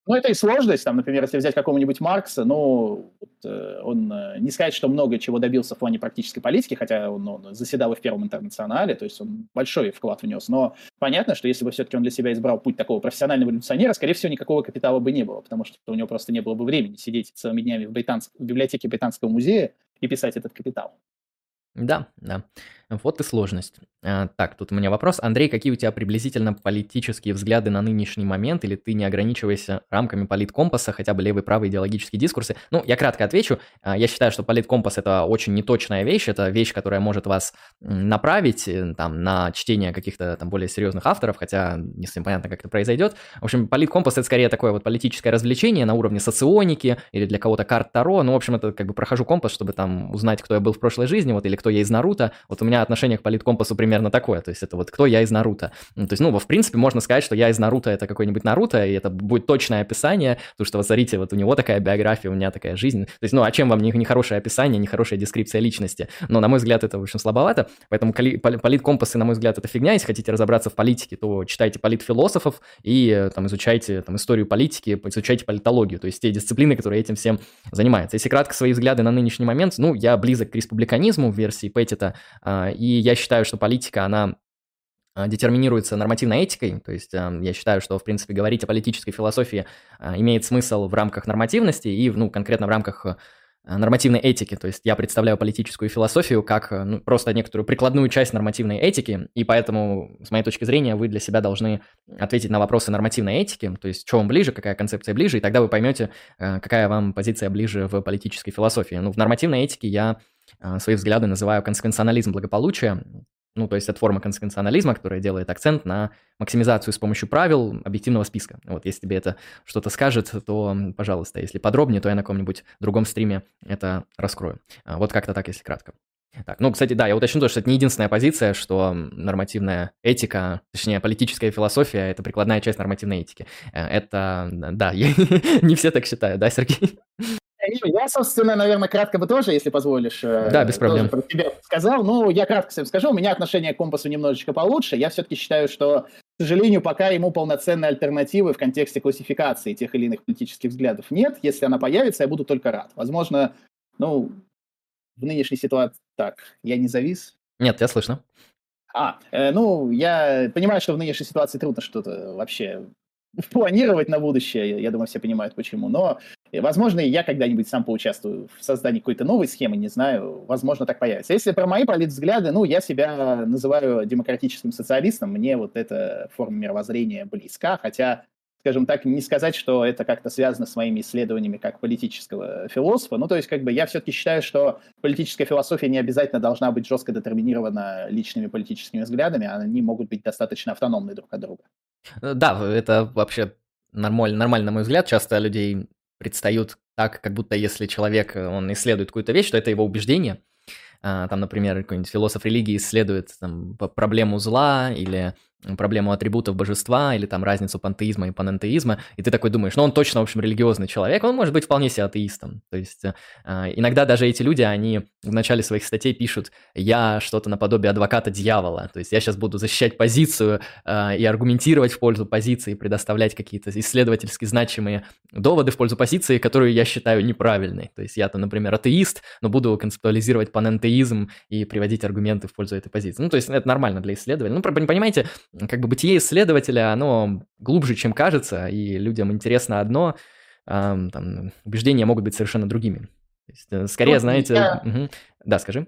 Ну, это и сложность, там, например, если взять какого-нибудь Маркса, ну, вот, э, он э, не сказать, что много чего добился в плане практической политики, хотя он, он заседал и в Первом интернационале, то есть он большой вклад внес, но понятно, что если бы все-таки он для себя избрал путь такого профессионального революционера, скорее всего, никакого капитала бы не было, потому что у него просто не было бы времени сидеть целыми днями в, британск... в библиотеке Британского музея и писать этот капитал. Да, да. Вот и сложность. А, так, тут у меня вопрос. Андрей, какие у тебя приблизительно политические взгляды на нынешний момент, или ты не ограничиваешься рамками политкомпаса, хотя бы левый, правый идеологические дискурсы? Ну, я кратко отвечу. А, я считаю, что политкомпас – это очень неточная вещь, это вещь, которая может вас направить э, там, на чтение каких-то там более серьезных авторов, хотя не совсем понятно, как это произойдет. В общем, политкомпас – это скорее такое вот политическое развлечение на уровне соционики или для кого-то карт Таро. Ну, в общем, это как бы прохожу компас, чтобы там узнать, кто я был в прошлой жизни, вот, или кто я из Наруто. Вот у меня отношение к политкомпасу примерно такое, то есть это вот кто я из Наруто. Ну, то есть, ну, в принципе, можно сказать, что я из Наруто это какой-нибудь Наруто, и это будет точное описание, потому что, вот смотрите, вот у него такая биография, у меня такая жизнь. То есть, ну, а чем вам не, не хорошее описание, не хорошая дескрипция личности? Но, на мой взгляд, это, в общем, слабовато, поэтому политкомпасы, на мой взгляд, это фигня. Если хотите разобраться в политике, то читайте политфилософов и там изучайте там историю политики, изучайте политологию, то есть те дисциплины, которые этим всем занимаются. Если кратко свои взгляды на нынешний момент, ну, я близок к республиканизму в версии Петтита, а, и я считаю, что политика, она а, детерминируется нормативной этикой, то есть я считаю, что, в принципе, говорить о политической философии а, имеет смысл в рамках нормативности и, ну, конкретно в рамках нормативной этики, то есть я представляю политическую философию как ну, просто некоторую прикладную часть нормативной этики, и поэтому, с моей точки зрения, вы для себя должны ответить на вопросы нормативной этики, то есть что вам ближе, какая концепция ближе, и тогда вы поймете, какая вам позиция ближе в политической философии. Ну, в нормативной этике я свои взгляды называю консеквенционализм благополучия. Ну, то есть это форма консеквенционализма, которая делает акцент на максимизацию с помощью правил объективного списка. Вот если тебе это что-то скажет, то, пожалуйста, если подробнее, то я на каком-нибудь другом стриме это раскрою. А, вот как-то так, если кратко. Так, ну, кстати, да, я уточню то, что это не единственная позиция, что нормативная этика, точнее, политическая философия – это прикладная часть нормативной этики. Э, это, да, не все так считают, да, Сергей? Я, собственно, наверное, кратко бы тоже, если позволишь, э, да, без проблем. про тебя сказал. Ну, я кратко всем скажу, у меня отношение к компасу немножечко получше. Я все-таки считаю, что, к сожалению, пока ему полноценной альтернативы в контексте классификации тех или иных политических взглядов нет. Если она появится, я буду только рад. Возможно, ну, в нынешней ситуации... Так, я не завис? Нет, я слышно. А, э, ну, я понимаю, что в нынешней ситуации трудно что-то вообще планировать на будущее, я думаю, все понимают почему, но, возможно, я когда-нибудь сам поучаствую в создании какой-то новой схемы, не знаю, возможно, так появится. Если про мои политвзгляды, ну, я себя называю демократическим социалистом, мне вот эта форма мировоззрения близка, хотя скажем так, не сказать, что это как-то связано с моими исследованиями как политического философа. Ну, то есть, как бы я все-таки считаю, что политическая философия не обязательно должна быть жестко детерминирована личными политическими взглядами, они могут быть достаточно автономны друг от друга. Э, да, это вообще нормально, нормально, на мой взгляд. Часто людей предстают так, как будто если человек, он исследует какую-то вещь, то это его убеждение. А, там, например, какой-нибудь философ религии исследует там, проблему зла или проблему атрибутов божества или там разницу пантеизма и панентеизма, и ты такой думаешь, ну он точно, в общем, религиозный человек, он может быть вполне себе атеистом. То есть э, иногда даже эти люди, они в начале своих статей пишут, я что-то наподобие адвоката дьявола, то есть я сейчас буду защищать позицию э, и аргументировать в пользу позиции, предоставлять какие-то исследовательски значимые доводы в пользу позиции, которую я считаю неправильной. То есть я-то, например, атеист, но буду концептуализировать панентеизм и приводить аргументы в пользу этой позиции. Ну, то есть это нормально для исследования. Ну, понимаете, как бы бытие исследователя, оно глубже, чем кажется, и людям интересно одно, а, там, убеждения могут быть совершенно другими. Есть, э, скорее, ну, знаете... Я... Угу. Да, скажи.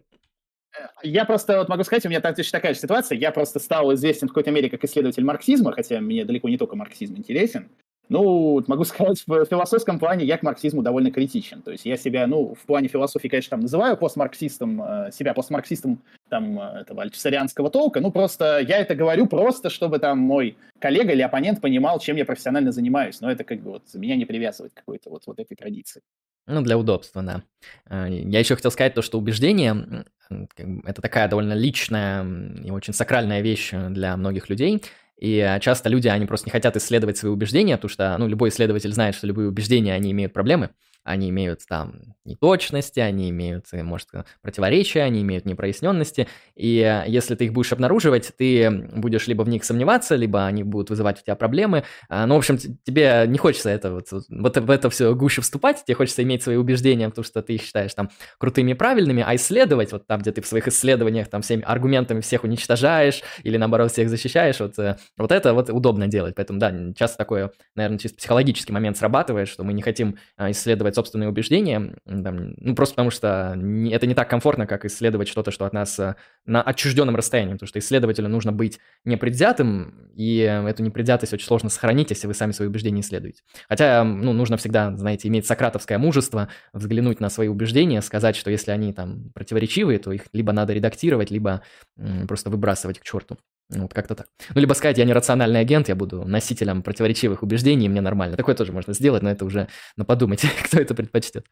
Э, я просто вот могу сказать, у меня точно такая же ситуация. Я просто стал известен в какой-то мере как исследователь марксизма, хотя мне далеко не только марксизм интересен. Ну, могу сказать, в философском плане я к марксизму довольно критичен. То есть я себя, ну, в плане философии, конечно, там называю постмарксистом, э, себя постмарксистом там э, этого альтусарианского толка. Ну, просто я это говорю просто, чтобы там мой коллега или оппонент понимал, чем я профессионально занимаюсь. Но это как бы вот меня не привязывает к какой-то вот, вот этой традиции. Ну, для удобства, да. Э, я еще хотел сказать то, что убеждение – это такая довольно личная и очень сакральная вещь для многих людей – и а, часто люди, они просто не хотят исследовать свои убеждения, потому что, ну, любой исследователь знает, что любые убеждения, они имеют проблемы они имеют там неточности, они имеют, э, может, противоречия, они имеют непроясненности, и э, если ты их будешь обнаруживать, ты будешь либо в них сомневаться, либо они будут вызывать у тебя проблемы. А, ну, в общем, тебе не хочется это вот, вот в это все гуще вступать, тебе хочется иметь свои убеждения, потому что ты их считаешь там крутыми и правильными, а исследовать, вот там, где ты в своих исследованиях там всеми аргументами всех уничтожаешь или, наоборот, всех защищаешь, вот, э, вот это вот удобно делать. Поэтому, да, часто такое, наверное, чисто психологический момент срабатывает, что мы не хотим исследовать исследовать собственные убеждения, там, ну, просто потому что не, это не так комфортно, как исследовать что-то, что от нас э, на отчужденном расстоянии, потому что исследователю нужно быть непредвзятым, и эту непредвзятость очень сложно сохранить, если вы сами свои убеждения исследуете. Хотя, ну, нужно всегда, знаете, иметь сократовское мужество, взглянуть на свои убеждения, сказать, что если они там противоречивые, то их либо надо редактировать, либо м, просто выбрасывать к черту. Вот как-то так. Ну, либо сказать, я не рациональный агент, я буду носителем противоречивых убеждений, мне нормально. Такое тоже можно сделать, но это уже, ну, подумайте, кто это предпочтет.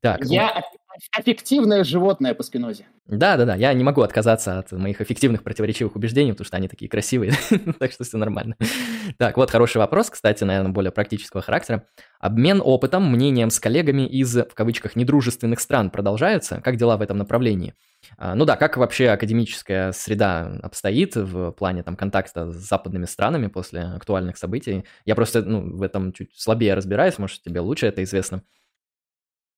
Так. Я. эффективное животное по спинозе. Да-да-да, я не могу отказаться от моих эффективных противоречивых убеждений, потому что они такие красивые, так что все нормально. Так, вот хороший вопрос, кстати, наверное, более практического характера. Обмен опытом, мнением с коллегами из, в кавычках, недружественных стран продолжается? Как дела в этом направлении? А, ну да, как вообще академическая среда обстоит в плане там контакта с западными странами после актуальных событий? Я просто ну, в этом чуть слабее разбираюсь, может, тебе лучше это известно.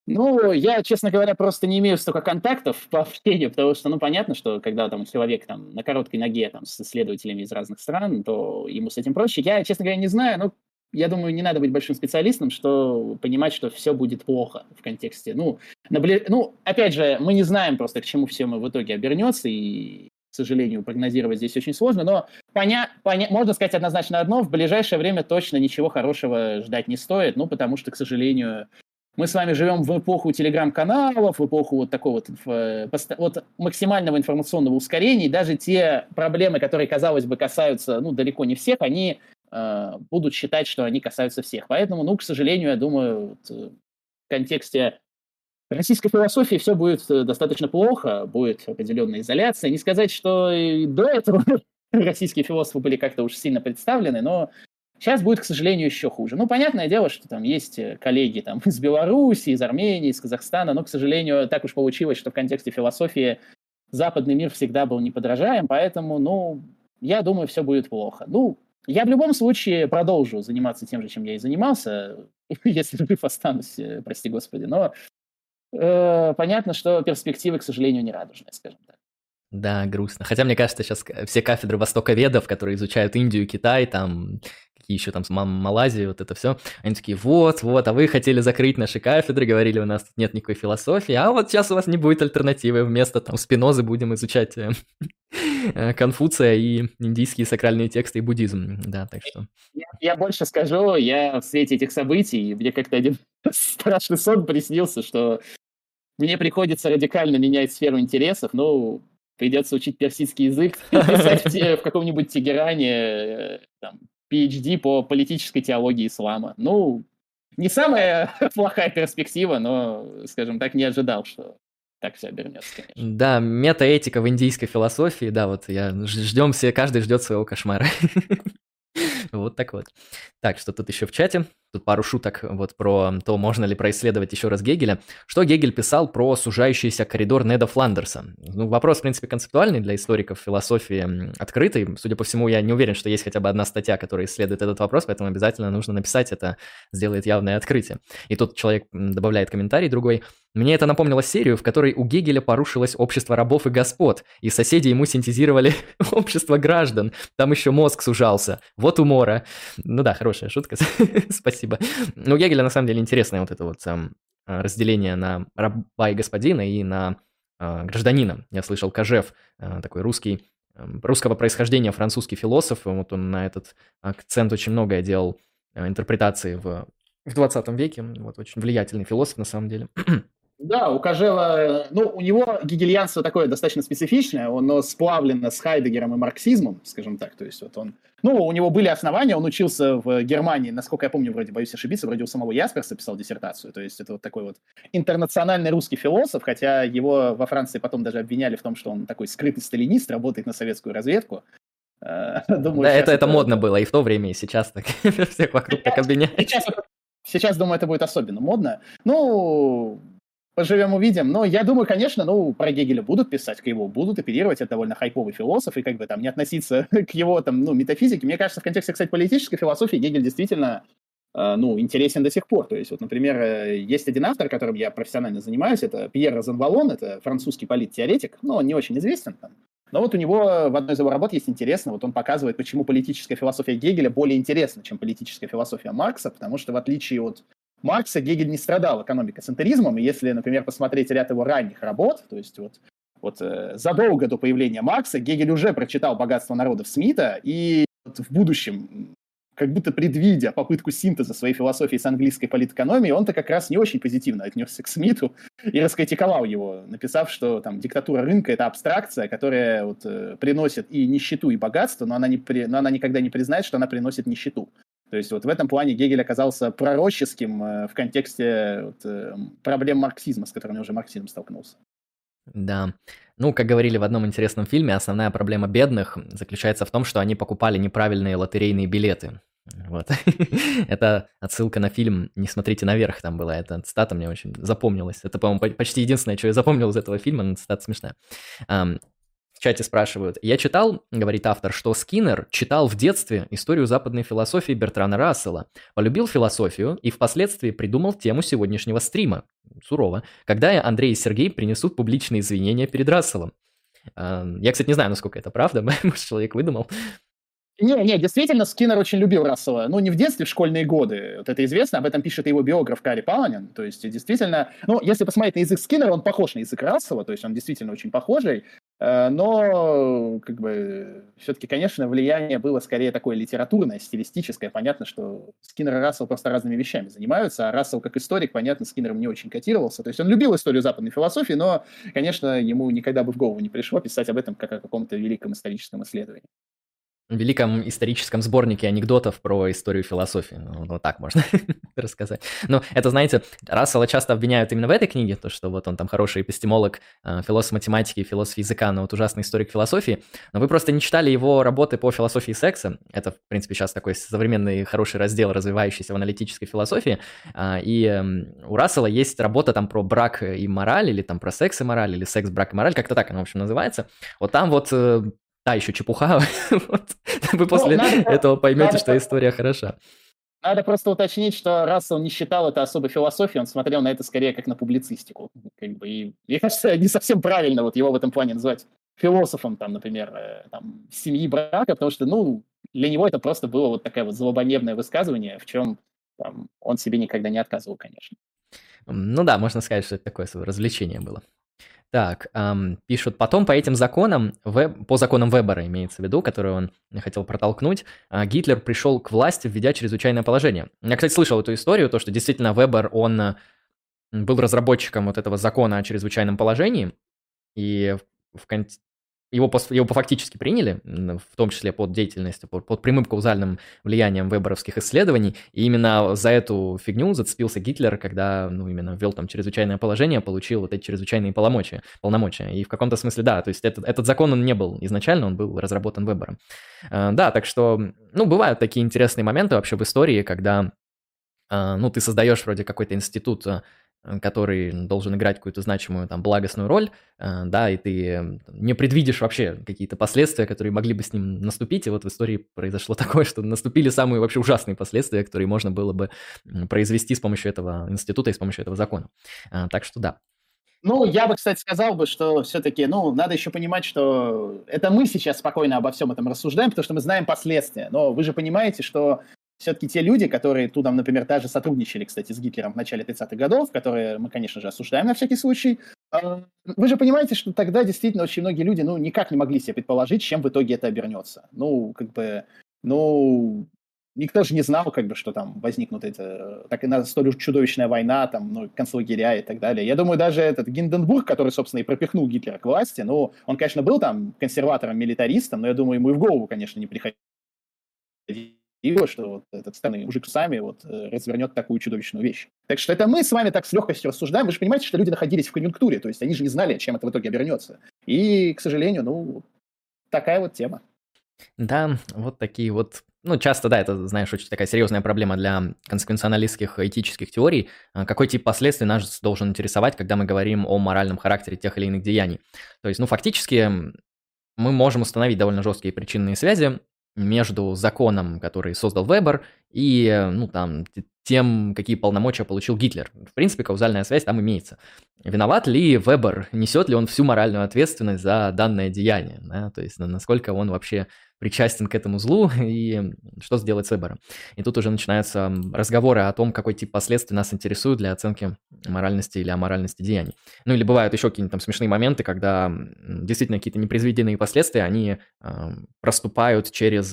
Ну, я, честно говоря, просто не имею столько контактов по общению, потому что, ну, понятно, что когда там человек там на короткой ноге там с исследователями из разных стран, то ему с этим проще. Я, честно говоря, не знаю, ну, я думаю, не надо быть большим специалистом, что понимать, что все будет плохо в контексте. Ну, набли... ну, опять же, мы не знаем просто, к чему все мы в итоге обернется, и, к сожалению, прогнозировать здесь очень сложно, но поня... Поня... можно сказать однозначно одно, в ближайшее время точно ничего хорошего ждать не стоит, ну, потому что, к сожалению, мы с вами живем в эпоху телеграм-каналов, в эпоху вот такого вот, в, вот максимального информационного ускорения, и даже те проблемы, которые, казалось бы, касаются, ну, далеко не всех, они Э, будут считать, что они касаются всех. Поэтому, ну, к сожалению, я думаю, вот, э, в контексте российской философии все будет э, достаточно плохо, будет определенная изоляция. Не сказать, что и до этого российские философы были как-то уж сильно представлены, но сейчас будет, к сожалению, еще хуже. Ну, понятное дело, что там есть коллеги там, из Беларуси, из Армении, из Казахстана, но, к сожалению, так уж получилось, что в контексте философии западный мир всегда был неподражаем, поэтому, ну, я думаю, все будет плохо. Ну, я в любом случае продолжу заниматься тем же, чем я и занимался, если жив останусь, э, прости господи. Но э, понятно, что перспективы, к сожалению, не радужные, скажем так. Да, грустно. Хотя, мне кажется, сейчас все кафедры востоковедов, которые изучают Индию, Китай, там какие еще там, Малайзии, вот это все. Они такие, вот, вот, а вы хотели закрыть наши кафедры, говорили, у нас тут нет никакой философии, а вот сейчас у вас не будет альтернативы, вместо там Спинозы будем изучать э, э, Конфуция и индийские сакральные тексты и буддизм, да, так что... Я, я больше скажу, я в свете этих событий, мне как-то один страшный сон приснился, что мне приходится радикально менять сферу интересов, ну, придется учить персидский язык, писать в каком-нибудь Тегеране э, там, PhD по политической теологии ислама. Ну, не самая плохая перспектива, но, скажем так, не ожидал, что так все обернется, конечно. Да, метаэтика в индийской философии, да, вот я ждем все, каждый ждет своего кошмара. Вот так вот. Так, что тут еще в чате? Тут пару шуток вот про то, можно ли происследовать еще раз Гегеля. Что Гегель писал про сужающийся коридор Неда Фландерса? Ну, вопрос, в принципе, концептуальный для историков философии открытый. Судя по всему, я не уверен, что есть хотя бы одна статья, которая исследует этот вопрос, поэтому обязательно нужно написать это, сделает явное открытие. И тут человек добавляет комментарий другой. Мне это напомнило серию, в которой у Гегеля порушилось общество рабов и господ, и соседи ему синтезировали общество граждан. Там еще мозг сужался. Вот умора. Ну да, хорошая шутка. Спасибо спасибо. Ну, у Гегеля на самом деле интересное вот это вот эм, разделение на раба и господина и на э, гражданина. Я слышал Кожев, э, такой русский, э, русского происхождения французский философ, вот он на этот акцент очень многое делал э, интерпретации в, в 20 веке, вот очень влиятельный философ на самом деле. Да, у Кожела, ну, у него гегельянство такое достаточно специфичное, оно сплавлено с Хайдегером и марксизмом, скажем так, то есть вот он, ну, у него были основания, он учился в Германии, насколько я помню, вроде, боюсь ошибиться, вроде у самого Ясперса писал диссертацию, то есть это вот такой вот интернациональный русский философ, хотя его во Франции потом даже обвиняли в том, что он такой скрытый сталинист, работает на советскую разведку, э, Думаю, да, это, это модно было и в то время, и сейчас так всех вокруг так обвиняют. Сейчас, думаю, это будет особенно модно. Ну, Поживем, увидим. Но я думаю, конечно, ну, про Гегеля будут писать, к его будут апеллировать, это довольно хайповый философ, и как бы там не относиться к его там, ну, метафизике. Мне кажется, в контексте, кстати, политической философии Гегель действительно э, ну, интересен до сих пор. То есть, вот, например, э, есть один автор, которым я профессионально занимаюсь, это Пьер Розенвалон, это французский политтеоретик, но он не очень известен там. Но вот у него в одной из его работ есть интересно, вот он показывает, почему политическая философия Гегеля более интересна, чем политическая философия Маркса, потому что в отличие от Маркса Гегель не страдал экономикоцентризмом, и если, например, посмотреть ряд его ранних работ, то есть вот, вот э, задолго до появления Маркса Гегель уже прочитал «Богатство народов» Смита, и вот в будущем, как будто предвидя попытку синтеза своей философии с английской политэкономией, он-то как раз не очень позитивно отнесся к Смиту и раскритиковал его, написав, что там диктатура рынка — это абстракция, которая вот, э, приносит и нищету, и богатство, но она, не при... но она никогда не признает, что она приносит нищету. То есть вот в этом плане Гегель оказался пророческим э, в контексте вот, э, проблем марксизма, с которыми уже марксизм столкнулся. Да. Ну, как говорили в одном интересном фильме, основная проблема бедных заключается в том, что они покупали неправильные лотерейные билеты. Вот. это отсылка на фильм «Не смотрите наверх» там была. Эта цитата мне очень запомнилась. Это, по-моему, почти единственное, что я запомнил из этого фильма, но цитата смешная чате спрашивают. Я читал, говорит автор, что Скиннер читал в детстве историю западной философии Бертрана Рассела, полюбил философию и впоследствии придумал тему сегодняшнего стрима. Сурово. Когда Андрей и Сергей принесут публичные извинения перед Расселом. Я, кстати, не знаю, насколько это правда, может, человек выдумал. Не, не, действительно, Скиннер очень любил Рассела. Ну, не в детстве, в школьные годы. Вот это известно, об этом пишет его биограф Кари Паланин. То есть, действительно, ну, если посмотреть на язык Скиннера, он похож на язык Рассела, то есть он действительно очень похожий. Э, но, как бы, все-таки, конечно, влияние было скорее такое литературное, стилистическое. Понятно, что Скиннер и Рассел просто разными вещами занимаются, а Рассел, как историк, понятно, Скиннером не очень котировался. То есть он любил историю западной философии, но, конечно, ему никогда бы в голову не пришло писать об этом как о каком-то великом историческом исследовании великом историческом сборнике анекдотов про историю философии. Ну, вот так можно рассказать. Но это, знаете, Рассела часто обвиняют именно в этой книге, то, что вот он там хороший эпистемолог, э, философ математики, философ языка, но вот ужасный историк философии. Но вы просто не читали его работы по философии секса. Это, в принципе, сейчас такой современный хороший раздел, развивающийся в аналитической философии. А, и эм, у Рассела есть работа там про брак и мораль, или там про секс и мораль, или секс, брак и мораль, как-то так она, в общем, называется. Вот там вот э, та еще чепуха. вот. Вы ну, после ну, надо, этого поймете, надо, что история хороша. Надо просто уточнить, что Рассел не считал это особой философией, он смотрел на это скорее как на публицистику. Как бы, и, мне кажется, не совсем правильно вот его в этом плане называть философом, там, например, э, там, семьи брака, потому что, ну, для него это просто было вот такое вот злободневное высказывание, в чем там, он себе никогда не отказывал, конечно. Ну да, можно сказать, что это такое развлечение было. Так, эм, пишут, потом по этим законам, веб, по законам Вебера имеется в виду, который он хотел протолкнуть, э, Гитлер пришел к власти, введя чрезвычайное положение. Я, кстати, слышал эту историю, то, что действительно Вебер, он э, был разработчиком вот этого закона о чрезвычайном положении, и в, кон- его, его фактически приняли, в том числе под деятельностью, под, под прямым каузальным влиянием веберовских исследований, и именно за эту фигню зацепился Гитлер, когда, ну, именно ввел там чрезвычайное положение, получил вот эти чрезвычайные полномочия, полномочия. И в каком-то смысле, да, то есть этот, этот закон, он не был изначально, он был разработан Вебером. Э, да, так что, ну, бывают такие интересные моменты вообще в истории, когда э, ну, ты создаешь вроде какой-то институт Э, который должен играть какую-то значимую там благостную роль, э, да, и ты не предвидишь вообще какие-то последствия, которые могли бы с ним наступить, и вот в истории произошло такое, что наступили самые вообще ужасные последствия, которые можно было бы произвести с помощью этого института и с помощью этого закона. Э, так что да. Ну, я бы, кстати, сказал бы, что все-таки, ну, надо еще понимать, что это мы сейчас спокойно обо всем этом рассуждаем, потому что мы знаем последствия. Но вы же понимаете, что все-таки те люди, которые туда, например, даже сотрудничали, кстати, с Гитлером в начале 30-х годов, которые мы, конечно же, осуждаем на всякий случай, а, вы же понимаете, что тогда действительно очень многие люди, ну, никак не могли себе предположить, чем в итоге это обернется. Ну, как бы, ну, никто же не знал, как бы, что там возникнут это, так и на столь чудовищная война, там, ну, концлагеря и так далее. Я думаю, даже этот Гинденбург, который, собственно, и пропихнул Гитлера к власти, ну, он, конечно, был там консерватором-милитаристом, но я думаю, ему и в голову, конечно, не приходило его, что вот этот странный мужик сами вот э, развернет такую чудовищную вещь. Так что это мы с вами так с легкостью рассуждаем. Вы же понимаете, что люди находились в конъюнктуре, то есть они же не знали, чем это в итоге обернется. И, к сожалению, ну, такая вот тема. Да, вот такие вот ну, часто, да, это, знаешь, очень такая серьезная проблема для консеквенционалистских этических теорий. А какой тип последствий нас должен интересовать, когда мы говорим о моральном характере тех или иных деяний? То есть, ну, фактически мы можем установить довольно жесткие причинные связи между законом, который создал Вебер, и, ну, там, тем, какие полномочия получил Гитлер. В принципе, каузальная связь там имеется. Виноват ли Вебер, несет ли он всю моральную ответственность за данное деяние, да? то есть насколько он вообще причастен к этому злу и что сделать с выбором. И тут уже начинаются разговоры о том, какой тип последствий нас интересует для оценки моральности или аморальности деяний. Ну или бывают еще какие-нибудь там смешные моменты, когда действительно какие-то непредвиденные последствия, они э, проступают через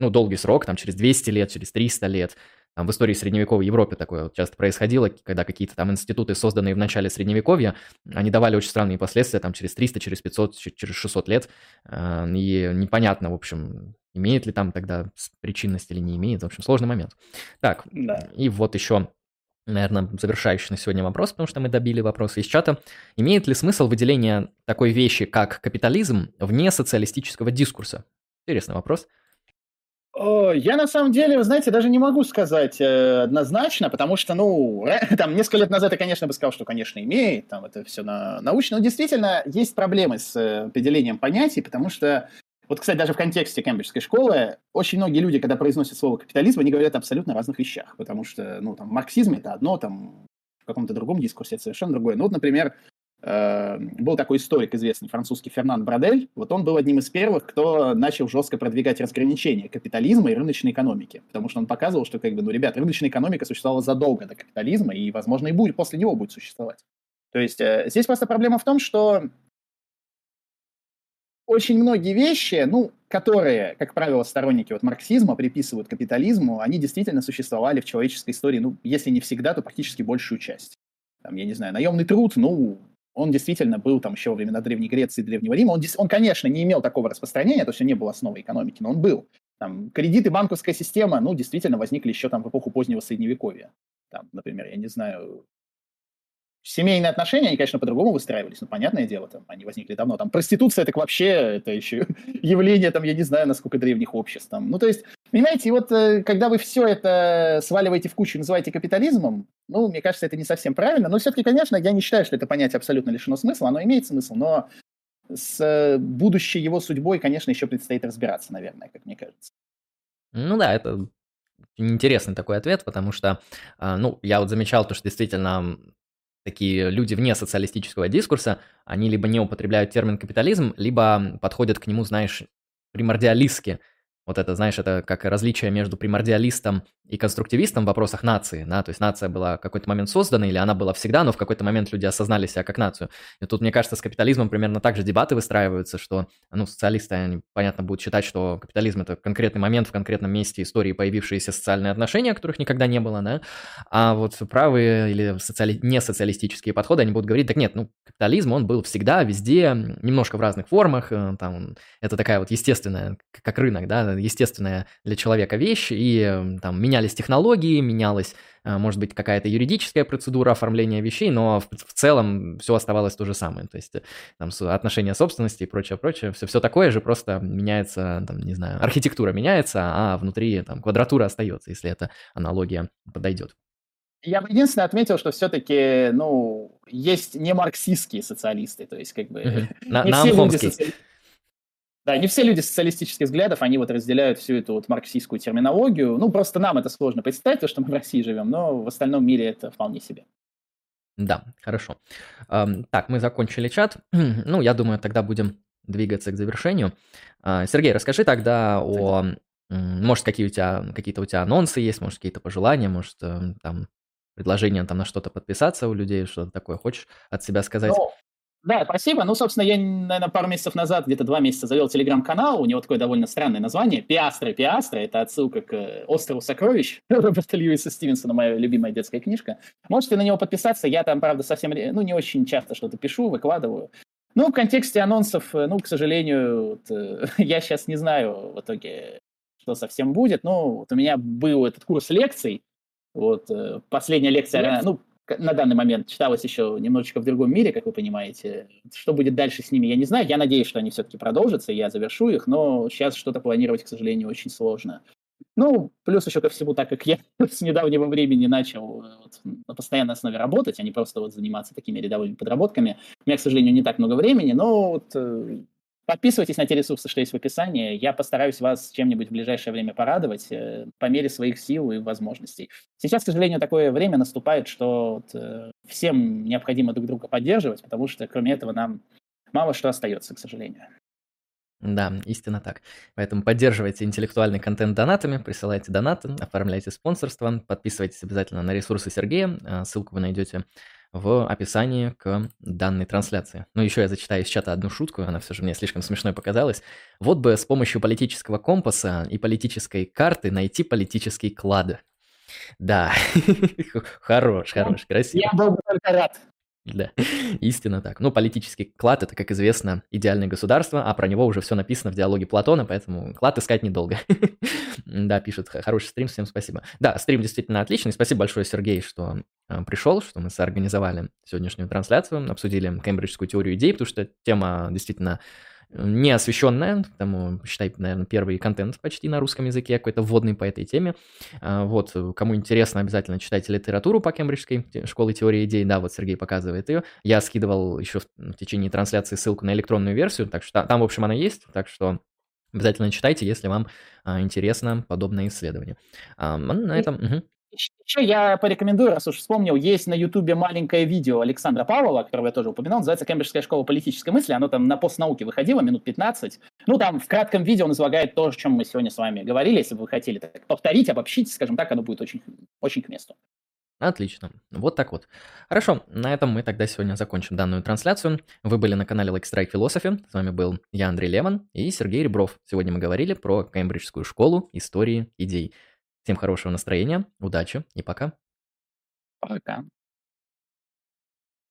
ну, долгий срок, там через 200 лет, через 300 лет, там в истории средневековой Европы такое вот часто происходило, когда какие-то там институты, созданные в начале средневековья, они давали очень странные последствия там через 300, через 500, через 600 лет. А, и непонятно, в общем, имеет ли там тогда причинность или не имеет. В общем, сложный момент. Так, да. и вот еще наверное, завершающий на сегодня вопрос, потому что мы добили вопросы из чата. Имеет ли смысл выделение такой вещи, как капитализм, вне социалистического дискурса? Интересный вопрос. Я на самом деле, вы знаете, даже не могу сказать э, однозначно, потому что, ну, там несколько лет назад я, конечно, бы сказал, что, конечно, имеет, там это все на, научно, но действительно есть проблемы с э, определением понятий, потому что, вот, кстати, даже в контексте кембриджской школы очень многие люди, когда произносят слово капитализм, они говорят абсолютно о разных вещах, потому что, ну, там, марксизм это одно, там, в каком-то другом дискурсе это совершенно другое. Ну, вот, например, Э, был такой историк известный, французский Фернан Брадель. Вот он был одним из первых, кто начал жестко продвигать разграничение капитализма и рыночной экономики. Потому что он показывал, что, как бы, ну, ребят, рыночная экономика существовала задолго до капитализма и, возможно, и будет после него будет существовать. То есть э, здесь просто проблема в том, что очень многие вещи, ну, которые, как правило, сторонники вот марксизма приписывают капитализму, они действительно существовали в человеческой истории, ну, если не всегда, то практически большую часть. Там, я не знаю, наемный труд, ну, он действительно был там еще во времена Древней Греции Древнего Рима. Он, он, конечно, не имел такого распространения, то есть он не был основой экономики, но он был. Там, кредиты, банковская система, ну, действительно возникли еще там в эпоху позднего Средневековья. Там, например, я не знаю, семейные отношения, они, конечно, по-другому выстраивались, но понятное дело, там, они возникли давно. Там проституция, так вообще, это еще явление, там, я не знаю, насколько древних обществ. Там. Ну, то есть, понимаете, и вот э, когда вы все это сваливаете в кучу и называете капитализмом, ну, мне кажется, это не совсем правильно, но все-таки, конечно, я не считаю, что это понятие абсолютно лишено смысла, оно имеет смысл, но с э, будущей его судьбой, конечно, еще предстоит разбираться, наверное, как мне кажется. Ну да, это интересный такой ответ, потому что, а, ну, я вот замечал то, что действительно такие люди вне социалистического дискурса, они либо не употребляют термин капитализм, либо подходят к нему, знаешь, примордиалистски. Вот это, знаешь, это как различие между примордиалистом и конструктивистом в вопросах нации, да, то есть нация была в какой-то момент создана, или она была всегда, но в какой-то момент люди осознали себя как нацию. И тут, мне кажется, с капитализмом примерно так же дебаты выстраиваются, что, ну, социалисты, они, понятно, будут считать, что капитализм – это конкретный момент в конкретном месте истории появившиеся социальные отношения, которых никогда не было, да, а вот правые или социали... не социалистические подходы, они будут говорить, так нет, ну, капитализм, он был всегда, везде, немножко в разных формах, э, там, это такая вот естественная, как рынок, да, естественная для человека вещь, и э, там менялись технологии, менялась, э, может быть, какая-то юридическая процедура оформления вещей, но в, в целом все оставалось то же самое, то есть там отношения собственности и прочее, прочее, все, все такое же, просто меняется, там, не знаю, архитектура меняется, а внутри там квадратура остается, если эта аналогия подойдет. Я бы единственное отметил, что все-таки, ну, есть не марксистские социалисты, то есть как бы... Mm-hmm. Не на все люди социали... Да, не все люди социалистических взглядов, они вот разделяют всю эту вот марксистскую терминологию. Ну, просто нам это сложно представить, то, что мы в России живем, но в остальном мире это вполне себе. Да, хорошо. Um, так, мы закончили чат. ну, я думаю, тогда будем двигаться к завершению. Uh, Сергей, расскажи тогда о... Может, какие у тебя, какие-то у тебя анонсы есть, может, какие-то пожелания, может, эм, там, предложение там на что-то подписаться у людей, что-то такое хочешь от себя сказать? Ну, да, спасибо. Ну, собственно, я, наверное, пару месяцев назад, где-то два месяца завел телеграм-канал. У него такое довольно странное название. Пиастры, Пиастры. Это отсылка к э, «Острову сокровищ» Роберта Льюиса Стивенсона, моя любимая детская книжка. Можете на него подписаться. Я там, правда, совсем, ну, не очень часто что-то пишу, выкладываю. Ну, в контексте анонсов, э, ну, к сожалению, вот, э, я сейчас не знаю в итоге, что совсем будет. Но вот у меня был этот курс лекций. Вот, последняя лекция, ну, на данный момент читалось еще немножечко в другом мире, как вы понимаете. Что будет дальше с ними, я не знаю. Я надеюсь, что они все-таки продолжатся, я завершу их, но сейчас что-то планировать, к сожалению, очень сложно. Ну, плюс еще ко всему, так как я с недавнего времени начал э, вот, на постоянной основе работать, а не просто вот заниматься такими рядовыми подработками, у меня, к сожалению, не так много времени, но вот э, Подписывайтесь на те ресурсы, что есть в описании. Я постараюсь вас чем-нибудь в ближайшее время порадовать э, по мере своих сил и возможностей. Сейчас, к сожалению, такое время наступает, что вот, э, всем необходимо друг друга поддерживать, потому что кроме этого нам мало что остается, к сожалению. Да, истинно так. Поэтому поддерживайте интеллектуальный контент донатами, присылайте донаты, оформляйте спонсорство, подписывайтесь обязательно на ресурсы Сергея, э, ссылку вы найдете в описании к данной трансляции. Ну, еще я зачитаю из чата одну шутку, она все же мне слишком смешной показалась. Вот бы с помощью политического компаса и политической карты найти политический клад. Да, хорош, хорош, красиво. Я был бы только рад. Да, истинно так. Ну, политический клад – это, как известно, идеальное государство, а про него уже все написано в диалоге Платона, поэтому клад искать недолго. да, пишет, хороший стрим, всем спасибо. Да, стрим действительно отличный. Спасибо большое, Сергей, что э, пришел, что мы соорганизовали сегодняшнюю трансляцию, обсудили кембриджскую теорию идей, потому что тема действительно не освещенная, потому, считай, наверное, первый контент почти на русском языке, какой-то вводный по этой теме. А, вот, кому интересно, обязательно читайте литературу по Кембриджской школе теории идей, да, вот Сергей показывает ее. Я скидывал еще в течение трансляции ссылку на электронную версию, так что там, в общем, она есть, так что обязательно читайте, если вам а, интересно подобное исследование. А, на этом... Угу. Еще я порекомендую, раз уж вспомнил, есть на Ютубе маленькое видео Александра Павлова, которого я тоже упоминал, называется «Кембриджская школа политической мысли». Оно там на постнауке выходило, минут 15. Ну, там в кратком видео он излагает то, о чем мы сегодня с вами говорили. Если бы вы хотели так повторить, обобщить, скажем так, оно будет очень, очень к месту. Отлично. Вот так вот. Хорошо, на этом мы тогда сегодня закончим данную трансляцию. Вы были на канале Like Strike Philosophy. С вами был я, Андрей Лемон, и Сергей Ребров. Сегодня мы говорили про Кембриджскую школу истории идей. Всем хорошего настроения, удачи и пока. Пока.